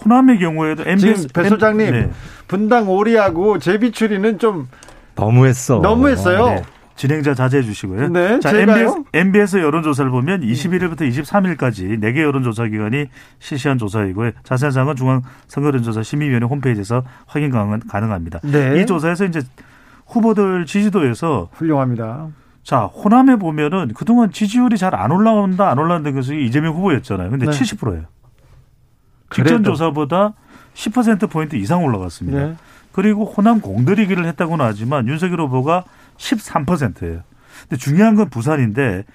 호남의 경우에도 MBS 배 소장님 네. 분당 오리하고 제비 추리는 좀 너무했어. 너무했어요. 네. 진행자 자제해 주시고요. 네, 자, MBS, MBS 여론조사를 보면 21일부터 23일까지 4개 여론조사 기관이 실시한 조사이고요. 자세한 사항은 중앙선거론조사 심의위원회 홈페이지에서 확인 가능합니다. 네. 이 조사에서 이제 후보들 지지도에서 훌륭합니다. 자, 호남에 보면은 그동안 지지율이 잘 안 올라온다, 안 올라온다는 것이 이재명 후보였잖아요. 근데 네. 70%예요. 직전 조사보다 10%포인트 이상 올라갔습니다. 네. 그리고 호남 공들이기를 했다고는 하지만 윤석열 후보가 13%예요. 근데 중요한 건 부산인데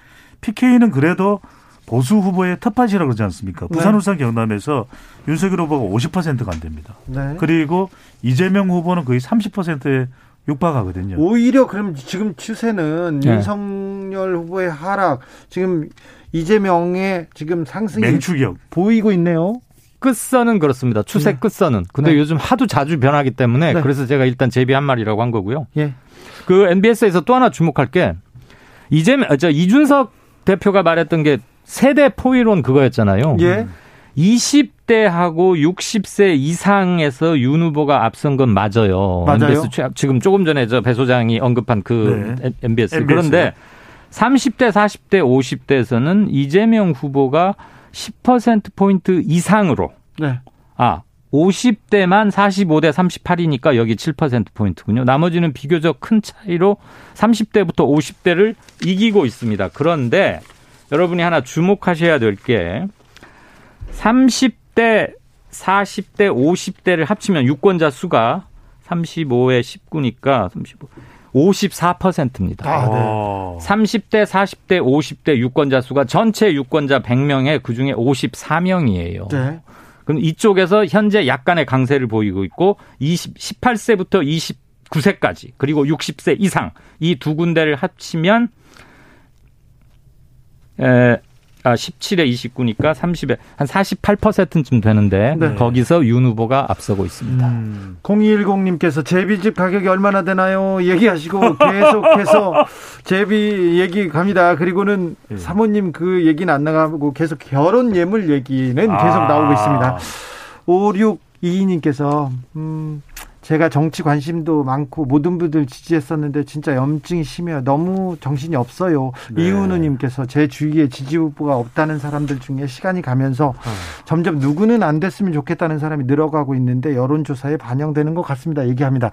PK는 그래도 보수 후보의 텃밭이라고 그러지 않습니까? 부산, 네. 울산, 경남에서 윤석열 후보가 50%가 안 됩니다. 네. 그리고 이재명 후보는 거의 30%에 육박하거든요. 오히려 그럼 지금 추세는 네. 윤석열 후보의 하락, 지금 이재명의 지금 상승이 맹추격 보이고 있네요. 끝선은 그렇습니다. 추세 네. 끝선은. 근데 네. 요즘 하도 자주 변하기 때문에 네. 그래서 제가 일단 제비 한 말이라고 한 거고요. 예. 그 MBS에서 또 하나 주목할 게 이재명 저 이준석 대표가 말했던 게 세대 포위론 그거였잖아요. 예. 20대하고 60세 이상에서 윤 후보가 앞선 건 맞아요. 맞아요. MBS 최, 지금 조금 전에 저 배 소장이 언급한 그 네. MBS. MBS. 그런데 30대, 40대, 50대에서는 이재명 후보가 10%포인트 이상으로. 네. 아, 50대만 45대 38이니까 여기 7%포인트군요. 나머지는 비교적 큰 차이로 30대부터 50대를 이기고 있습니다. 그런데 여러분이 하나 주목하셔야 될 게 30대, 40대, 50대를 합치면 유권자 수가 35에 19니까 35. 54%입니다. 아, 네. 30대, 40대, 50대 유권자 수가 전체 유권자 100명에 그중에 54명이에요. 네. 그럼 이쪽에서 현재 약간의 강세를 보이고 있고 20, 18세부터 29세까지 그리고 60세 이상 이 두 군데를 합치면 에, 아, 17에 29니까 30에 한 48%쯤 되는데 네. 거기서 윤 후보가 앞서고 있습니다. 음. 0210님께서 제비집 가격이 얼마나 되나요? 얘기하시고 계속해서 제비 얘기 갑니다. 그리고는 네. 사모님 그 얘기는 안 나가고 계속 결혼 예물 얘기는 계속 아. 나오고 있습니다. 5622님께서 음 제가 정치 관심도 많고 모든 분들 지지했었는데 진짜 염증이 심해요. 너무 정신이 없어요. 네. 이은우님께서 제 주위에 지지 후보가 없다는 사람들 중에 시간이 가면서 어. 점점 누구는 안 됐으면 좋겠다는 사람이 늘어가고 있는데 여론조사에 반영되는 것 같습니다. 얘기합니다.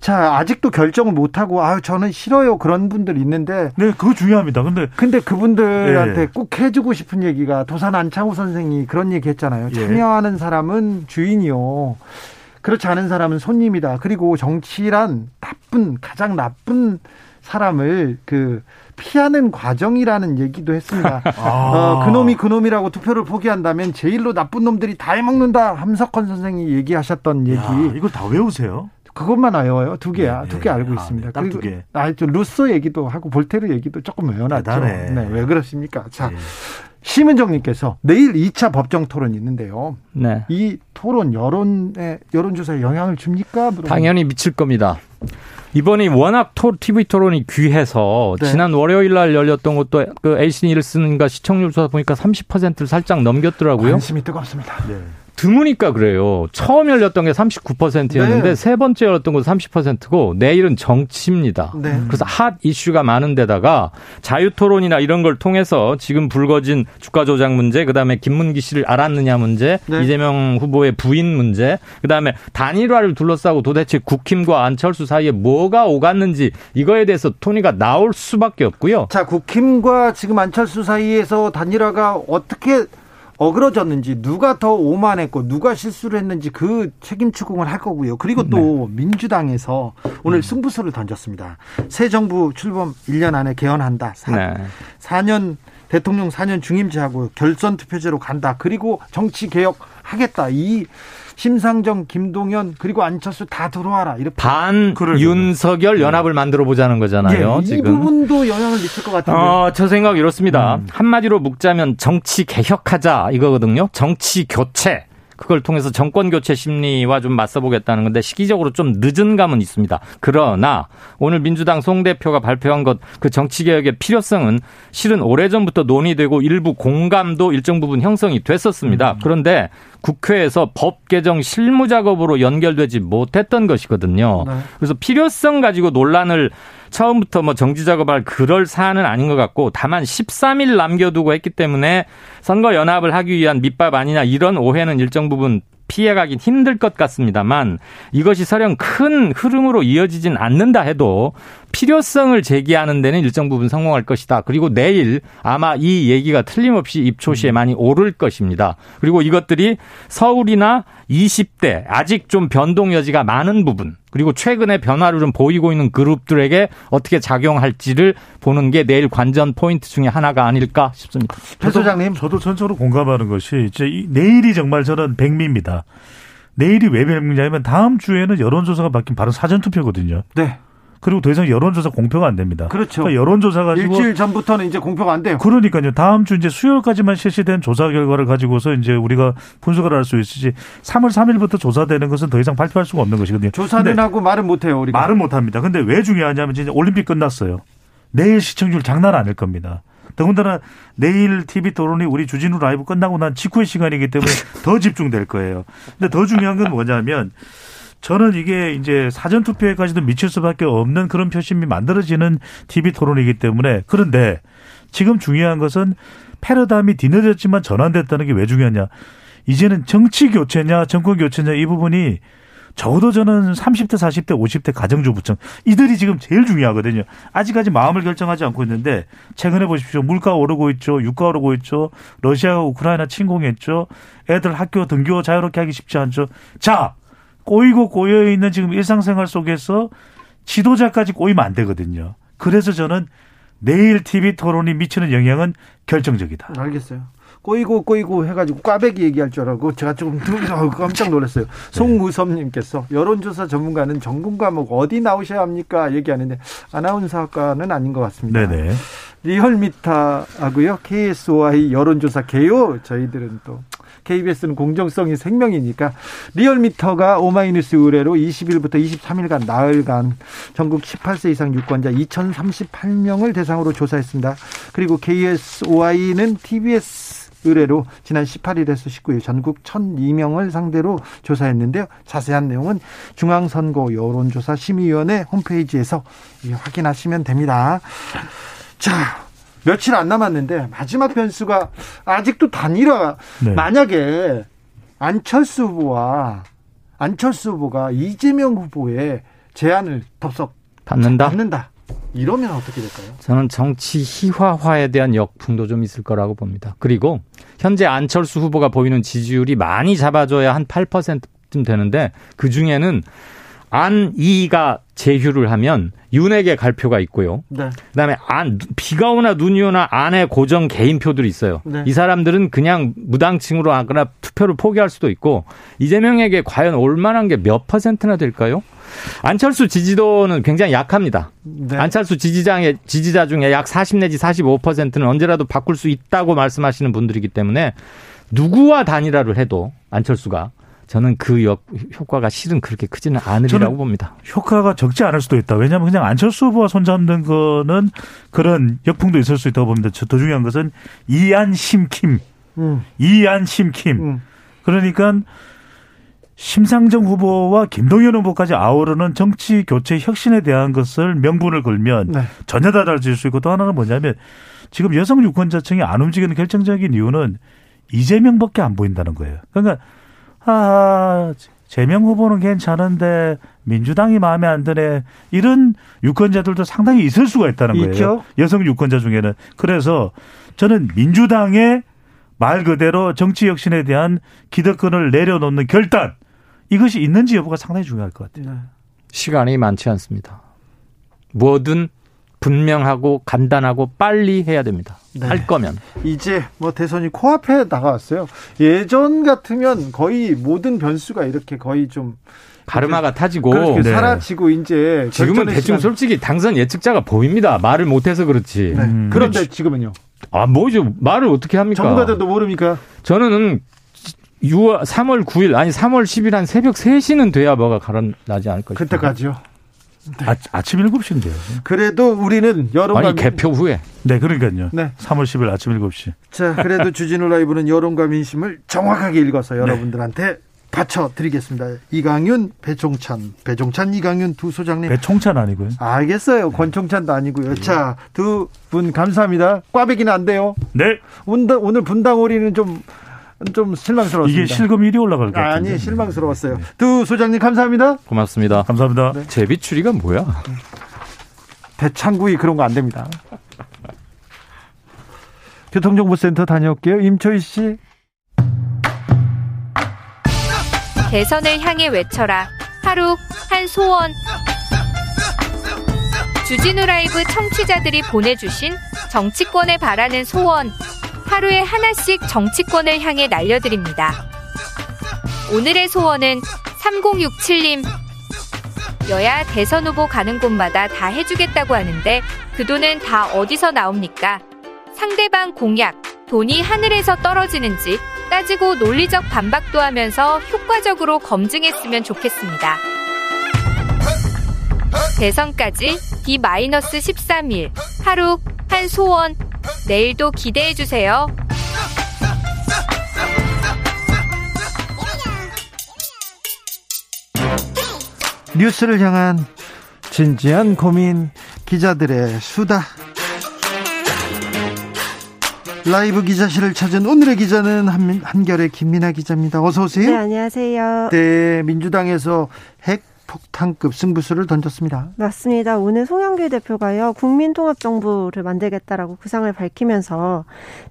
자 아직도 결정을 못 하고 아 저는 싫어요 그런 분들 있는데 네 그거 중요합니다. 근데 근데 그분들한테 예. 꼭 해주고 싶은 얘기가 도산 안창호 선생이 그런 얘기했잖아요. 예. 참여하는 사람은 주인이요. 그렇지 않은 사람은 손님이다. 그리고 정치란 나쁜 가장 나쁜 사람을 그 피하는 과정이라는 얘기도 했습니다. 아. 어, 그놈이 그놈이라고 투표를 포기한다면 제일로 나쁜 놈들이 다 해먹는다. 함석헌 선생이 얘기하셨던 얘기. 야, 이걸 다 외우세요? 그것만 외워요. 두 개야. 네, 두개 알고 아, 있습니다. 네, 두 개. 아, 좀 루소 얘기도 하고 볼테르 얘기도 조금 외워놨죠. 네, 왜 그렇습니까? 자, 네. 심은정님께서 내일 2차 법정 토론이 있는데요. 네. 이 토론 여론에 여론조사에 영향을 줍니까? 물어보면. 당연히 미칠 겁니다. 이번이 워낙 토, TV 토론이 귀해서 네. 지난 월요일 날 열렸던 것도 그 에이시 닐슨과 시청률 조사 보니까 30%를 살짝 넘겼더라고요. 관심이 뜨겁습니다. 네. 드무니까 그래요. 처음 열렸던 게 39%였는데 네. 세 번째 열렸던 건 30%고 내일은 정치입니다. 네. 그래서 핫 이슈가 많은 데다가 자유 토론이나 이런 걸 통해서 지금 불거진 주가 조작 문제, 그다음에 김문기 씨를 알았느냐 문제, 네. 이재명 후보의 부인 문제, 그다음에 단일화를 둘러싸고 도대체 국힘과 안철수 사이에 뭐가 오갔는지 이거에 대해서 토니가 나올 수밖에 없고요. 자, 국힘과 지금 안철수 사이에서 단일화가 어떻게 어그러졌는지 누가 더 오만했고 누가 실수를 했는지 그 책임 추궁을 할 거고요. 그리고 또 네. 민주당에서 오늘 음. 승부수를 던졌습니다. 새 정부 출범 1년 안에 개헌한다. 4, 네. 4년 대통령 4년 중임제하고 결선 투표제로 간다. 그리고 정치 개혁 하겠다. 이 심상정, 김동연 그리고 안철수 다 들어와라. 이렇게 반 윤석열 연합을 만들어 보자는 거잖아요. 예, 이 지금. 부분도 영향을 미칠 것 같은데. 어, 저 생각 이렇습니다. 음. 한마디로 묵자면 정치 개혁하자 이거거든요. 정치 교체. 그걸 통해서 정권 교체 심리와 좀 맞서보겠다는 건데 시기적으로 좀 늦은 감은 있습니다. 그러나 오늘 민주당 송 대표가 발표한 것 그 정치 개혁의 필요성은 실은 오래전부터 논의되고 일부 공감도 일정 부분 형성이 됐었습니다. 음. 그런데 국회에서 법 개정 실무 작업으로 연결되지 못했던 것이거든요. 네. 그래서 필요성 가지고 논란을 처음부터 뭐 정지 작업할 그럴 사안은 아닌 것 같고 다만 13일 남겨두고 했기 때문에 선거 연합을 하기 위한 밑밥 아니냐 이런 오해는 일정 부분 피해가긴 힘들 것 같습니다만 이것이 설령 큰 흐름으로 이어지진 않는다 해도 필요성을 제기하는 데는 일정 부분 성공할 것이다. 그리고 내일 아마 이 얘기가 틀림없이 입초시에 많이 오를 것입니다. 그리고 이것들이 서울이나 20대 아직 좀 변동 여지가 많은 부분 그리고 최근에 변화를 좀 보이고 있는 그룹들에게 어떻게 작용할지를 보는 게 내일 관전 포인트 중에 하나가 아닐까 싶습니다. 배 소장님, 저도 전적으로 공감하는 것이 이제 내일이 정말 저는 백미입니다. 내일이 왜 백미냐면 다음 주에는 여론조사가 바뀐 바로 사전투표거든요. 네. 그리고 더 이상 여론조사 공표가 안 됩니다. 그렇죠. 그러니까 여론조사 가지고 일주일 전부터는 이제 공표가 안 돼요. 그러니까요. 다음 주 이제 수요일까지만 실시된 조사 결과를 가지고서 이제 우리가 분석을 할 수 있으지 3월 3일부터 조사되는 것은 더 이상 발표할 수가 없는 것이거든요. 조사는 하고 말은 못 해요, 우리가. 말은 못 합니다. 근데 왜 중요하냐면 이제 올림픽 끝났어요. 내일 시청률 장난 아닐 겁니다. 더군다나 내일 TV 토론이 우리 주진우 라이브 끝나고 난 직후의 시간이기 때문에 더 집중될 거예요. 근데 더 중요한 건 뭐냐면 저는 이게 이제 사전 투표에까지도 미칠 수밖에 없는 그런 표심이 만들어지는 TV 토론이기 때문에 그런데 지금 중요한 것은 패러다임이 뒤늦었지만 전환됐다는 게 왜 중요하냐? 이제는 정치 교체냐 정권 교체냐 이 부분이 적어도 저는 30대, 40대, 50대 가정주부층 이들이 지금 제일 중요하거든요. 아직까지 마음을 결정하지 않고 있는데 최근에 보십시오. 물가 오르고 있죠. 유가 오르고 있죠. 러시아가 우크라이나 침공했죠. 애들 학교 등교 자유롭게 하기 쉽지 않죠. 자, 꼬이고 꼬여 있는 지금 일상생활 속에서 지도자까지 꼬이면 안 되거든요. 그래서 저는 내일 TV 토론이 미치는 영향은 결정적이다. 알겠어요. 꼬이고 꼬이고 해가지고 꽈배기 얘기할 줄 알고 제가 조금 깜짝 놀랐어요. 네. 송우섭님께서 여론조사 전문가는 전공 과목 어디 나오셔야 합니까? 얘기하는데 아나운서학과는 아닌 것 같습니다. 네네. 리얼미터하고요 KSOI 여론조사 개요 저희들은 또 KBS는 공정성이 생명이니까 리얼미터가 오마이뉴스 의뢰로 20일부터 23일간 나흘간 전국 18세 이상 유권자 2038명을 대상으로 조사했습니다. 그리고 KSOI는 TBS 의뢰로 지난 18일에서 19일 전국 1002명을 상대로 조사했는데요. 자세한 내용은 중앙선거 여론조사 심의위원회 홈페이지에서 확인하시면 됩니다. 자, 며칠 안 남았는데 마지막 변수가 아직도 단일화. 네. 만약에 안철수 후보와 안철수 후보가 이재명 후보의 제안을 덥석 받는다. 받는다. 이러면 어떻게 될까요? 저는 정치 희화화에 대한 역풍도 좀 있을 거라고 봅니다. 그리고 현재 안철수 후보가 보이는 지지율이 많이 잡아줘야 한 8%쯤 되는데 그 중에는 안이가 제휴를 하면 윤에게 갈 표가 있고요. 네. 그다음에 안 비가 오나 눈이 오나 안에 고정 개인표들이 있어요. 네. 이 사람들은 그냥 무당층으로 하거나 투표를 포기할 수도 있고 이재명에게 과연 올 만한 게 몇 퍼센트나 될까요? 안철수 지지도는 굉장히 약합니다. 네. 안철수 지지자의 지지자 중에 약 40 내지 45%는 언제라도 바꿀 수 있다고 말씀하시는 분들이기 때문에 누구와 단일화를 해도 안철수가 저는 그 역, 효과가 실은 그렇게 크지는 않으리라고 봅니다. 효과가 적지 않을 수도 있다. 왜냐하면 그냥 안철수 후보와 손잡는 거는 그런 역풍도 있을 수 있다고 봅니다. 더 중요한 것은 이안 심킴. 음. 이안 심킴. 음. 그러니까 심상정 후보와 김동연 후보까지 아우르는 정치 교체 혁신에 대한 것을 명분을 걸면 네. 전혀 달라질 수 있고 또 하나는 뭐냐면 지금 여성 유권자층이 안 움직이는 결정적인 이유는 이재명밖에 안 보인다는 거예요. 그러니까 아, 재명 후보는 괜찮은데 민주당이 마음에 안 드네. 이런 유권자들도 상당히 있을 수가 있다는 거예요. 있죠? 여성 유권자 중에는. 그래서 저는 민주당의 말 그대로 정치 혁신에 대한 기득권을 내려놓는 결단 이것이 있는지 여부가 상당히 중요할 것 같아요. 네. 시간이 많지 않습니다. 뭐든 분명하고 간단하고 빨리 해야 됩니다. 네. 할 거면. 이제 뭐 대선이 코앞에 나가왔어요. 예전 같으면 거의 모든 변수가 이렇게 거의 좀 가르마가 타지고 네. 사라지고 이제 지금은 대충 시간... 솔직히 당선 예측자가 보입니다. 말을 못해서 그렇지. 네. 음. 그런데 지금은요? 아 뭐죠? 말을 어떻게 합니까? 전문가들도 모릅니까? 저는 6월 3월 9일 아니 3월 10일 한 새벽 3시는 돼야 뭐가 가라나지 않을까 싶어요. 그때까지요. 네. 아, 침 7시인데요. 그래도 우리는 여론과 아니 개표 후에. 네, 그러니까요. 네. 3월 10일 아침 7시. 자, 그래도 주진우 라이브는 여론과 민심을 정확하게 읽어서 여러분들한테 바쳐드리겠습니다. 이강윤, 배종찬, 배종찬, 이강윤 두 소장님. 배총찬 아니고요. 알겠어요. 권총찬도 아니고요. 자, 두 분 감사합니다. 꽈배기는 안 돼요. 네. 오늘, 오늘 분당 오리는 좀, 좀 실망스러웠습니다. 이게 실금 1위 올라갈 것 같아요. 아니, 실망스러웠어요. 네. 두 소장님 감사합니다. 고맙습니다. 감사합니다. 네. 제비추리가 뭐야? 대창구이 그런 거 안 됩니다. 교통정보센터 다녀올게요. 임초희 씨. 대선을 향해 외쳐라. 하루 한 소원. 주진우 라이브 청취자들이 보내주신 정치권에 바라는 소원. 하루에 하나씩 정치권을 향해 날려드립니다. 오늘의 소원은 3067님. 여야 대선 후보 가는 곳마다 다 해주겠다고 하는데 그 돈은 다 어디서 나옵니까? 상대방 공약, 돈이 하늘에서 떨어지는지 따지고 논리적 반박도 하면서 효과적으로 검증했으면 좋겠습니다. 대선까지 D-13일 하루 한 소원 내일도 기대해 주세요. 뉴스를 향한 진지한 고민 기자들의 수다 라이브 기자실을 찾은 오늘의 기자는 한, 한결의 김민아 기자입니다. 어서 오세요. 네, 안녕하세요. 네, 민주당에서 핵 폭탄급 승부수를 던졌습니다. 맞습니다. 오늘 송영길 대표가요 국민통합정부를 만들겠다라고 구상을 밝히면서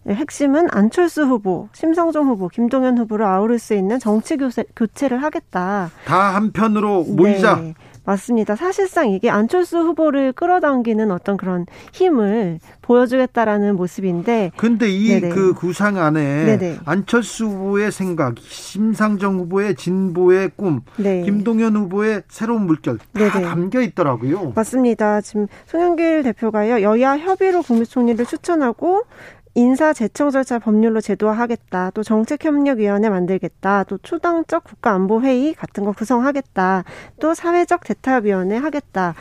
핵심은 안철수 후보, 심상정 후보, 김동연 후보를 아우를 수 있는 정치 교체, 를 하겠다. 다 한편으로 모이자. 네. 맞습니다. 사실상 이게 안철수 후보를 끌어당기는 어떤 그런 힘을 보여주겠다라는 모습인데. 근데 이 그 구상 안에 네네. 안철수 후보의 생각, 심상정 후보의 진보의 꿈, 네. 김동연 후보의 새로운 물결 다 네네. 담겨 있더라고요. 맞습니다. 지금 송영길 대표가요 여야 협의로 국무총리를 추천하고 인사 제청 절차 법률로 제도화하겠다. 또 정책협력위원회 만들겠다. 또 초당적 국가안보회의 같은 거 구성하겠다. 또 사회적 대타위원회 하겠다.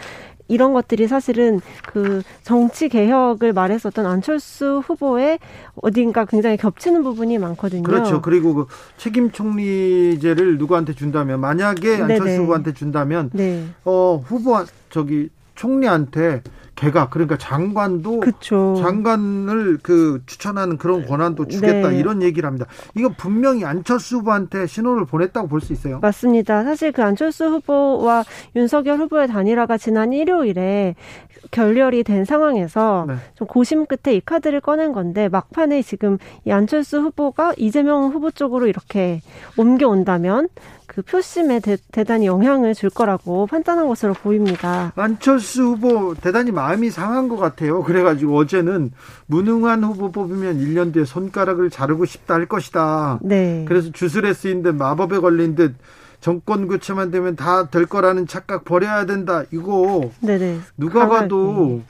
이런 것들이 사실은 그 정치 개혁을 말했었던 안철수 후보의 어딘가 굉장히 겹치는 부분이 많거든요. 그렇죠. 그리고 그 책임 총리제를 누구한테 준다면 만약에 안철수 네네. 후보한테 준다면 네. 어 후보 저기 총리한테 개각 그러니까 장관도 그쵸. 장관을 그 추천하는 그런 권한도 주겠다 네. 이런 얘기를 합니다. 이거 분명히 안철수 후보한테 신호를 보냈다고 볼 수 있어요. 맞습니다. 사실 그 안철수 후보와 윤석열 후보의 단일화가 지난 일요일에 결렬이 된 상황에서 네. 좀 고심 끝에 이 카드를 꺼낸 건데 막판에 지금 이 안철수 후보가 이재명 후보 쪽으로 이렇게 옮겨온다면 그 표심에 대, 단히 영향을 줄 거라고 판단한 것으로 보입니다. 안철수 후보 대단히 마음이 상한 것 같아요. 그래가지고 어제는 무능한 후보 뽑으면 1년 뒤에 손가락을 자르고 싶다 할 것이다. 네. 그래서 주술에 쓰인 듯 마법에 걸린 듯 정권 교체만 되면 다 될 거라는 착각 버려야 된다. 이거 네네. 누가 봐도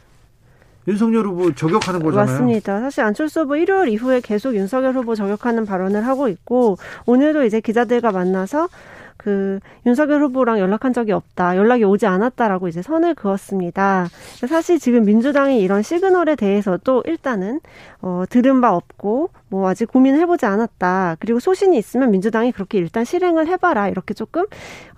윤석열 후보 저격하는 거잖아요. 맞습니다. 사실 안철수 후보 일요일 이후에 계속 윤석열 후보 저격하는 발언을 하고 있고 오늘도 이제 기자들과 만나서 그 윤석열 후보랑 연락한 적이 없다. 연락이 오지 않았다라고 이제 선을 그었습니다. 사실 지금 민주당이 이런 시그널에 대해서도 일단은 어 들은 바 없고 뭐 아직 고민을 해보지 않았다. 그리고 소신이 있으면 민주당이 그렇게 일단 실행을 해봐라. 이렇게 조금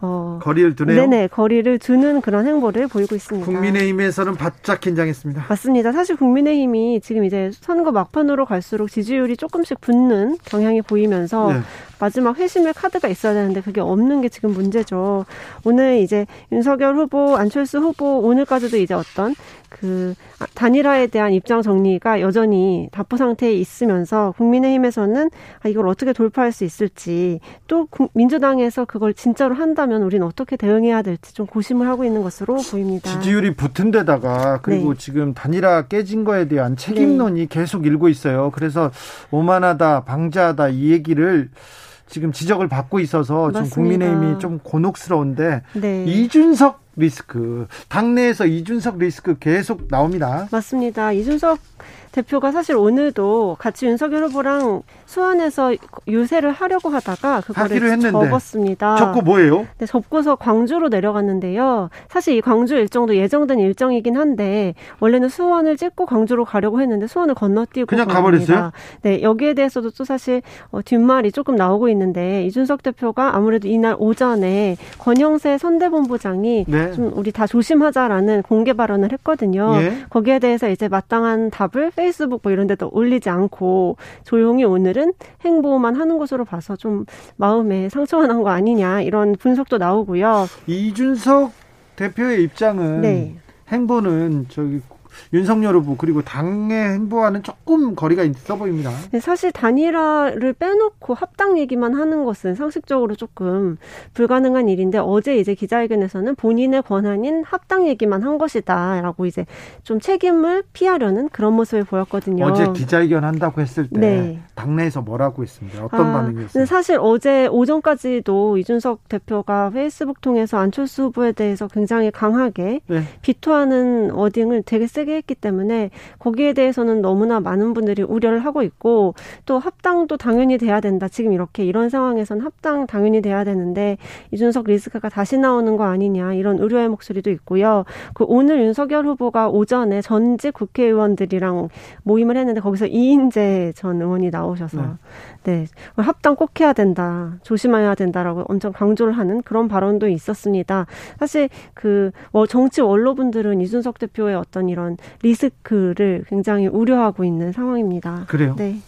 어 거리를 두네요. 네네 거리를 두는 그런 행보를 보이고 있습니다. 국민의힘에서는 바짝 긴장했습니다. 맞습니다. 사실 국민의힘이 지금 이제 선거 막판으로 갈수록 지지율이 조금씩 붙는 경향이 보이면서 네. 마지막 회심의 카드가 있어야 되는데 그게 없는 게 지금 문제죠. 오늘 이제 윤석열 후보, 안철수 후보 오늘까지도 이제 어떤 그 단일화에 대한 입장 정리가 여전히 답보 상태에 있으면서 국민의힘에서는 아, 이걸 어떻게 돌파할 수 있을지 또 민주당에서 그걸 진짜로 한다면 우리는 어떻게 대응해야 될지 좀 고심을 하고 있는 것으로 보입니다. 지지율이 붙은 데다가 그리고 네. 지금 단일화 깨진 거에 대한 책임론이 네. 계속 일고 있어요. 그래서 오만하다, 방자하다 이 얘기를 지금 지적을 받고 있어서 지금 국민의힘이 좀 곤혹스러운데 네. 이준석 리스크 당내에서 이준석 리스크 계속 나옵니다. 맞습니다. 이준석 대표가 사실 오늘도 같이 윤석열 후보랑 수원에서 유세를 하려고 하다가 그거를 접었습니다. 접고 뭐예요? 네, 접고서 광주로 내려갔는데요. 사실 이 광주 일정도 예정된 일정이긴 한데 원래는 수원을 찍고 광주로 가려고 했는데 수원을 건너뛰고 그냥 가버렸어요? 네, 여기에 대해서도 또 사실 어, 뒷말이 조금 나오고 있는데 이준석 대표가 아무래도 이날 오전에 권영세 선대본부장이 네. 좀 우리 다 조심하자라는 공개 발언을 했거든요. 예? 거기에 대해서 이제 마땅한 답을 페이스북 뭐 이런 데도 올리지 않고 조용히 오늘은 행보만 하는 것으로 봐서 좀 마음에 상처가 난 거 아니냐 이런 분석도 나오고요. 이준석 대표의 입장은 네. 행보는 저기 윤석열 후보 그리고 당의 행보와는 조금 거리가 있어 보입니다. 네, 사실 단일화를 빼놓고 합당 얘기만 하는 것은 상식적으로 조금 불가능한 일인데 어제 이제 기자회견에서는 본인의 권한인 합당 얘기만 한 것이다라고 이제 좀 책임을 피하려는 그런 모습을 보였거든요. 어제 기자회견 한다고 했을 때 네. 당내에서 뭐라고 했습니다. 어떤 아, 반응이었어요? 사실 어제 오전까지도 이준석 대표가 페이스북 통해서 안철수 후보에 대해서 굉장히 강하게 네. 비토하는 어딩을 되게 세게 했기 때문에 거기에 대해서는 너무나 많은 분들이 우려를 하고 있고 또 합당도 당연히 돼야 된다. 지금 이렇게 이런 상황에선 합당 당연히 돼야 되는데 이준석 리스크가 다시 나오는 거 아니냐 이런 우려의 목소리도 있고요. 그 오늘 윤석열 후보가 오전에 전직 국회의원들이랑 모임을 했는데 거기서 이인재 전 의원이 나오셔서 네. 네. 합당 꼭 해야 된다. 조심해야 된다라고 엄청 강조를 하는 그런 발언도 있었습니다. 사실 그뭐 정치 원로분들은 이준석 대표의 어떤 이런 리스크를 굉장히 우려하고 있는 상황입니다. 그래요? 네.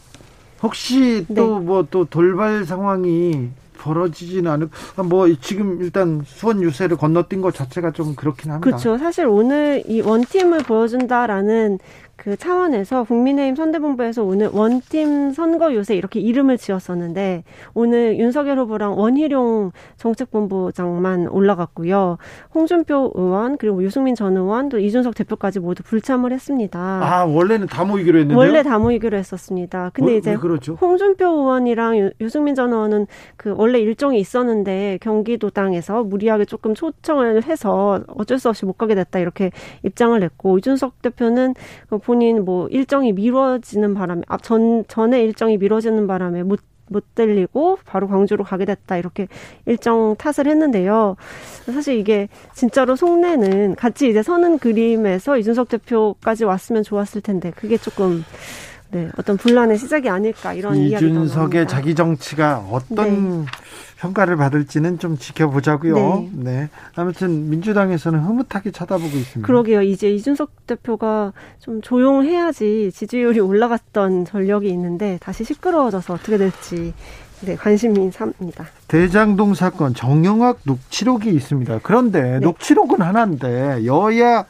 혹시 또 뭐또 네. 뭐 돌발 상황이 벌어지지는 않을 뭐 지금 일단 수원 유세를 건너뛴 것 자체가 좀 그렇긴 합니다. 그렇죠. 사실 오늘 이 원팀을 보여준다라는 그 차원에서 국민의힘 선대본부에서 오늘 원팀 선거 요새 이렇게 이름을 지었었는데 오늘 윤석열 후보랑 원희룡 정책본부장만 올라갔고요. 홍준표 의원 그리고 유승민 전 의원 또 이준석 대표까지 모두 불참을 했습니다. 아 원래는 다 모이기로 했는데요? 원래 다 모이기로 했었습니다. 근데 뭐, 이제 그렇죠? 홍준표 의원이랑 유, 승민 전 의원은 그 원래 일정이 있었는데 경기도 땅에서 무리하게 조금 초청을 해서 어쩔 수 없이 못 가게 됐다 이렇게 입장을 냈고 이준석 대표는 그 본인 뭐 일정이 미뤄지는 바람에 앞 전 전에 일정이 미뤄지는 바람에 못 못 들리고 바로 광주로 가게 됐다 이렇게 일정 탓을 했는데요. 사실 이게 진짜로 속내는 같이 이제 서는 그림에서 이준석 대표까지 왔으면 좋았을 텐데 그게 조금 네, 어떤 분란의 시작이 아닐까 이런 이야기가 이준석의 자기 정치가 어떤 네. 평가를 받을지는 좀 지켜보자고요. 네. 네. 아무튼 민주당에서는 흐뭇하게 쳐다보고 있습니다. 그러게요. 이제 이준석 대표가 좀 조용해야지 지지율이 올라갔던 전력이 있는데 다시 시끄러워져서 어떻게 될지 네, 관심인 삽니다. 대장동 사건 정영학 녹취록이 있습니다. 그런데 네. 녹취록은 하나인데 여야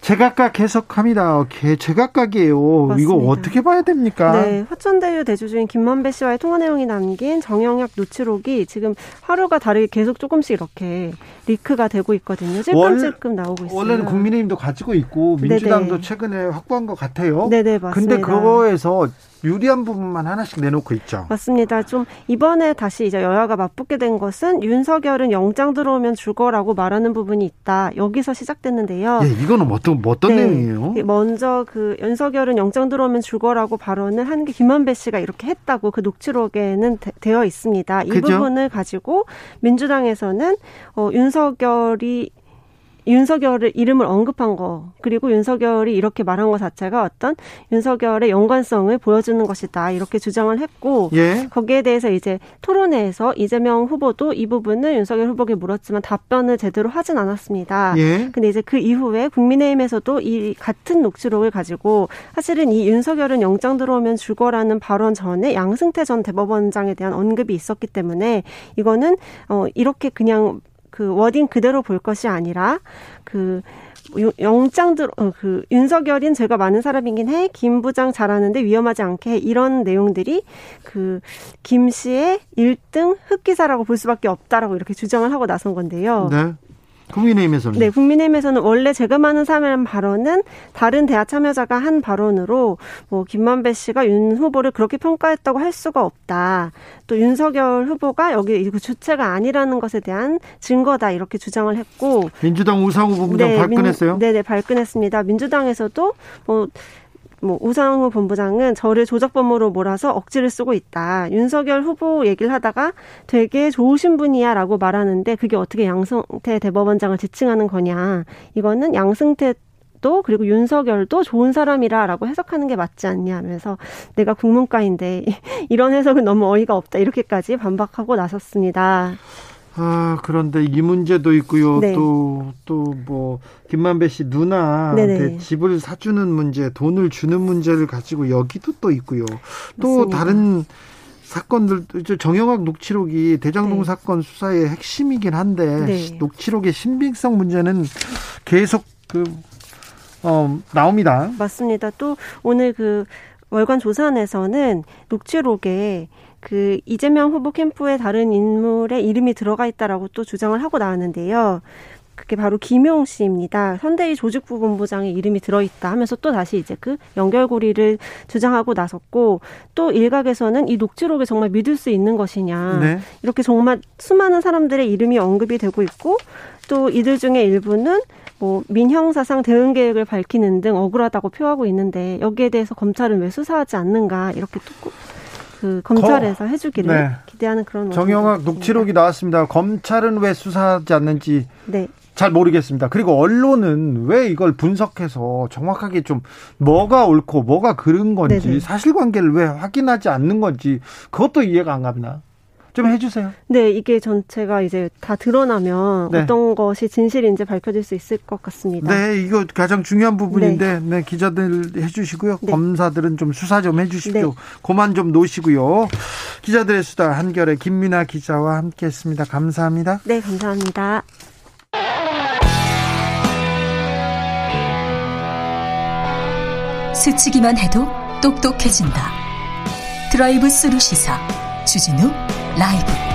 제각각 해석합니다. 제각각이에요. 맞습니다. 이거 어떻게 봐야 됩니까? 네, 화천대유 대주주인 김만배 씨와의 통화 내용이 담긴 정영학 노치록이 지금 하루가 다르게 계속 조금씩 이렇게 리크가 되고 있거든요. 찔끔찔끔 나오고 있어요. 원래는 국민의힘도 가지고 있고 민주당도 네네. 최근에 확보한 것 같아요. 네네 맞습니다. 근데 그거에서 유리한 부분만 하나씩 내놓고 있죠. 맞습니다. 좀 이번에 다시 이제 여야가 맞붙게 된 것은 윤석열은 영장 들어오면 죽어라고 말하는 부분이 있다. 여기서 시작됐는데요. 예, 이거는 어떤 어떤 네. 내용이에요? 먼저 그 윤석열은 영장 들어오면 죽어라고 발언을 한 게 김한배 씨가 이렇게 했다고 그 녹취록에는 되, 어 있습니다. 이 그죠? 부분을 가지고 민주당에서는 어, 윤석열이 윤석열의 이름을 언급한 거 그리고 윤석열이 이렇게 말한 것 자체가 어떤 윤석열의 연관성을 보여주는 것이다 이렇게 주장을 했고 예. 거기에 대해서 이제 토론회에서 이재명 후보도 이 부분을 윤석열 후보에게 물었지만 답변을 제대로 하진 않았습니다. 예. 근데 이제 그 이후에 국민의힘에서도 이 같은 녹취록을 가지고 사실은 이 윤석열은 영장 들어오면 죽어라는 발언 전에 양승태 전 대법원장에 대한 언급이 있었기 때문에 이거는 어 이렇게 그냥 그 워딩 그대로 볼 것이 아니라 그 영장 들, 어, 그, 윤석열인 죄가 많은 사람이긴 해. 김 부장 잘하는데 위험하지 않게 해. 이런 내용들이 그, 김 씨의 1등 흑기사라고 볼 수밖에 없다라고 이렇게 주장을 하고 나선 건데요. 네. 국민의힘에서는 네, 국민의힘에서는 원래 많은 사람 발언은 다른 대화 참여자가 한 발언으로 뭐 김만배 씨가 윤 후보를 그렇게 평가했다고 할 수가 없다. 또 윤석열 후보가 여기 그 주체가 아니라는 것에 대한 증거다 이렇게 주장을 했고 민주당 우상호 부부장 네, 발끈했어요. 네, 네, 발끈했습니다. 민주당에서도 뭐 뭐 우상호 본부장은 저를 조작범으로 몰아서 억지를 쓰고 있다. 윤석열 후보 얘기를 하다가 되게 좋으신 분이야라고 말하는데 그게 어떻게 양승태 대법원장을 지칭하는 거냐. 이거는 양승태 도 그리고 윤석열도 좋은 사람이라라고 해석하는 게 맞지 않냐 하면서 내가 국문과인데 이런 해석은 너무 어이가 없다 이렇게까지 반박하고 나섰습니다. 아, 그런데 이 문제도 있고요. 네. 또, 또 뭐, 김만배 씨 누나한테 집을 사주는 문제, 돈을 주는 문제를 가지고 여기도 또 있고요. 또 맞습니다. 다른 사건들, 정영학 녹취록이 대장동 네. 사건 수사의 핵심이긴 한데, 네. 녹취록의 신빙성 문제는 계속 그, 어, 나옵니다. 맞습니다. 또 오늘 그 월간 조사안에서는 녹취록에 그 이재명 후보 캠프의 다른 인물의 이름이 들어가 있다라고 또 주장을 하고 나왔는데요. 그게 바로 김용 씨입니다. 현대의 조직부 본부장의 이름이 들어있다 하면서 또 다시 이제 그 연결고리를 주장하고 나섰고 또 일각에서는 이 녹취록을 정말 믿을 수 있는 것이냐 네. 이렇게 정말 수많은 사람들의 이름이 언급이 되고 있고 또 이들 중에 일부는 뭐 민형사상 대응 계획을 밝히는 등 억울하다고 표하고 있는데 여기에 대해서 검찰은 왜 수사하지 않는가 이렇게 또 그 검찰에서 거, 해주기를 네. 기대하는 그런 정영학 녹취록이 나왔습니다. 검찰은 왜 수사하지 않는지 네. 잘 모르겠습니다. 그리고 언론은 왜 이걸 분석해서 정확하게 좀 뭐가 옳고 뭐가 그른 건지 네네. 사실관계를 왜 확인하지 않는 건지 그것도 이해가 안 갑니다. 좀 해주세요. 네, 이게 전체가 이제 다 드러나면 네. 어떤 것이 진실인지 밝혀질 수 있을 것 같습니다. 네, 이거 가장 중요한 부분인데, 네, 네 기자들 해주시고요. 네. 검사들은 좀 수사 좀 해주십시오. 네. 고만 좀 놓으시고요. 기자들의 수다 한결의 김민아 기자와 함께했습니다. 감사합니다. 네, 감사합니다. 스치기만 해도 똑똑해진다. 드라이브 스루 시사 주진우 라이브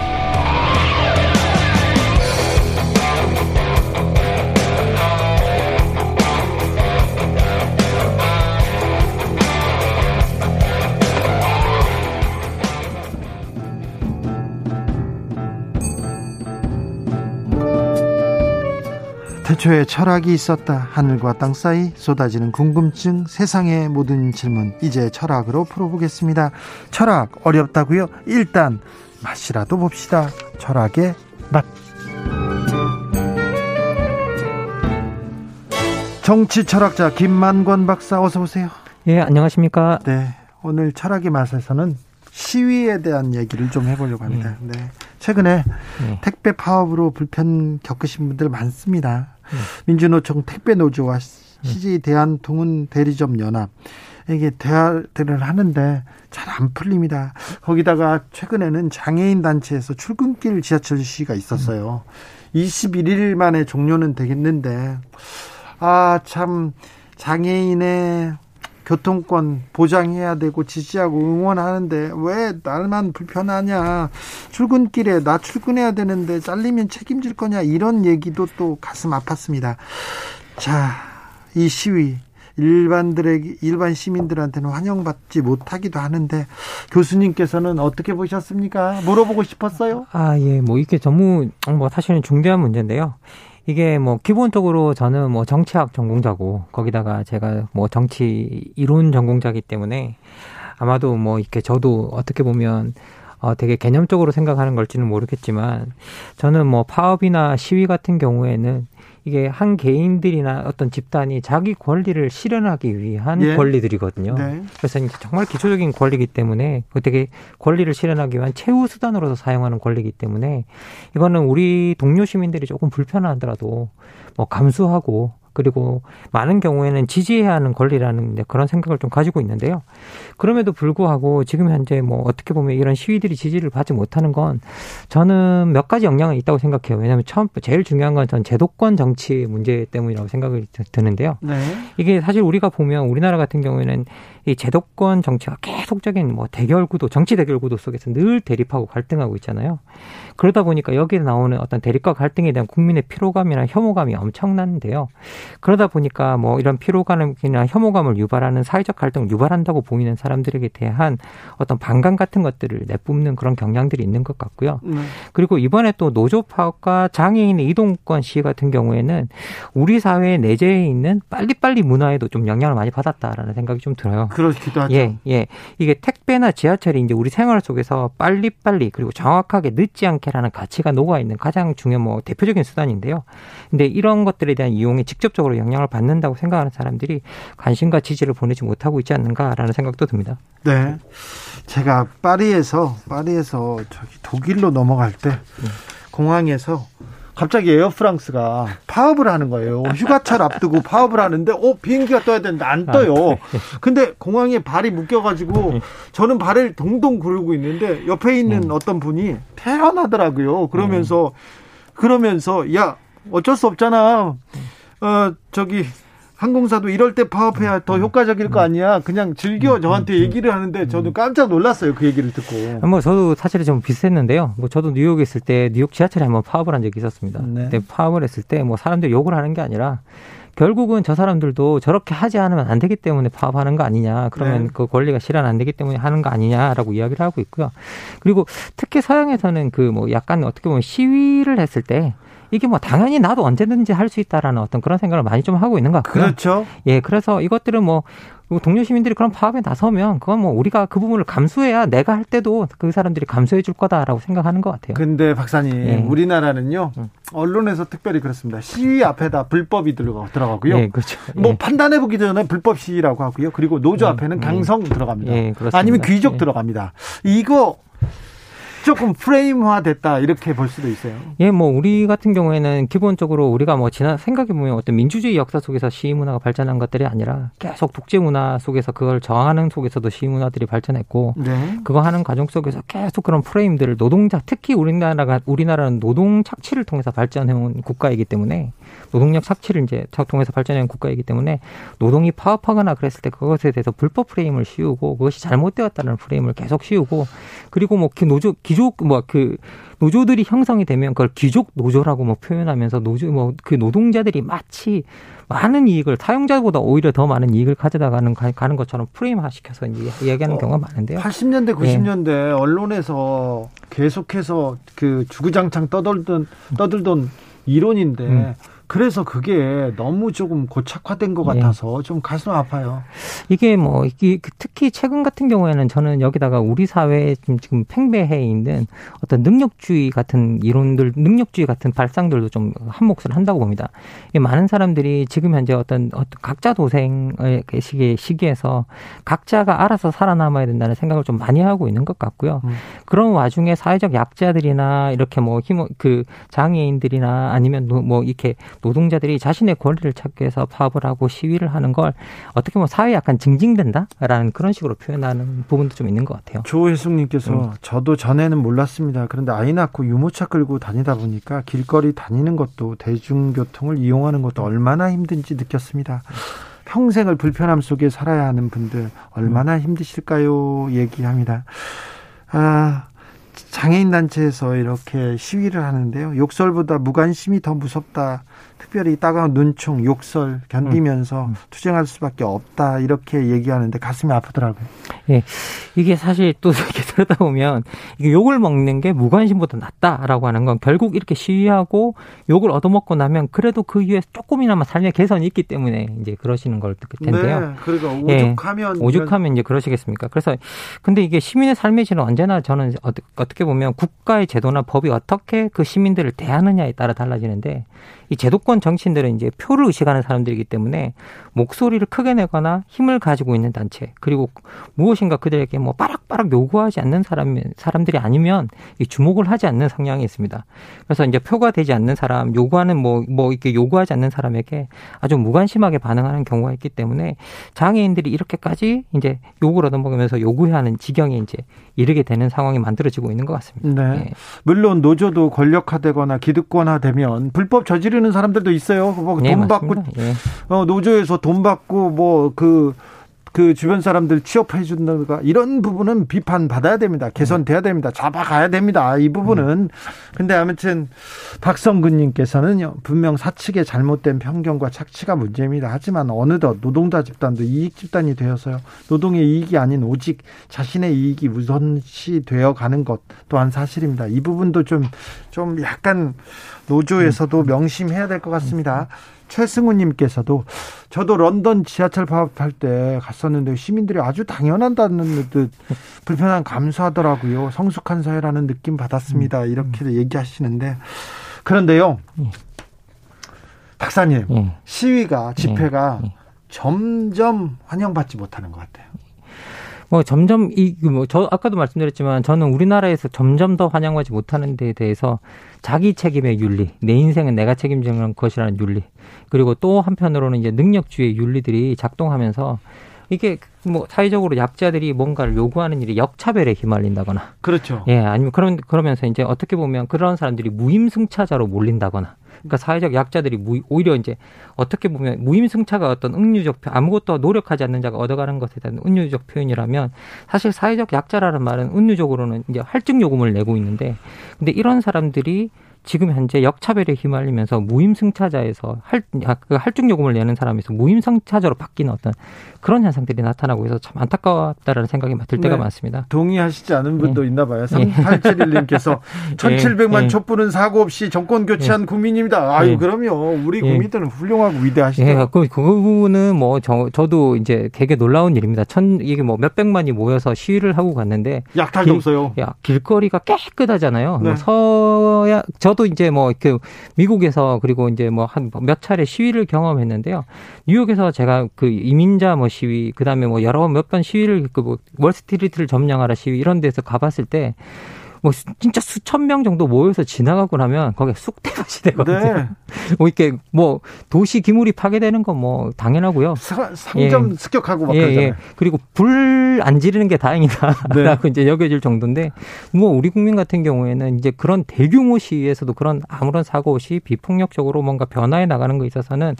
태초에 철학이 있었다. 하늘과 땅 사이 쏟아지는 궁금증, 세상의 모든 질문. 이제 철학으로 풀어보겠습니다. 철학 어렵다고요? 일단 맛이라도 봅시다. 철학의 맛. 정치 철학자 김만권 박사 어서 오세요. 예, 안녕하십니까? 네. 오늘 철학의 맛에서는 시위에 대한 얘기를 좀 해보려고 합니다. 음. 네. 최근에 네. 택배 파업으로 불편 겪으신 분들 많습니다. 네. 민주노총 택배 노조와 CJ 대한통운 대리점 연합 이게 대화들을 하는데 잘 안 풀립니다. 거기다가 최근에는 장애인 단체에서 출근길 지하철 시위가 있었어요. 21일 만에 종료는 되겠는데 아 참 장애인의 교통권 보장해야 되고 지지하고 응원하는데 왜 날만 불편하냐 출근길에 나 출근해야 되는데 잘리면 책임질 거냐 이런 얘기도 또 가슴 아팠습니다. 자, 이 시위 일반들에게 일반 시민들한테는 환영받지 못하기도 하는데 교수님께서는 어떻게 보셨습니까? 물어보고 싶었어요. 아 예, 뭐 이게 너무 뭐 사실은 중대한 문제인데요. 이게 뭐 기본적으로 저는 뭐 정치학 전공자고 거기다가 제가 뭐 정치 이론 전공자기 때문에 아마도 뭐 이렇게 저도 어떻게 보면 어 되게 개념적으로 생각하는 걸지는 모르겠지만 저는 뭐 파업이나 시위 같은 경우에는 이게 한 개인들이나 어떤 집단이 자기 권리를 실현하기 위한 예. 권리들이거든요. 네. 그래서 이제 정말 기초적인 권리이기 때문에 그 되게 권리를 실현하기 위한 최후 수단으로서 사용하는 권리이기 때문에 이거는 우리 동료 시민들이 조금 불편하더라도 뭐 감수하고 그리고 많은 경우에는 지지해야 하는 권리라는 그런 생각을 좀 가지고 있는데요. 그럼에도 불구하고 지금 현재 뭐 어떻게 보면 이런 시위들이 지지를 받지 못하는 건 저는 몇 가지 영향은 있다고 생각해요. 왜냐하면 처음 제일 중요한 건 전 제도권 정치 문제 때문이라고 생각이 드는데요. 네. 이게 사실 우리가 보면 우리나라 같은 경우에는 이 제도권 정치가 계속적인 뭐 대결 구도, 정치 대결 구도 속에서 늘 대립하고 갈등하고 있잖아요. 그러다 보니까 여기에 나오는 어떤 대립과 갈등에 대한 국민의 피로감이나 혐오감이 엄청난데요. 그러다 보니까 뭐 이런 피로감이나 혐오감을 유발하는 사회적 갈등을 유발한다고 보이는 사람들에게 대한 어떤 반감 같은 것들을 내뿜는 그런 경향들이 있는 것 같고요. 네. 그리고 이번에 또 노조 파업과 장애인의 이동권 시위 같은 경우에는 우리 사회의 내재해 있는 빨리빨리 문화에도 좀 영향을 많이 받았다라는 생각이 좀 들어요. 그렇기도 하죠. 예, 예. 이게 택배나 지하철이 이제 우리 생활 속에서 빨리빨리 그리고 정확하게 늦지 않게라는 가치가 녹아 있는 가장 중요한 뭐 대표적인 수단인데요. 근데 이런 것들에 대한 이용에 직접 적으로 영향을 받는다고 생각하는 사람들이 관심과 지지를 보내지 못하고 있지 않는가라는 생각도 듭니다. 네. 제가 파리에서 파리에서 저기 독일로 넘어갈 때 공항에서 갑자기 에어프랑스가 파업을 하는 거예요. 휴가철 앞두고 파업을 하는데, 어, 비행기가 떠야 되는데 안 떠요. 아, 근데 공항에 발이 묶여가지고 저는 발을 동동 구르고 있는데 옆에 있는 음. 어떤 분이 태어나더라고요. 그러면서, 그러면서, 야, 어쩔 수 없잖아. 어, 저기, 항공사도 이럴 때 파업해야 더 음. 효과적일 거 아니야. 그냥 즐겨 음. 저한테 음. 얘기를 하는데 저도 깜짝 놀랐어요. 그 얘기를 듣고. 뭐 저도 사실은 좀 비슷했는데요. 뭐 저도 뉴욕에 있을 때 뉴욕 지하철에 한번 파업을 한 적이 있었습니다. 네. 그때 파업을 했을 때 뭐 사람들이 욕을 하는 게 아니라 결국은 저 사람들도 저렇게 하지 않으면 안 되기 때문에 파업하는 거 아니냐. 그러면 네. 그 권리가 실현 안 되기 때문에 하는 거 아니냐라고 이야기를 하고 있고요. 그리고 특히 서양에서는 그 뭐 약간 어떻게 보면 시위를 했을 때 이게 뭐 당연히 나도 언제든지 할 수 있다라는 어떤 그런 생각을 많이 좀 하고 있는 것 같고요. 그렇죠. 예, 그래서 이것들은 뭐 동료 시민들이 그런 파업에 나서면 그건 뭐 우리가 그 부분을 감수해야 내가 할 때도 그 사람들이 감수해 줄 거다라고 생각하는 것 같아요. 근데 박사님, 예. 우리나라는요 언론에서 특별히 그렇습니다. 시위 앞에다 불법이 들어가고요. 예, 그렇죠. 뭐 예. 판단해 보기 전에 불법 시위라고 하고요. 그리고 노조 음, 앞에는 음. 강성 들어갑니다. 예, 아니면 귀족 예. 들어갑니다. 이거 조금 프레임화 됐다 이렇게 볼 수도 있어요. 예, 뭐 우리 같은 경우에는 기본적으로 우리가 뭐 지난 생각해 보면 어떤 민주주의 역사 속에서 시위 문화가 발전한 것들이 아니라 계속 독재 문화 속에서 그걸 저항하는 속에서도 시위 문화들이 발전했고 네. 그거 하는 과정 속에서 계속 그런 프레임들을 노동자 특히 우리나라가 우리나라는 노동 착취를 통해서 발전해온 국가이기 때문에 노동력 착취를 이제 통해서 발전해온 국가이기 때문에 노동이 파업하거나 그랬을 때 그것에 대해서 불법 프레임을 씌우고 그것이 잘못되었다는 프레임을 계속 씌우고 그리고 뭐 노조 기 귀족 뭐 그 노조들이 형성이 되면 그걸 귀족 노조라고 뭐 표현하면서 노조 뭐 그 노동자들이 마치 많은 이익을 사용자보다 오히려 더 많은 이익을 가져다가는 가는 것처럼 프레임화 시켜서 이야기하는 어, 경우가 많은데요. 80년대 90년대 네. 언론에서 계속해서 그 주구장창 떠들던 떠들던 이론인데 음. 그래서 그게 너무 조금 고착화된 것 예. 같아서 네. 좀 가슴 아파요. 이게 뭐 이게 그 특히 최근 같은 경우에는 저는 여기다가 우리 사회에 지금 팽배해 있는 어떤 능력주의 같은 이론들, 능력주의 같은 발상들도 좀 한 몫을 한다고 봅니다. 많은 사람들이 지금 현재 어떤 어떤 각자 도생의 시기 시기에서 각자가 알아서 살아남아야 된다는 생각을 좀 많이 하고 있는 것 같고요. 음. 그런 와중에 사회적 약자들이나 이렇게 뭐 힘 그 장애인들이나 아니면 뭐 이렇게 노동자들이 자신의 권리를 찾기 위해서 파업을 하고 시위를 하는 걸 어떻게 보면 사회에 약간 징징된다라는 그런 식으로 표현하는 부분도 좀 있는 것 같아요. 조혜숙님께서 음. 저도 전에는 몰랐습니다. 그런데 아이 낳고 유모차 끌고 다니다 보니까 길거리 다니는 것도 대중교통을 이용하는 것도 얼마나 힘든지 느꼈습니다. 평생을 불편함 속에 살아야 하는 분들 얼마나 힘드실까요? 얘기합니다. 아, 장애인 단체에서 이렇게 시위를 하는데요. 욕설보다 무관심이 더 무섭다. 특별히 따가운 눈총, 욕설 견디면서 음. 음. 투쟁할 수밖에 없다 이렇게 얘기하는데 가슴이 아프더라고요. 예, 이게 사실 또 이렇게 들다 보면 이게 욕을 먹는 게 무관심보다 낫다라고 하는 건 결국 이렇게 시위하고 욕을 얻어먹고 나면 그래도 그 이후에 조금이나마 삶의 개선이 있기 때문에 이제 그러시는 걸 텐데요. 네, 그러니까 오죽하면 예, 오죽하면 이제 그러시겠습니까? 그래서 근데 이게 시민의 삶의 질은 언제나 저는 어떻게 보면 국가의 제도나 법이 어떻게 그 시민들을 대하느냐에 따라 달라지는데 이 제도권 정치인들은 이제 표를 의식하는 사람들이기 때문에 목소리를 크게 내거나 힘을 가지고 있는 단체 그리고 무엇 무엇인가 그들에게 뭐 빠락빠락 요구하지 않는 사람 사람들이 아니면 주목을 하지 않는 성향이 있습니다. 그래서 이제 표가 되지 않는 사람, 요구하는 뭐뭐 뭐 이렇게 요구하지 않는 사람에게 아주 무관심하게 반응하는 경우가 있기 때문에 장애인들이 이렇게까지 이제 욕을 얻어먹으면서 요구해야 하는 지경에 이제 이르게 되는 상황이 만들어지고 있는 것 같습니다. 네. 네. 물론 노조도 권력화되거나 기득권화되면 불법 저지르는 사람들도 있어요. 뭐돈 네, 받고 예. 어, 노조에서 돈 받고 뭐그 그 주변 사람들 취업해 준다든가 이런 부분은 비판 받아야 됩니다. 개선돼야 됩니다. 잡아가야 됩니다. 이 부분은. 근데 아무튼 박성근 님께서는 분명 사측의 잘못된 편견과 착취가 문제입니다. 하지만 어느덧 노동자 집단도 이익 집단이 되어서요. 노동의 이익이 아닌 오직 자신의 이익이 우선시 되어 가는 것 또한 사실입니다. 이 부분도 좀좀 약간 노조에서도 명심해야 될 것 같습니다. 최승우님께서도 저도 런던 지하철 파업할 때 갔었는데 시민들이 아주 당연한다는 듯 불편함 감수하더라고요. 성숙한 사회라는 느낌 받았습니다. 음. 이렇게 얘기하시는데 그런데요, 박사님 예. 시위가 집회가 예. 예. 점점 환영받지 못하는 것 같아요. 뭐 점점 이 뭐 저 아까도 말씀드렸지만 저는 우리나라에서 점점 더 환영하지 못하는 데에 대해서 자기 책임의 윤리, 내 인생은 내가 책임지는 것이라는 윤리, 그리고 또 한편으로는 이제 능력주의 윤리들이 작동하면서 이게 뭐 사회적으로 약자들이 뭔가를 요구하는 일이 역차별에 휘말린다거나 그렇죠. 예, 아니면 그런 그러면서 이제 어떻게 보면 그런 사람들이 무임승차자로 몰린다거나 그러니까 사회적 약자들이 무, 오히려 이제 어떻게 보면 무임승차가 어떤 은유적 아무것도 노력하지 않는 자가 얻어가는 것에 대한 은유적 표현이라면 사실 사회적 약자라는 말은 은유적으로는 이제 할증 요금을 내고 있는데 근데 이런 사람들이 지금 현재 역차별에 휘말리면서 무임승차자에서 할, 그 할증 요금을 내는 사람에서 무임승차자로 바뀌는 어떤 그런 현상들이 나타나고 있어서 참 안타깝다라는 생각이 들 때가 네. 많습니다. 동의하시지 않은 분도 예. 있나 봐요. 3871님께서 예. 1700만 예. 촛불은 사고 없이 정권 교체한 예. 국민입니다. 아유, 예. 그럼요. 우리 예. 국민들은 훌륭하고 위대하시죠. 예, 그, 그 부분은 뭐 저, 저도 이제 되게 놀라운 일입니다. 천, 이게 뭐 몇백만이 모여서 시위를 하고 갔는데. 약탈도 길, 없어요. 야, 길거리가 깨끗하잖아요. 네. 뭐 서야, 저도 이제 뭐, 그, 미국에서 그리고 이제 뭐 한 몇 차례 시위를 경험했는데요. 뉴욕에서 제가 그 이민자 뭐 시위, 그 다음에 뭐 여러 번몇번 시위를 그 뭐 월스트리트를 점령하라 시위 이런 데서 가봤을 때 뭐 진짜 수천 명 정도 모여서 지나가고 나면 거기에 쑥대밭이 되거든요. 네. 뭐 이렇게 뭐 도시 기물이 파괴되는 건 뭐 당연하고요. 사, 상점 예. 습격하고 막 예, 그러잖아요. 예. 그리고 불 안 지르는 게 다행이다라고 네. 이제 여겨질 정도인데 뭐 우리 국민 같은 경우에는 이제 그런 대규모 시위에서도 그런 아무런 사고 없이 비폭력적으로 뭔가 변화해 나가는 거 있어서는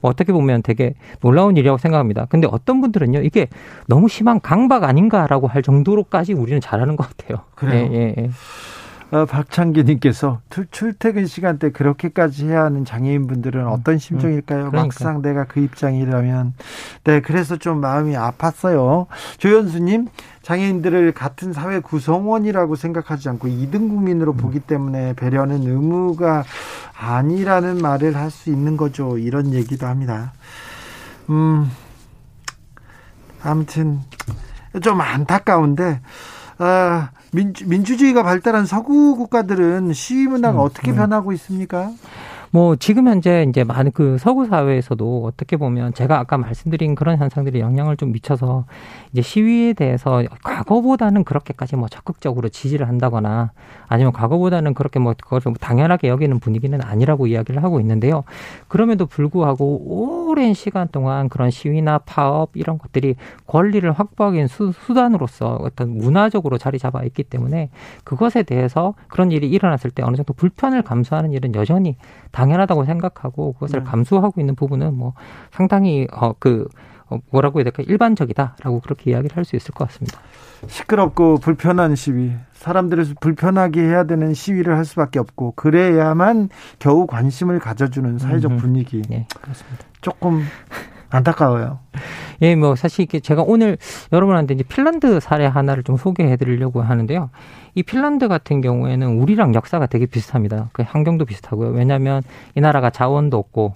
뭐 어떻게 보면 되게 놀라운 일이라고 생각합니다. 근데 어떤 분들은요 이게 너무 심한 강박 아닌가라고 할 정도로까지 우리는 잘하는 것 같아요. 그래요. 예, 예, 예. 어, 박창기님께서 출퇴근 시간대 그렇게까지 해야 하는 장애인분들은 음, 어떤 음. 심정일까요? 음, 막상 내가 그 입장이라면 네 그래서 좀 마음이 아팠어요. 조현수님 장애인들을 같은 사회 구성원이라고 생각하지 않고 이등 국민으로 음. 보기 때문에 배려는 의무가 아니라는 말을 할 수 있는 거죠. 이런 얘기도 합니다. 음 아무튼 좀 안타까운데 아. 민주, 민주주의가 발달한 서구 국가들은 시위 문화가 음, 어떻게 음. 변하고 있습니까? 뭐 지금 현재 이제 많은 그 서구 사회에서도 어떻게 보면 제가 아까 말씀드린 그런 현상들이 영향을 좀 미쳐서 이제 시위에 대해서 과거보다는 그렇게까지 뭐 적극적으로 지지를 한다거나 아니면 과거보다는 그렇게 뭐 그걸 좀 당연하게 여기는 분위기는 아니라고 이야기를 하고 있는데요. 그럼에도 불구하고 오랜 시간 동안 그런 시위나 파업 이런 것들이 권리를 확보하기 위한 수, 수단으로서 어떤 문화적으로 자리 잡아 있기 때문에 그것에 대해서 그런 일이 일어났을 때 어느 정도 불편을 감수하는 일은 여전히 당연하다고 생각하고 그것을 네. 감수하고 있는 부분은 뭐 상당히 어그 어, 뭐라고 해야 될까 일반적이다라고 그렇게 이야기를 할 수 있을 것 같습니다. 시끄럽고 불편한 시위, 사람들을 불편하게 해야 되는 시위를 할 수밖에 없고 그래야만 겨우 관심을 가져주는 사회적 분위기. 네, 그렇습니다. 조금 안타까워요. 예, 뭐 사실 이게 제가 오늘 여러분한테 이제 핀란드 사례 하나를 좀 소개해 드리려고 하는데요. 이 핀란드 같은 경우에는 우리랑 역사가 되게 비슷합니다. 그 환경도 비슷하고요. 왜냐하면 이 나라가 자원도 없고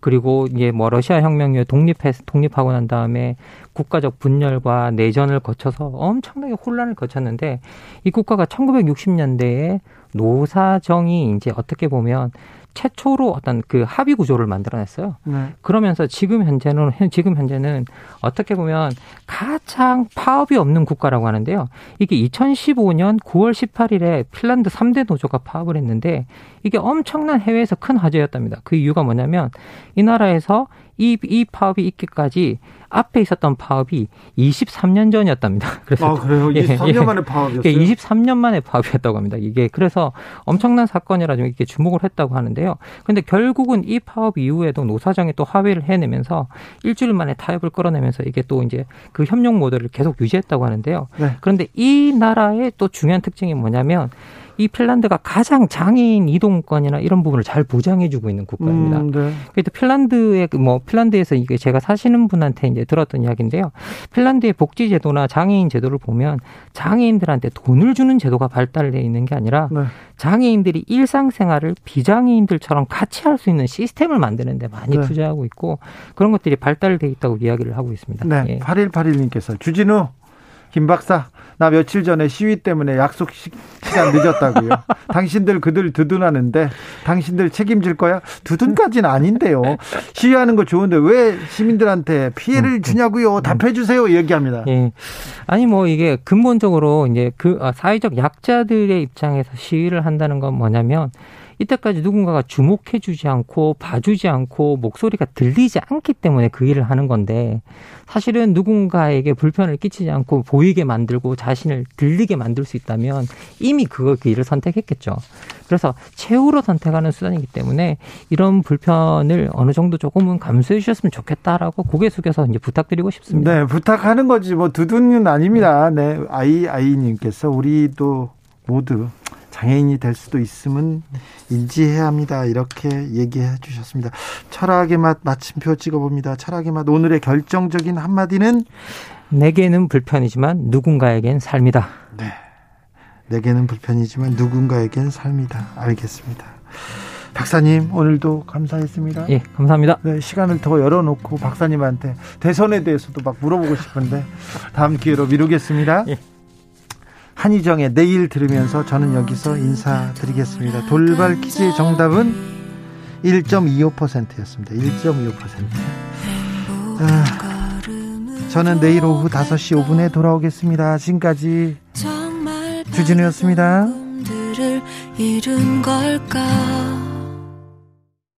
그리고 이제 뭐 러시아 혁명 이후에 독립해 독립하고 난 다음에 국가적 분열과 내전을 거쳐서 엄청나게 혼란을 거쳤는데 이 국가가 1960년대에 노사정이 이제 어떻게 보면 최초로 어떤 그 합의 구조를 만들어냈어요. 네. 그러면서 지금 현재는 지금 현재는 어떻게 보면 가장 파업이 없는 국가라고 하는데요. 이게 2015년 9월 18일에 핀란드 3대 노조가 파업을 했는데 이게 엄청난 해외에서 큰 화제였답니다. 그 이유가 뭐냐면 이 나라에서 이, 이 파업이 있기까지 앞에 있었던 파업이 23년 전이었답니다. 그래서 아, 그래요? 23년 예, 예. 만에 파업이었어요? 23년 만에 파업이었다고 합니다. 이게 그래서 엄청난 사건이라 좀 이렇게 주목을 했다고 하는데요. 근데 결국은 이 파업 이후에도 노사정이 또 화해를 해내면서 일주일 만에 타협을 끌어내면서 이게 또 이제 그 협력 모델을 계속 유지했다고 하는데요. 네. 그런데 이 나라의 또 중요한 특징이 뭐냐면 이 핀란드가 가장 장애인 이동권이나 이런 부분을 잘 보장해주고 있는 국가입니다. 음, 네. 그래도 핀란드의 그뭐 핀란드에서 이게 제가 사시는 분한테 이제 들었던 이야기인데요. 핀란드의 복지 제도나 장애인 제도를 보면 장애인들한테 돈을 주는 제도가 발달되어 있는 게 아니라 네. 장애인들이 일상생활을 비장애인들처럼 같이 할 수 있는 시스템을 만드는데 많이 네. 투자하고 있고 그런 것들이 발달돼 있다고 이야기를 하고 있습니다. 네. 예. 8181님께서 주진우 김 박사 나 며칠 전에 시위 때문에 약속 시간 늦었다고요. 당신들 그들 두둔하는데 당신들 책임질 거야? 두둔까지는 아닌데요. 시위하는 거 좋은데 왜 시민들한테 피해를 음, 음. 주냐고요? 답해 주세요. 얘기합니다. 예. 아니 뭐 이게 근본적으로 이제 그 아, 사회적 약자들의 입장에서 시위를 한다는 건 뭐냐면 이때까지 누군가가 주목해 주지 않고 봐주지 않고 목소리가 들리지 않기 때문에 그 일을 하는 건데 사실은 누군가에게 불편을 끼치지 않고 보이게 만들고 자신을 들리게 만들 수 있다면 이미 그거 그 일을 선택했겠죠. 그래서 최후로 선택하는 수단이기 때문에 이런 불편을 어느 정도 조금은 감수해 주셨으면 좋겠다라고 고개 숙여서 이제 부탁드리고 싶습니다. 네, 부탁하는 거지 뭐 두둔은 아닙니다. 네, 아이 아이님께서 우리도 모두 장애인이 될 수도 있음은 인지해야 합니다. 이렇게 얘기해 주셨습니다. 철학의 맛 마침표 찍어봅니다. 철학의 맛 오늘의 결정적인 한마디는 내게는 불편이지만 누군가에겐 삶이다. 네. 내게는 불편이지만 누군가에겐 삶이다. 알겠습니다. 박사님 오늘도 감사했습니다. 예, 감사합니다. 네, 시간을 더 열어놓고 박사님한테 대선에 대해서도 막 물어보고 싶은데 다음 기회로 미루겠습니다. 예. 한희정의 내일 들으면서 저는 여기서 인사드리겠습니다. 돌발 퀴즈의 정답은 1.25%였습니다. 1.25%. 아, 저는 내일 오후 5시 5분에 돌아오겠습니다. 지금까지 주진우였습니다.